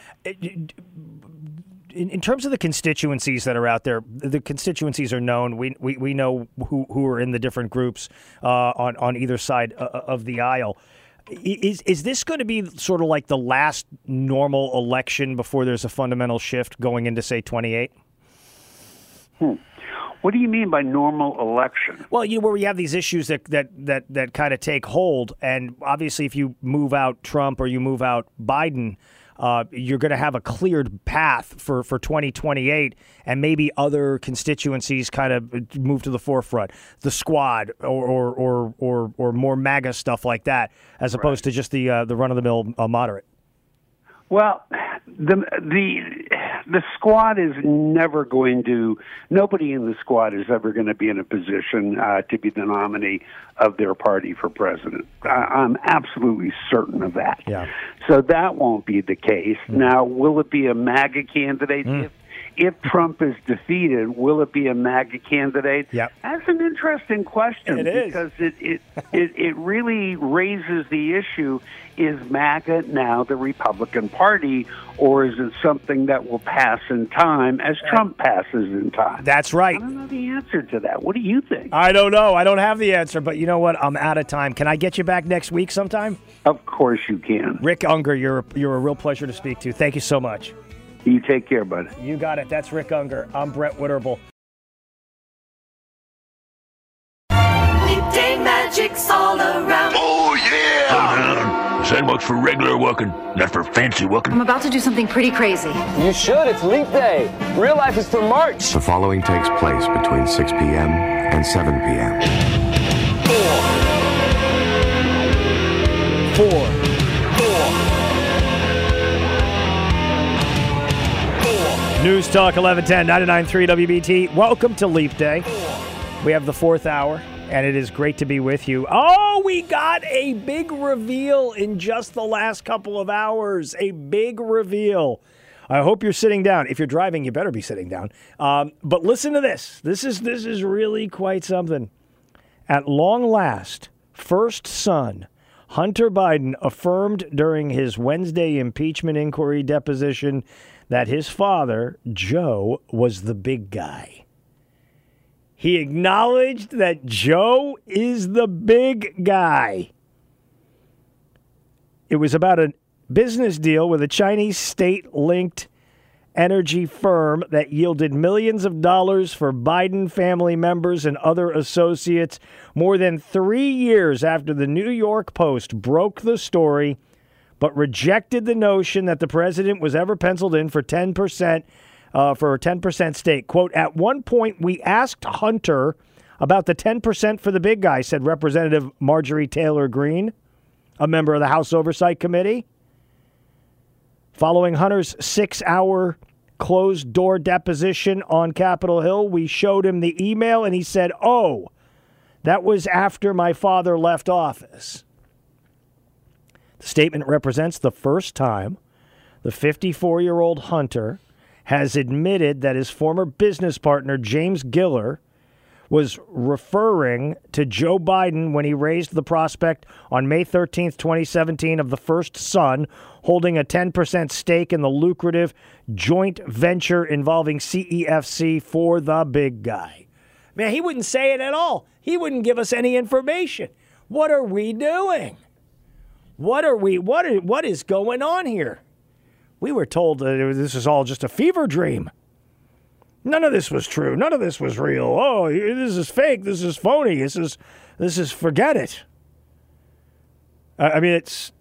[SPEAKER 4] in, in terms of the constituencies that are out there, the constituencies are known. We we, we know who, who are in the different groups uh, on on either side uh, of the aisle. Is is this going to be sort of like the last normal election before there's a fundamental shift going into say 28?
[SPEAKER 27] Hmm. What do you mean by normal election?
[SPEAKER 4] Well, you know, where we have these issues that that that that kind of take hold, and obviously, if you move out Trump or you move out Biden, uh, you're going to have a cleared path for for 2028, and maybe other constituencies kind of move to the forefront, the squad or or or or, or more MAGA stuff like that, as opposed to just the uh, the run of the mill uh, moderate.
[SPEAKER 27] Well, the the the squad is never going to. Nobody in the squad is ever going to be in a position uh, to be the nominee of their party for president. I, I'm absolutely certain of that.
[SPEAKER 4] Yeah.
[SPEAKER 27] So that won't be the case. Now, will it be a MAGA candidate? If, if Trump is defeated, will it be a MAGA candidate?
[SPEAKER 4] Yep.
[SPEAKER 27] That's an interesting question
[SPEAKER 4] It
[SPEAKER 27] because it, it, it, it really raises the issue is MAGA now the Republican Party, or is it something that will pass in time as Trump passes in time?
[SPEAKER 4] That's right.
[SPEAKER 27] I don't know the answer to that. What do you think?
[SPEAKER 4] I don't know. I don't have the answer, but you know what? I'm out of time. Can I get you back next week sometime?
[SPEAKER 27] Of course you can.
[SPEAKER 4] Rick Ungar, you're you're a real pleasure to speak to. Thank you so much.
[SPEAKER 27] You take care, bud.
[SPEAKER 4] You got it. That's Rick Ungar. I'm Brett Winterble.
[SPEAKER 3] Day magic's all around. Oh, yeah!
[SPEAKER 28] Sidewalks for regular walking, not for fancy walking.
[SPEAKER 29] I'm about to do something pretty crazy.
[SPEAKER 30] You should. It's Leap Day. Real life is for March.
[SPEAKER 31] The following takes place between 6 p.m. and 7 p.m.
[SPEAKER 4] Four. Four. News Talk 1110 993 WBT. Welcome to Leap Day. We have the fourth hour, and it is great to be with you. Oh, we got a big reveal in just the last couple of hours. A big reveal. I hope you're sitting down. If you're driving, you better be sitting down. Um, but listen to this. This is this is really quite something. At long last, first son Hunter Biden affirmed during his Wednesday impeachment inquiry deposition that his father, Joe, was the big guy. He acknowledged that Joe is the big guy. It was about a business deal with a Chinese state linked energy firm that yielded millions of dollars for Biden family members and other associates more than three years after the New York Post broke the story, but rejected the notion that the president was ever penciled in for 10%. Uh, for a 10% stake. Quote, at one point, we asked Hunter about the 10% for the big guy, said Representative Marjorie Taylor Greene, a member of the House Oversight Committee. Following Hunter's six hour closed door deposition on Capitol Hill, we showed him the email and he said, Oh, that was after my father left office. The statement represents the first time the 54 year old Hunter has admitted that his former business partner, James Gilliar, was referring to Joe Biden when he raised the prospect on May 13th, 2017, of the first son holding a 10% stake in the lucrative joint venture involving CEFC for the big guy. Man, he wouldn't say it at all. He wouldn't give us any information. What are we doing? What are we what what is going on here? We were told that this is all just a fever dream. None of this was true. None of this was real. Oh, this is fake. This is phony. This is this is forget it. I mean, it's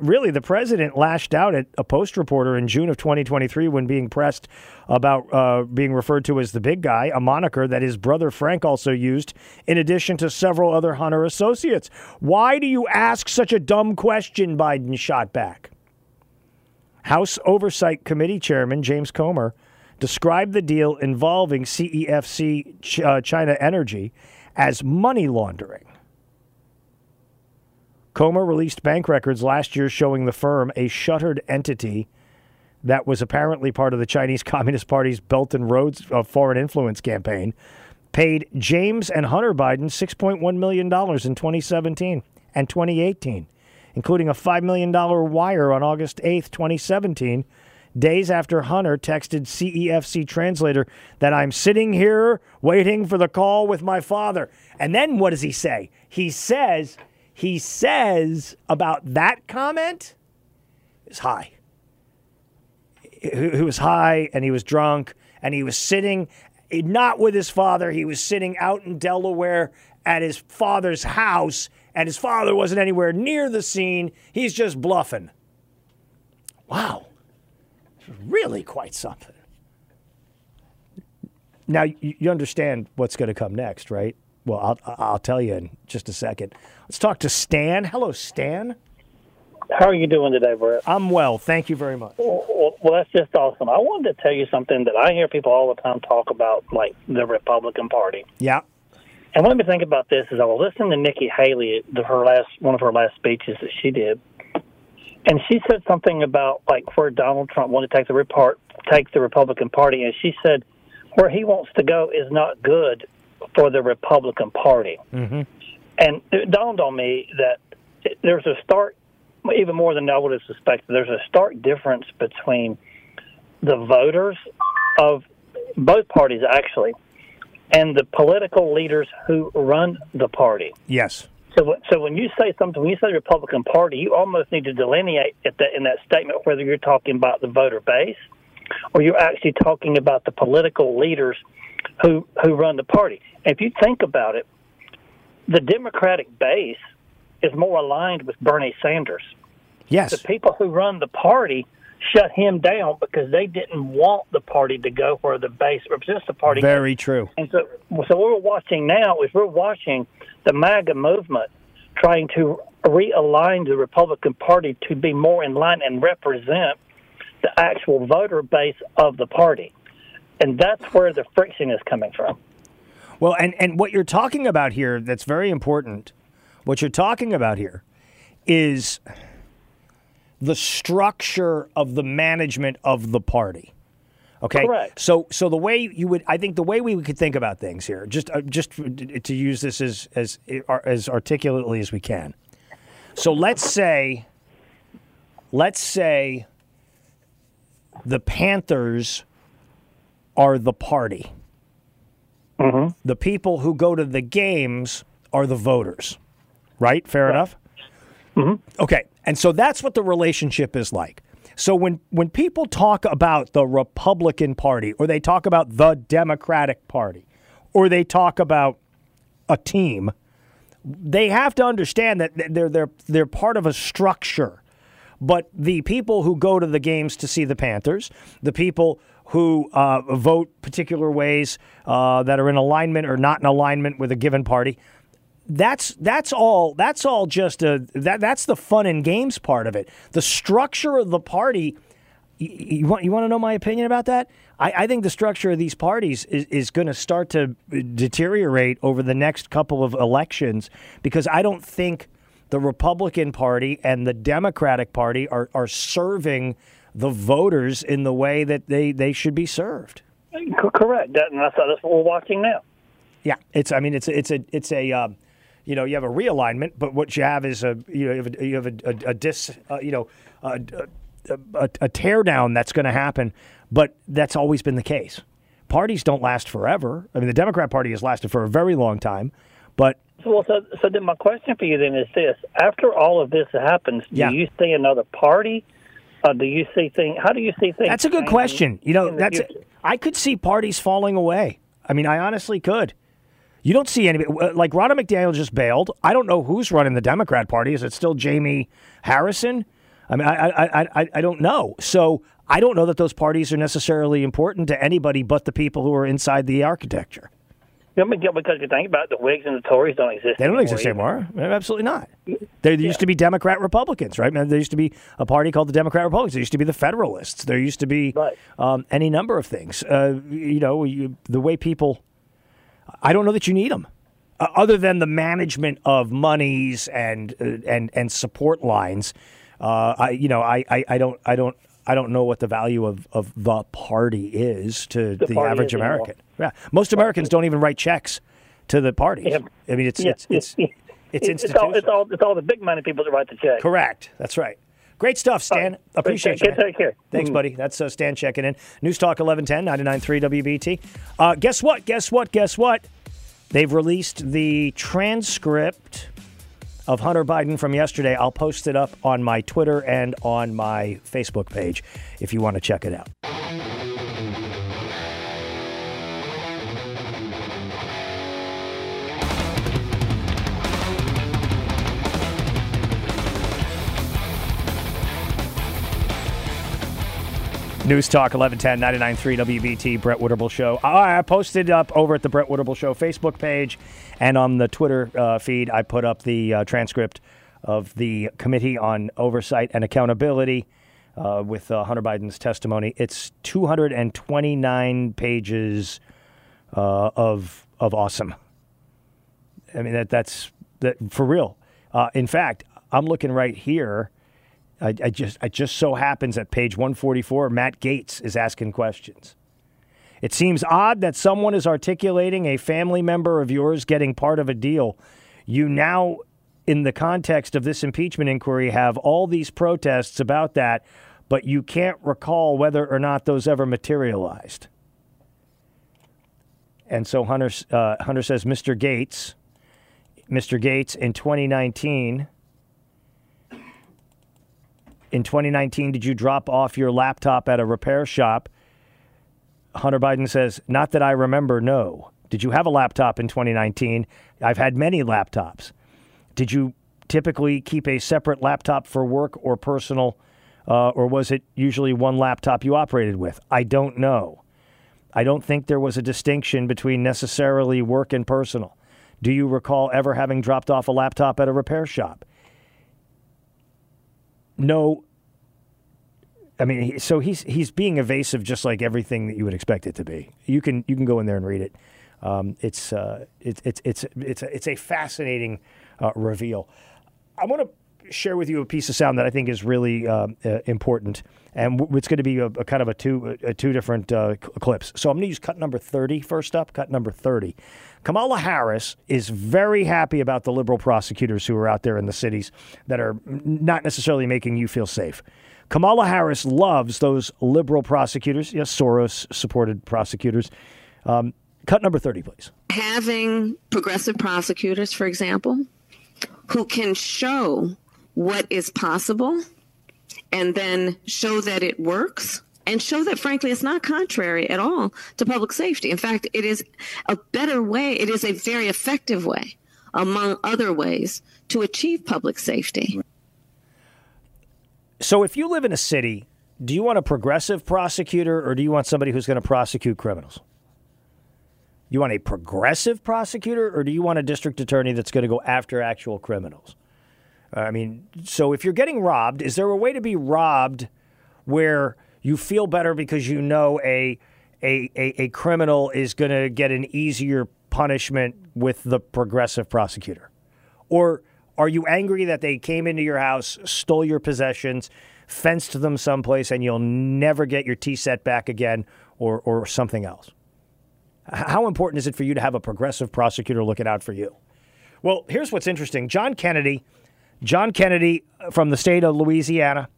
[SPEAKER 4] really the president lashed out at a Post reporter in June of 2023 when being pressed about uh, being referred to as the big guy, a moniker that his brother Frank also used, in addition to several other Hunter associates. Why do you ask such a dumb question? Biden shot back. House Oversight Committee Chairman James Comer described the deal involving CEFC uh, China Energy as money laundering. Comer released bank records last year showing the firm, a shuttered entity that was apparently part of the Chinese Communist Party's Belt and Roads uh, foreign influence campaign, paid James and Hunter Biden $6.1 million in 2017 and 2018, including a $5 million wire on August 8th, 2017, days after Hunter texted CEFC translator that I'm sitting here waiting for the call with my father. And then what does he say? He says, he says about that comment is high. He was high and he was drunk and he was sitting not with his father. He was sitting out in Delaware at his father's house, and his father wasn't anywhere near the scene. He's just bluffing. Wow. Really quite something. Now, you you understand what's going to come next, right? Well, I'll, I'll tell you in just a second. Let's talk to Stan. Hello, Stan.
[SPEAKER 32] How are you doing today, Brett?
[SPEAKER 4] I'm well. Thank you very much.
[SPEAKER 32] Well, well, that's just awesome. I wanted to tell you something that I hear people all the time talk about, like the Republican Party.
[SPEAKER 4] Yeah.
[SPEAKER 32] And what made me think about this is I was listening to Nikki Haley, the, her last one of her last speeches that she did, and she said something about like where Donald Trump wanted to take the repart take the Republican Party, and she said where he wants to go is not good for the Republican Party.
[SPEAKER 4] Mm-hmm.
[SPEAKER 32] And it dawned on me that there's a stark, even more than I would have suspected, there's a stark difference between the voters of both parties, actually, and the political leaders who run the party.
[SPEAKER 4] Yes.
[SPEAKER 32] So, so when you say something, when you say Republican Party, you almost need to delineate at that, in that statement whether you're talking about the voter base or you're actually talking about the political leaders who who run the party. And if you think about it, the Democratic base is more aligned with Bernie Sanders.
[SPEAKER 4] Yes.
[SPEAKER 32] The people who run the party shut him down because they didn't want the party to go where the base represents the party.
[SPEAKER 4] Very true.
[SPEAKER 32] And so, so what we're watching now is we're watching the MAGA movement trying to realign the Republican Party to be more in line and represent the actual voter base of the party. And that's where the friction is coming from.
[SPEAKER 4] Well, and, and what you're talking about here that's very important, what you're talking about here is the structure of the management of the party. Okay.
[SPEAKER 32] Correct.
[SPEAKER 4] So, so the way you would, I think, the way we could think about things here, just uh, just to use this as as as articulately as we can. So let's say, let's say, the Panthers are the party.
[SPEAKER 32] Mm-hmm.
[SPEAKER 4] The people who go to the games are the voters. Right? Fair enough.
[SPEAKER 32] Mm-hmm.
[SPEAKER 4] Okay. And so that's what the relationship is like. So when when people talk about the Republican Party or they talk about the Democratic Party or they talk about a team, they have to understand that they're they're they're part of a structure. But the people who go to the games to see the Panthers, the people who uh, vote particular ways uh, that are in alignment or not in alignment with a given party, that's that's all that's all just a that that's the fun and games part of it. The structure of the party. You, you want you want to know my opinion about that? I, I think the structure of these parties is, is going to start to deteriorate over the next couple of elections because I don't think the Republican Party and the Democratic Party are, are serving the voters in the way that they, they should be served.
[SPEAKER 32] Correct. That, and that's, that's what we're watching now.
[SPEAKER 4] Yeah, it's. I mean, it's it's a it's a. Um, you know, you have a realignment, but what you have is a you know you have a, you have a, a, a dis uh, you know a, a, a tear down that's going to happen, but that's always been the case. Parties don't last forever. I mean, the Democrat Party has lasted for a very long time, but
[SPEAKER 32] So, well, so, so then my question for you then is this: After all of this happens, do
[SPEAKER 4] Yeah.
[SPEAKER 32] you see another party? Or do you see things? How do you see things?
[SPEAKER 4] That's a good question. You know, that's
[SPEAKER 32] future?
[SPEAKER 4] I could see parties falling away. I mean, I honestly could. You don't see anybody uh, like Ronna McDaniel just bailed. I don't know who's running the Democrat Party. Is it still Jamie Harrison? I mean, I, I, I- I don't know. So I don't know that those parties are necessarily important to anybody but the people who are inside the architecture.
[SPEAKER 32] Know, because you think about it, the Whigs and the Tories don't exist.
[SPEAKER 4] They don't
[SPEAKER 32] anymore
[SPEAKER 4] exist
[SPEAKER 32] either.
[SPEAKER 4] anymore. Absolutely not. There used to be Democrat Republicans, right? There used to be a party called the Democrat Republicans. There used to be the Federalists. There used to be um, any number of things. Uh, you know, you, the way people. I don't know that you need them, uh, other than the management of monies and uh, and and support lines. Uh, I you know I, I, I don't I don't I don't know what the value of, of the party is to the,
[SPEAKER 32] party
[SPEAKER 4] average
[SPEAKER 32] American. anymore.
[SPEAKER 4] Yeah, most Americans don't even write checks to the parties.
[SPEAKER 32] Yeah.
[SPEAKER 4] I mean, it's
[SPEAKER 32] Yeah,
[SPEAKER 4] it's it's
[SPEAKER 32] yeah.
[SPEAKER 4] it's
[SPEAKER 32] it's all it's all it's all the big money people that write the check.
[SPEAKER 4] Correct. That's right. Great stuff, Stan. Appreciate
[SPEAKER 32] take-
[SPEAKER 4] you.
[SPEAKER 32] take care.
[SPEAKER 4] Thanks,
[SPEAKER 32] Mm.
[SPEAKER 4] buddy. That's uh, Stan checking in. News Talk 1110, 99.3 WBT. Uh, guess what? Guess what? Guess what? They've released the transcript of Hunter Biden from yesterday. I'll post it up on my Twitter and on my Facebook page if you want to check it out. News Talk 1110 993 WBT Brett Winterble Show. I posted up over at the Brett Winterble Show Facebook page and on the Twitter uh, feed. I put up the uh, transcript of the Committee on Oversight and Accountability uh, with uh, Hunter Biden's testimony. It's 229 pages uh, of of awesome. I mean that that's that for real. Uh, in fact, I'm looking right here, I, I just it just so happens at page 144, Matt Gaetz is asking questions. It seems odd that someone is articulating a family member of yours getting part of a deal. You now, in the context of this impeachment inquiry, have all these protests about that, but you can't recall whether or not those ever materialized. And so Hunter, uh, Hunter says, Mr. Gaetz, Mr. Gaetz in 2019 in 2019, did you drop off your laptop at a repair shop? Hunter Biden says, Not that I remember, no. Did you have a laptop in 2019? I've had many laptops. Did you typically keep a separate laptop for work or personal, uh, or was it usually one laptop you operated with? I don't know. I don't think there was a distinction between necessarily work and personal. Do you recall ever having dropped off a laptop at a repair shop? No I mean, so he's he's being evasive, just like everything that you would expect it to be. You can you can go in there and read it. Um, it's, uh, it's it's it's it's a, it's a fascinating uh, reveal. I want to share with you a piece of sound that I think is really uh, uh important, and it's going to be a, a, kind of a two a two different uh, clips. So I'm going to use cut number 30 first up. Cut number 30. Kamala Harris is very happy about the liberal prosecutors who are out there in the cities that are not necessarily making you feel safe. Kamala Harris loves those liberal prosecutors, yes, Soros supported prosecutors. Um, cut number 30, please.
[SPEAKER 5] Having progressive prosecutors, for example, who can show what is possible and then show that it works and show that, frankly, it's not contrary at all to public safety. In fact, it is a better way, it is a very effective way, among other ways, to achieve public safety.
[SPEAKER 4] So if you live in a city, do you want a progressive prosecutor or do you want somebody who's going to prosecute criminals? You want a progressive prosecutor or do you want a district attorney that's going to go after actual criminals? I mean, so if you're getting robbed, is there a way to be robbed where you feel better because you know a a, a, a criminal is going to get an easier punishment with the progressive prosecutor? Or are you angry that they came into your house, stole your possessions, fenced them someplace, and you'll never get your tea set back again or, or something else? How important is it for you to have a progressive prosecutor looking out for you? Well, here's what's interesting John Kennedy, John Kennedy uh, from the state of Louisiana,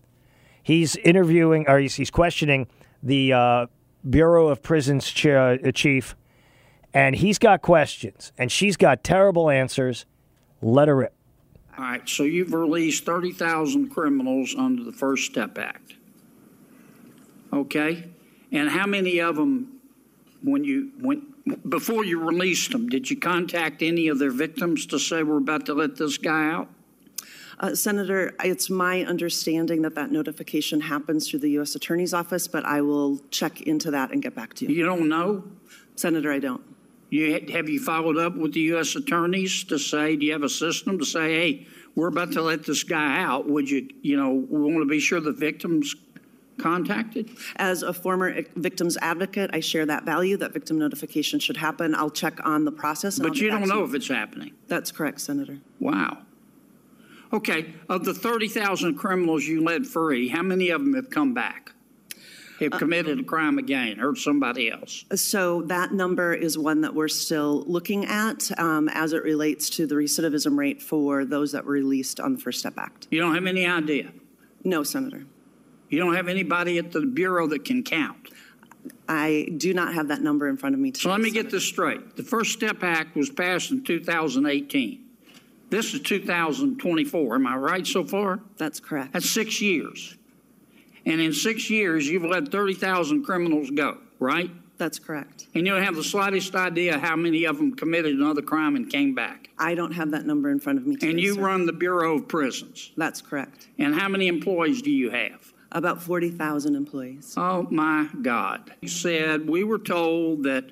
[SPEAKER 4] he's interviewing or he's, he's questioning the uh, Bureau of Prisons chair, uh, chief, and he's got questions, and she's got terrible answers. Let her rip.
[SPEAKER 13] All right, so you've released 30,000 criminals under the First Step Act. Okay? And how many of them, when you, when, before you released them, did you contact any of their victims to say we're about to let this guy out?
[SPEAKER 14] Uh, Senator, it's my understanding that that notification happens through the U.S. Attorney's Office, but I will check into that and get back to you.
[SPEAKER 13] You don't know?
[SPEAKER 14] Senator, I don't.
[SPEAKER 13] You, have you followed up with the U.S. attorneys to say, do you have a system to say, hey, we're about to let this guy out? Would you, you know, we want to be sure the victims contacted?
[SPEAKER 14] As a former victims advocate, I share that value that victim notification should happen. I'll check on the process.
[SPEAKER 13] But you don't know if it's happening.
[SPEAKER 14] That's correct, Senator.
[SPEAKER 13] Wow. Okay, of the 30,000 criminals you let free, how many of them have come back? Have uh, committed a crime again, or somebody else?
[SPEAKER 14] So that number is one that we're still looking at um, as it relates to the recidivism rate for those that were released on the First Step Act.
[SPEAKER 13] You don't have any idea?
[SPEAKER 14] No, Senator.
[SPEAKER 13] You don't have anybody at the Bureau that can count?
[SPEAKER 14] I do not have that number in front of me today.
[SPEAKER 13] So let me get this straight. The First Step Act was passed in 2018. This is 2024. Am I right so far?
[SPEAKER 14] That's correct.
[SPEAKER 13] That's six years. And in six years, you've let 30,000 criminals go, right?
[SPEAKER 14] That's correct.
[SPEAKER 13] And you don't have the slightest idea how many of them committed another crime and came back.
[SPEAKER 14] I don't have that number in front of me today,
[SPEAKER 13] And you
[SPEAKER 14] sir.
[SPEAKER 13] run the Bureau of Prisons.
[SPEAKER 14] That's correct.
[SPEAKER 13] And how many employees do you have?
[SPEAKER 14] About 40,000 employees.
[SPEAKER 13] Oh my God. You said we were told that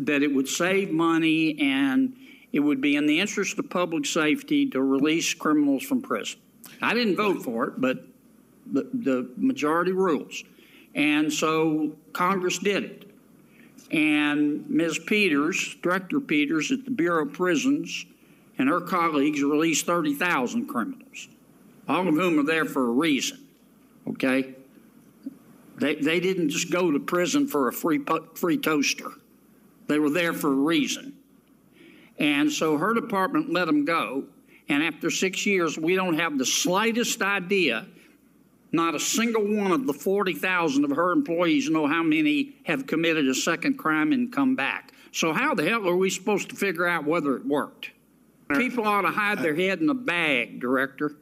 [SPEAKER 13] that it would save money and it would be in the interest of public safety to release criminals from prison. I didn't vote for it, but the, the majority rules. And so Congress did it. And Ms. Peters, Director Peters at the Bureau of Prisons, and her colleagues released 30,000 criminals, all of whom are there for a reason.
[SPEAKER 29] Okay? They, they didn't just go to prison for a free, free toaster. They were there for a reason. And so her department let them go. And after six years, we don't have the slightest idea, not a single one of the 40,000 of her employees know how many have committed a second crime and come back. So, how the hell are we supposed to figure out whether it worked? People ought to hide their head in a bag, Director,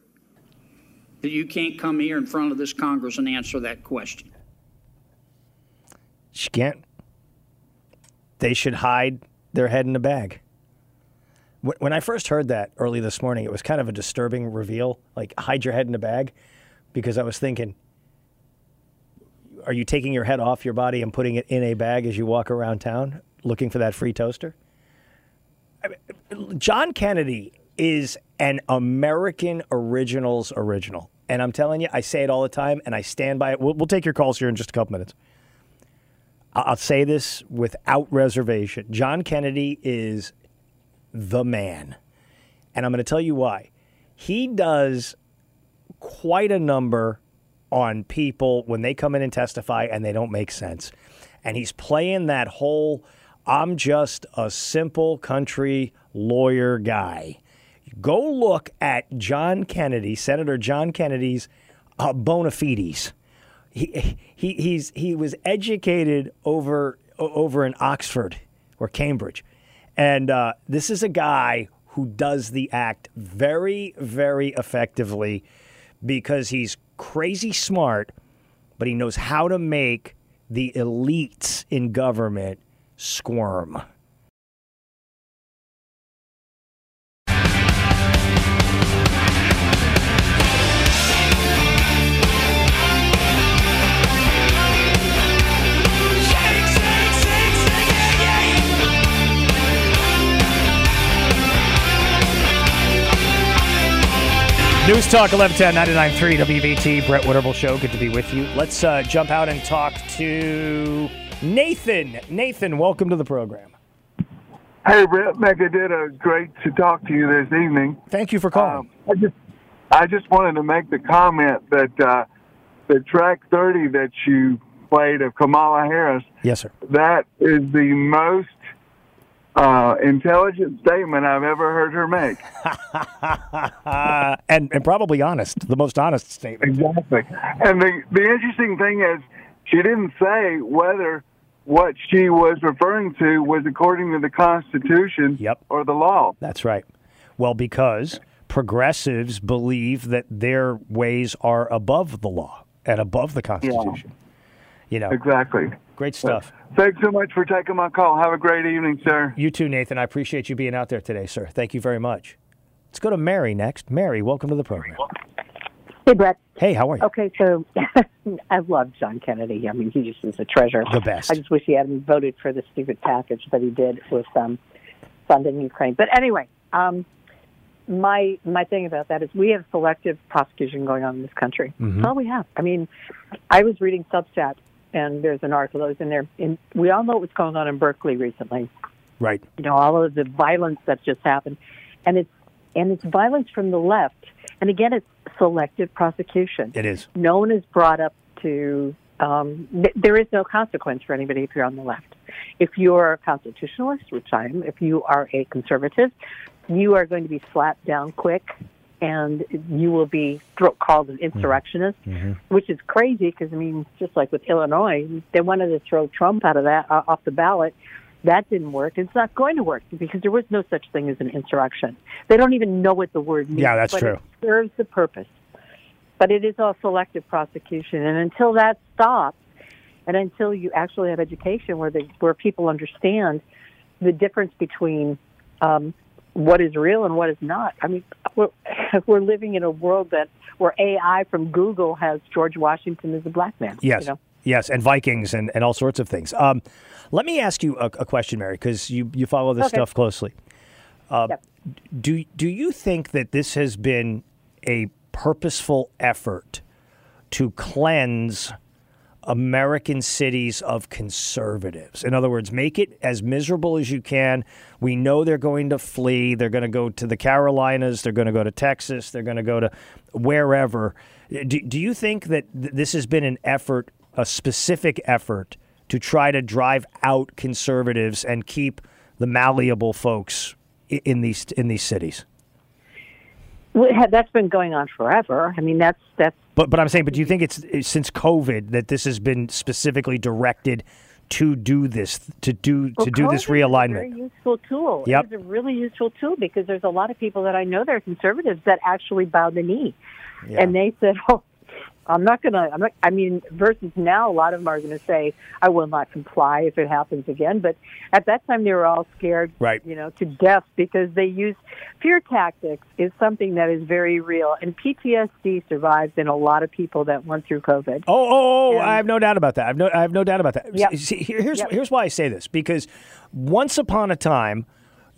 [SPEAKER 29] that you can't come here in front of this Congress and answer that question.
[SPEAKER 4] She can't. They should hide their head in a bag. Wh- When I first heard that early this morning, it was kind of a disturbing reveal. Like, hide your head in a bag, because I was thinking, are you taking your head off your body and putting it in a bag as you walk around town looking for that free toaster? I mean, John Kennedy is an American originals original. And I'm telling you, I say it all the time and I stand by it. We'll, we'll take your calls here in just a couple minutes. I'll say this without reservation. John Kennedy is the man. And I'm going to tell you why. He does quite a number on people when they come in and testify and they don't make sense. And he's playing that whole I'm just a simple country lawyer guy. Go look at John Kennedy, Senator John Kennedy's uh, bona fides. He, he, he's, he was educated over, over in Oxford or Cambridge. And uh, this is a guy who does the act very, very effectively because he's crazy smart, but he knows how to make the elites in government squirm. News Talk 1110 99.3 WBT, Brett Winterble Show. Good to be with you. Let's uh, jump out and talk to Nathan. Nathan, welcome to the program.
[SPEAKER 33] Hey, Brett, Mecca great to talk to you this evening.
[SPEAKER 4] Thank you for calling.
[SPEAKER 33] I just, I just wanted to make the comment that uh, the track 30 that you played of Kamala Harris,
[SPEAKER 4] Yes, sir.
[SPEAKER 33] that is the most uh, intelligent statement I've ever heard her make.
[SPEAKER 4] And, and probably honest, the most honest statement.
[SPEAKER 33] Exactly. And the the interesting thing is, she didn't say whether what she was referring to was according to the Constitution
[SPEAKER 4] yep.
[SPEAKER 33] or the law.
[SPEAKER 4] That's right. Well, because progressives believe that their ways are above the law and above the Constitution. Yeah. You know,
[SPEAKER 33] Exactly.
[SPEAKER 4] Great stuff.
[SPEAKER 33] Thanks so much for taking my call. Have a great evening, sir.
[SPEAKER 4] You too, Nathan. I appreciate you being out there today, sir. Thank you very much. Let's go to Mary next. Mary, welcome to the program.
[SPEAKER 34] Hey, Brett.
[SPEAKER 4] Hey, how are you?
[SPEAKER 34] Okay, so I love John Kennedy. I mean, he just is a treasure.
[SPEAKER 4] The best.
[SPEAKER 34] I just wish he hadn't voted for the stupid package that he did with um, funding Ukraine. But anyway, um, my my thing about that is we have selective prosecution going on in this country.
[SPEAKER 4] Mhm.
[SPEAKER 34] That's all we have. I mean, I was reading Substack, and there's an article that was in there. And we all know what's going on in Berkeley recently
[SPEAKER 4] Right.
[SPEAKER 34] you know all of the violence that's just happened and it's and it's violence from the left and again it's selective prosecution
[SPEAKER 4] It is.
[SPEAKER 34] no one is brought up to um, th- there is no consequence for anybody if you're on the left if you're a constitutionalist which i am if you are a conservative you are going to be slapped down quick and you will be called an insurrectionist which is crazy because I mean, just like with Illinois, they wanted to throw Trump out of that uh, off the ballot. That didn't work. It's not going to work because there was no such thing as an insurrection. They don't even know what the word means.
[SPEAKER 4] Yeah, that's
[SPEAKER 34] but
[SPEAKER 4] true.
[SPEAKER 34] It serves the purpose, but it is all selective prosecution, and until that stops, and until you actually have education where the where people understand the difference between um, what is real and what is not. I mean, we're, we're living in a world that where AI from Google has George Washington as a black man.
[SPEAKER 4] Yes.
[SPEAKER 34] You know?
[SPEAKER 4] Yes, and Vikings and, and all sorts of things. Um, let me ask you a, a question, Mary, because you, you follow this
[SPEAKER 34] Okay.
[SPEAKER 4] stuff closely. Uh, Do do you think that this has been a purposeful effort to cleanse American cities of conservatives? In other words, make it as miserable as you can. We know they're going to flee. They're going to go to the Carolinas. They're going to go to Texas. They're going to go to wherever. Do, do you think that th- this has been an effort, a specific effort, to try to drive out conservatives and keep the malleable folks i- in these in these cities?
[SPEAKER 34] Well, that's been going on forever. I mean, that's that's
[SPEAKER 4] But but I'm saying, but do you think it's it's since COVID that this has been specifically directed to do this, to do to
[SPEAKER 34] Well,
[SPEAKER 4] do this
[SPEAKER 34] COVID is a
[SPEAKER 4] realignment?
[SPEAKER 34] very useful tool.
[SPEAKER 4] Yep.
[SPEAKER 34] It's a really useful tool because there's a lot of people that I know that are conservatives that actually bow the knee,
[SPEAKER 4] Yeah.
[SPEAKER 34] and they said, "Oh, I'm not gonna." I'm not. I mean, versus now, a lot of them are going to say, "I will not comply if it happens again." But at that time, they were all scared,
[SPEAKER 4] Right.
[SPEAKER 34] You know, to death because they use fear tactics is something that is very real, and PTSD survives in a lot of people that went through COVID.
[SPEAKER 4] Oh, oh, oh I have no doubt about that. I have no, I have no doubt about that.
[SPEAKER 34] Yep.
[SPEAKER 4] See, here- here's
[SPEAKER 34] Yep.
[SPEAKER 4] here's why I say this because once upon a time.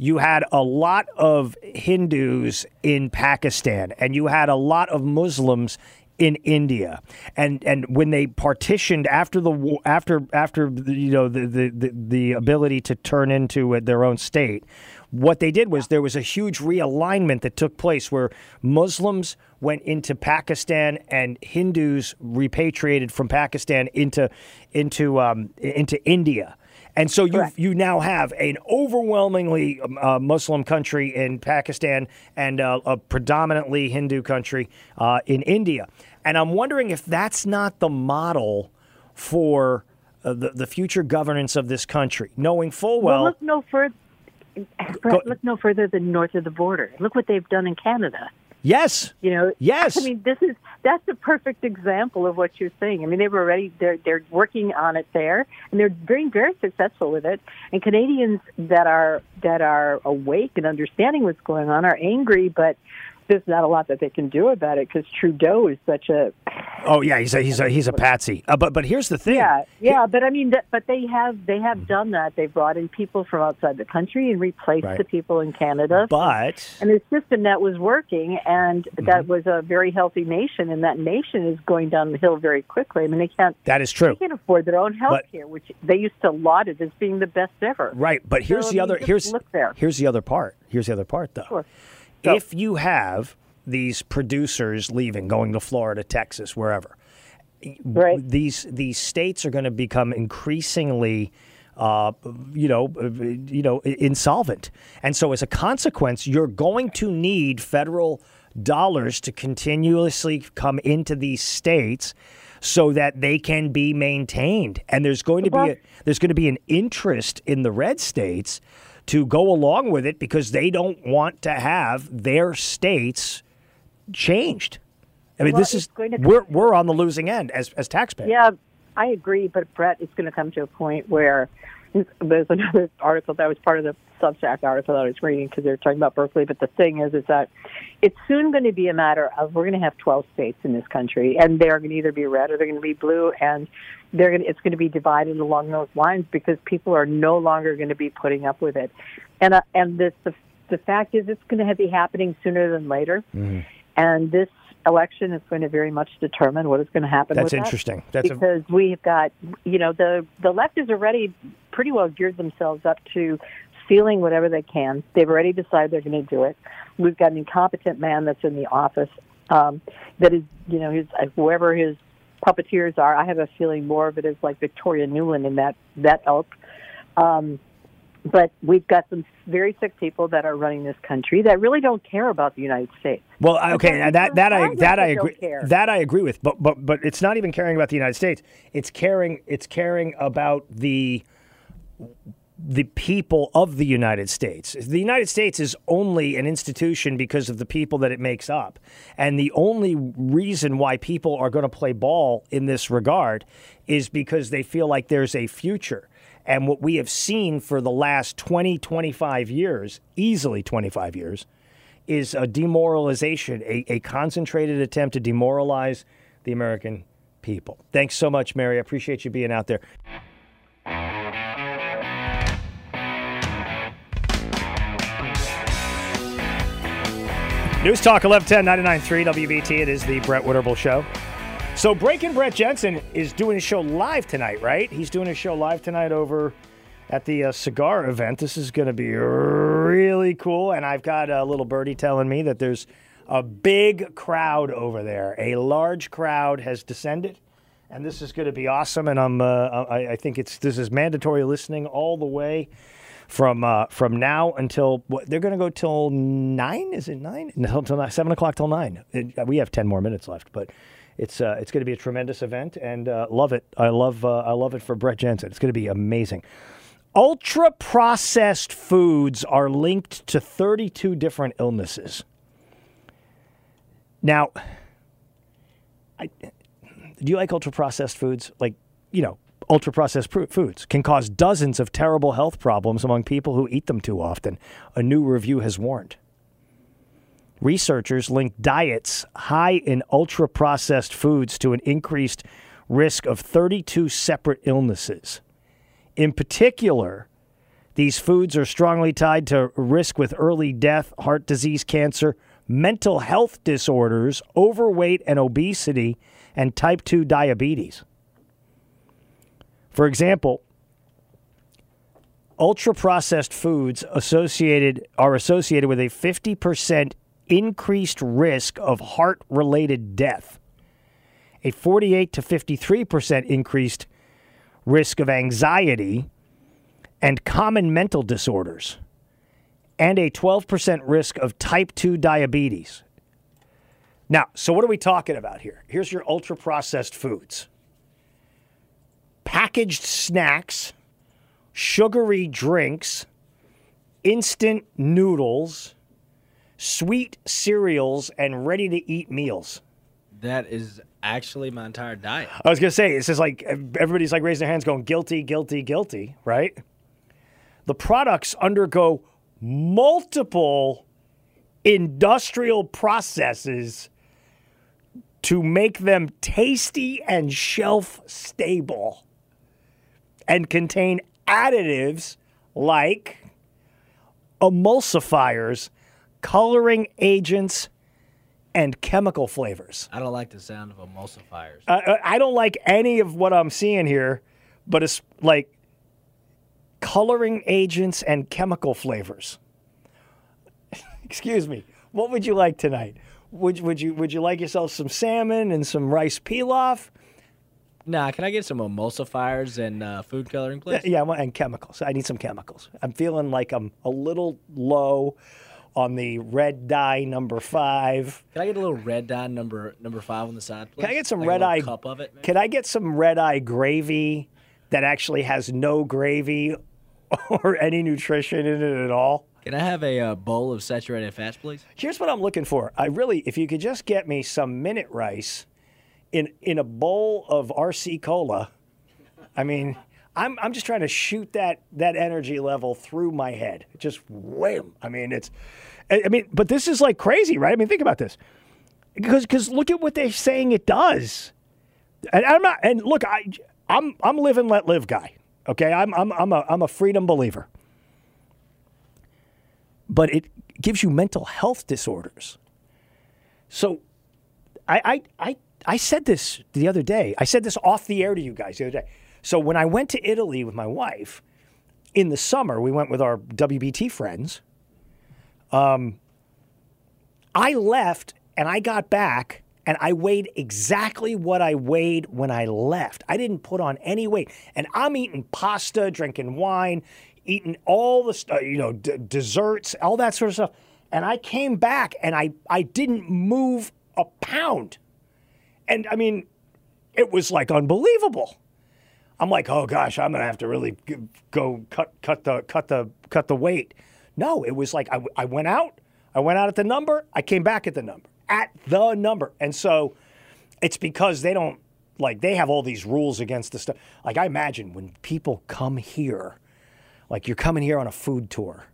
[SPEAKER 4] You had a lot of Hindus in Pakistan, and you had a lot of Muslims in India, and and when they partitioned after the war, after after you know the, the the the ability to turn into their own state, what they did was there was a huge realignment that took place where Muslims went into Pakistan and Hindus repatriated from Pakistan into into um, into India. And so you you now have an overwhelmingly um, uh, Muslim country in Pakistan and uh, a predominantly Hindu country uh, in India. And I'm wondering if that's not the model for uh, the, the future governance of this country, knowing full well.
[SPEAKER 34] look no further.
[SPEAKER 4] Go-
[SPEAKER 34] Look no further than north of the border. Look what they've done in Canada.
[SPEAKER 4] Yes.
[SPEAKER 34] You know,
[SPEAKER 4] Yes.
[SPEAKER 34] I mean, this is that's a perfect example of what you're saying. I mean, they were already they're they're working on it there, and they're being very successful with it. And Canadians that are that are awake and understanding what's going on are angry, but there's not a lot that they can do about it because Trudeau is such a
[SPEAKER 4] Oh yeah, he's a he's a he's a patsy. Uh, but but here's the thing.
[SPEAKER 34] yeah yeah. But I mean, but they have they have done that. They've brought in people from outside the country and replaced
[SPEAKER 4] Right.
[SPEAKER 34] the people in Canada.
[SPEAKER 4] But
[SPEAKER 34] and the system that was working and
[SPEAKER 4] Mm-hmm.
[SPEAKER 34] that was a very healthy nation and that nation is going down the hill very quickly. I mean they can't
[SPEAKER 4] that is true.
[SPEAKER 34] they can't afford their own health care, which they used to laud it as being the best ever.
[SPEAKER 4] Right, but here's
[SPEAKER 34] So,
[SPEAKER 4] the
[SPEAKER 34] I
[SPEAKER 4] other
[SPEAKER 34] mean, just
[SPEAKER 4] here's here's the other part. Here's the other part though.
[SPEAKER 34] Sure.
[SPEAKER 4] If you have these producers leaving, going to Florida, Texas, wherever,
[SPEAKER 34] right.
[SPEAKER 4] these these states are going to become increasingly uh, you know, you know, insolvent, and so as a consequence, you're going to need federal dollars to continuously come into these states so that they can be maintained. And there's going to be a, there's going to be an interest in the red states to go along with it because they don't want to have their states changed. I mean,
[SPEAKER 34] Well,
[SPEAKER 4] this is
[SPEAKER 34] going to
[SPEAKER 4] we're we're on the losing end as as taxpayers.
[SPEAKER 34] Yeah, I agree, but Brett, it's going to come to a point where there's another article that was part of the Substack article that I was reading because they're talking about Berkeley. But the thing is, is that it's soon going to be a matter of we're going to have 12 states in this country, and they're going to either be red or they're going to be blue, and they're going to, it's going to be divided along those lines because people are no longer going to be putting up with it, and uh, and this the the fact is it's going to be happening sooner than later, and this election is going to very much determine what is going to happen.
[SPEAKER 4] That's
[SPEAKER 34] that.
[SPEAKER 4] interesting. That's a-
[SPEAKER 34] because we've got, you know, the the left has already pretty well geared themselves up to stealing whatever they can. They've already decided they're going to do it. We've got an incompetent man that's in the office um, that is, you know, his uh, whoever his puppeteers are. I have a feeling more of it is like Victoria Nuland in that that ilk. Um, but we've got some very sick people that are running this country that really don't care about the United States.
[SPEAKER 4] Well, I- okay,
[SPEAKER 34] And
[SPEAKER 4] uh, that that I
[SPEAKER 34] that I
[SPEAKER 4] agree that I agree with, but but but it's not even caring about the United States. It's caring it's caring about the the people of the United States. The United States is only an institution because of the people that it makes up. And the only reason why people are going to play ball in this regard is because they feel like there's a future. And what we have seen for the last 20, 25 years, easily 25 years, is a demoralization, a, a concentrated attempt to demoralize the American people. Thanks so much, Mary. I appreciate you being out there. News Talk 1110 99.3 WBT. It is the Brett Winterble Show. So Breaking Brett Jensen is doing a show live tonight, right? He's doing a show live tonight over at the uh, cigar event. This is going to be really cool. And I've got a little birdie telling me that there's A big crowd over there. A large crowd has descended, and this is going to be awesome. And I'm, uh, I, I think it's this is mandatory listening all the way from uh, from now until what, they're going to go till nine. Is it nine? No, till nine, seven o'clock till nine. It- we have ten more minutes left, but it's uh, it's going to be a tremendous event, and uh, love it. I love uh, I love it for Brett Jensen. It's going to be amazing. Ultra processed foods are linked to 32 different illnesses. Now, I, do you like ultra processed foods? Like, you know, ultra processed pr- foods can cause dozens of terrible health problems among people who eat them too often, a new review has warned. Researchers link diets high in ultra processed foods to an increased risk of 32 separate illnesses. In particular, these foods are strongly tied to risk with early death, heart disease, cancer, mental health disorders, overweight and obesity, and type 2 diabetes. For example, ultra processed foods associated are associated with a 50% increased risk of heart related death, a 48 to 53% increased risk of anxiety and common mental disorders, and a 12% risk of type 2 diabetes. Now, so what are we talking about here? Here's your ultra processed foods packaged snacks, sugary drinks, instant noodles, sweet cereals, and ready to eat meals.
[SPEAKER 35] That is actually my entire diet.
[SPEAKER 4] I was gonna say it's just like everybody's like raising their hands, going guilty, guilty, guilty, right? The products undergo multiple industrial processes to make them tasty and shelf stable and contain additives like emulsifiers, coloring agents, and chemical flavors.
[SPEAKER 35] I don't like the sound of emulsifiers.
[SPEAKER 4] I- I, I don't like any of what I'm seeing here, but it's like coloring agents and chemical flavors. Excuse me. What would you like tonight? Would would you would you like yourself some salmon and some rice pilaf?
[SPEAKER 35] Nah, can I get some emulsifiers and uh, food coloring, please?
[SPEAKER 4] Yeah, well, and chemicals. I need some chemicals. I'm feeling like I'm a little low on the red dye number five.
[SPEAKER 35] Can I get a little red dye number number five on the side, please?
[SPEAKER 4] Can I get some
[SPEAKER 35] Like
[SPEAKER 4] red eye?
[SPEAKER 35] cup of it? maybe?
[SPEAKER 4] Can I get some red eye gravy that actually has no gravy or any nutrition in it at all?
[SPEAKER 35] Can I have a uh, bowl of saturated fats, please?
[SPEAKER 4] Here's what I'm looking for. I really, if you could just get me some minute rice in in a bowl of RC cola. I mean, I'm I'm just trying to shoot that that energy level through my head. Just wham. I mean, it's. I mean, but this is like crazy, right? I mean, think about this. Because because look at what they're saying it does. And I'm not. And look, I I'm I'm live and let live guy. Okay, I'm I'm I'm a I'm a freedom believer. But it gives you mental health disorders. So I, I, I, I said this the other day. I said this off the air to you guys the other day. So when I went to Italy with my wife in the summer, we went with our WBT friends. Um, I left and I got back and I weighed exactly what I weighed when I left. I didn't put on any weight. And I'm eating pasta, drinking wine, eating all the you know, d- desserts, all that sort of stuff. And I came back and I, I didn't move a pound. And I mean, it was like unbelievable. I'm like, oh gosh, I'm gonna have to really go cut cut the cut the cut the weight. No, it was like I, I went out, I went out at the number, I came back at the number, at the number, and so it's because they don't like they have all these rules against the stuff. Like I imagine when people come here, like you're coming here on a food tour,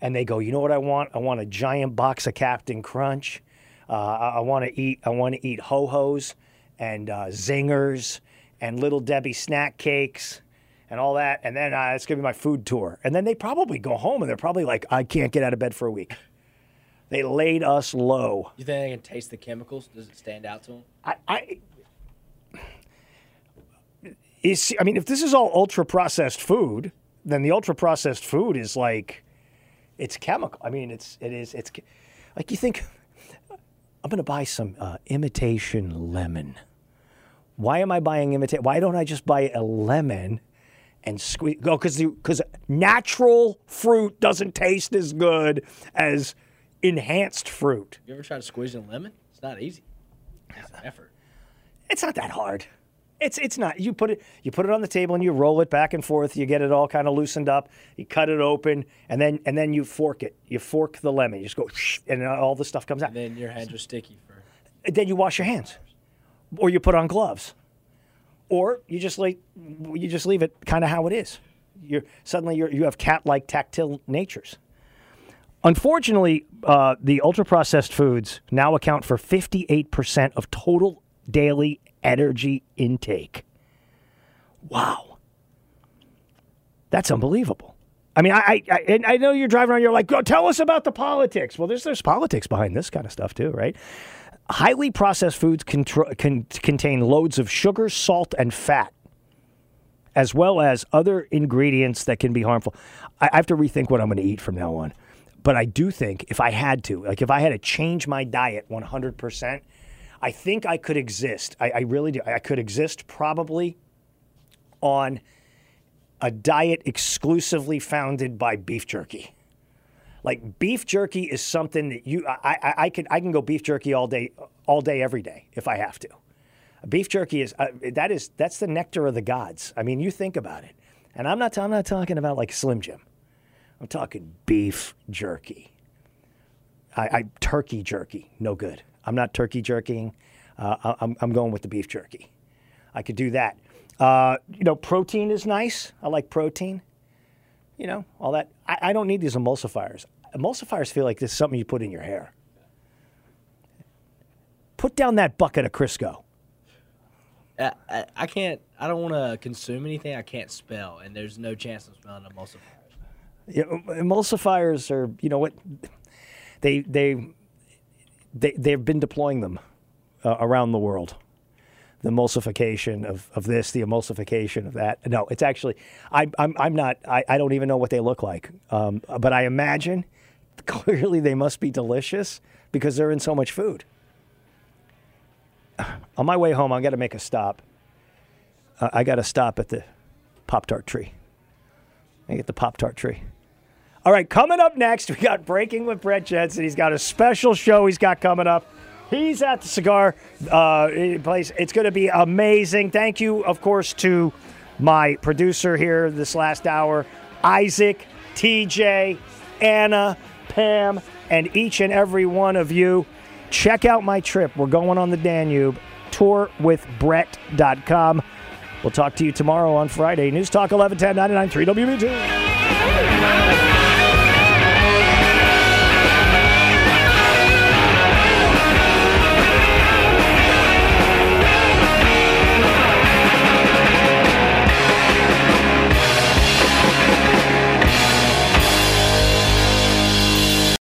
[SPEAKER 4] and they go, you know what I want? I want a giant box of Captain Crunch. Uh, I, I want to eat. I want to eat ho hos and uh, zingers and little Debbie snack cakes and all that. And then uh, it's gonna be my food tour. And then they probably go home and they're probably like, I can't get out of bed for a week. They laid us low.
[SPEAKER 35] You think I can taste the chemicals? Does it stand out to them?
[SPEAKER 4] I, I is I mean, if this is all ultra processed food, then the ultra processed food is like it's chemical. I mean, it's it is it's like you think I'm going to buy some uh, imitation lemon. Why am I buying imitate? Why don't I just buy a lemon and squeeze? Go because because natural fruit doesn't taste as good as enhanced fruit.
[SPEAKER 35] You ever tried squeezing a lemon? It's not easy. It's an effort.
[SPEAKER 4] It's not that hard. It's it's not. You put it you put it on the table and you roll it back and forth. You get it all kind of loosened up. You cut it open and then and then you fork it. You fork the lemon. You just go and all the stuff comes out.
[SPEAKER 35] And then your hands are sticky for.
[SPEAKER 4] then you wash your hands, or you put on gloves, or you just like you just leave it kind of how it is. You're suddenly you're, you have cat-like tactile natures. Unfortunately, uh, the ultra-processed foods now account for 58% of total daily energy intake. Wow, that's unbelievable. I mean, I, I, I- I know you're driving around. You're like, go tell us about the politics. Well, there's there's politics behind this kind of stuff too, right? Highly processed foods contro- can contain loads of sugar, salt, and fat, as well as other ingredients that can be harmful. I, I have to rethink what I'm going to eat from now on. But I do think if I had to, like if I had to change my diet 100%, I think I could exist. I, I really do. I could exist probably on a diet exclusively founded by beef jerky. Like beef jerky is something that you I, I, I I can go beef jerky all day all day every day if I have to. Beef jerky is uh, that is that's the nectar of the gods. I mean, you think about it. And I'm not I'm not talking about like Slim Jim. I'm talking beef jerky. I, I turkey jerky, no good. I'm not turkey jerking. Uh, I'm, I'm going with the beef jerky. I could do that. Uh, you know, protein is nice. I like protein. You know, all that. I, I don't need these emulsifiers. Emulsifiers feel like this is something you put in your hair. Put down that bucket of Crisco.
[SPEAKER 35] I, I, I can't. I don't want to consume anything I can't spell, and there's no chance of smelling emulsifiers.
[SPEAKER 4] Yeah, emulsifiers are, you know what, they they they they've been deploying them uh, around the world. The emulsification of, of this, the emulsification of that. No, it's actually I, I'm I'm not. I, I don't even know what they look like. Um, but I imagine clearly they must be delicious because they're in so much food. On my way home, I got to make a stop. Uh, I got to stop at the Pop Tart tree. I get the Pop Tart tree. All right, coming up next, we got Breaking with Brett Jensen. He's got a special show he's got coming up. He's at the cigar uh, place. It's going to be amazing. Thank you, of course, to my producer here this last hour, Isaac, TJ, Anna, Pam, and each and every one of you. Check out my trip. We're going on the Danube. tour with Tourwithbrett.com. We'll talk to you tomorrow on Friday. News Talk 1110 99.3 WBT.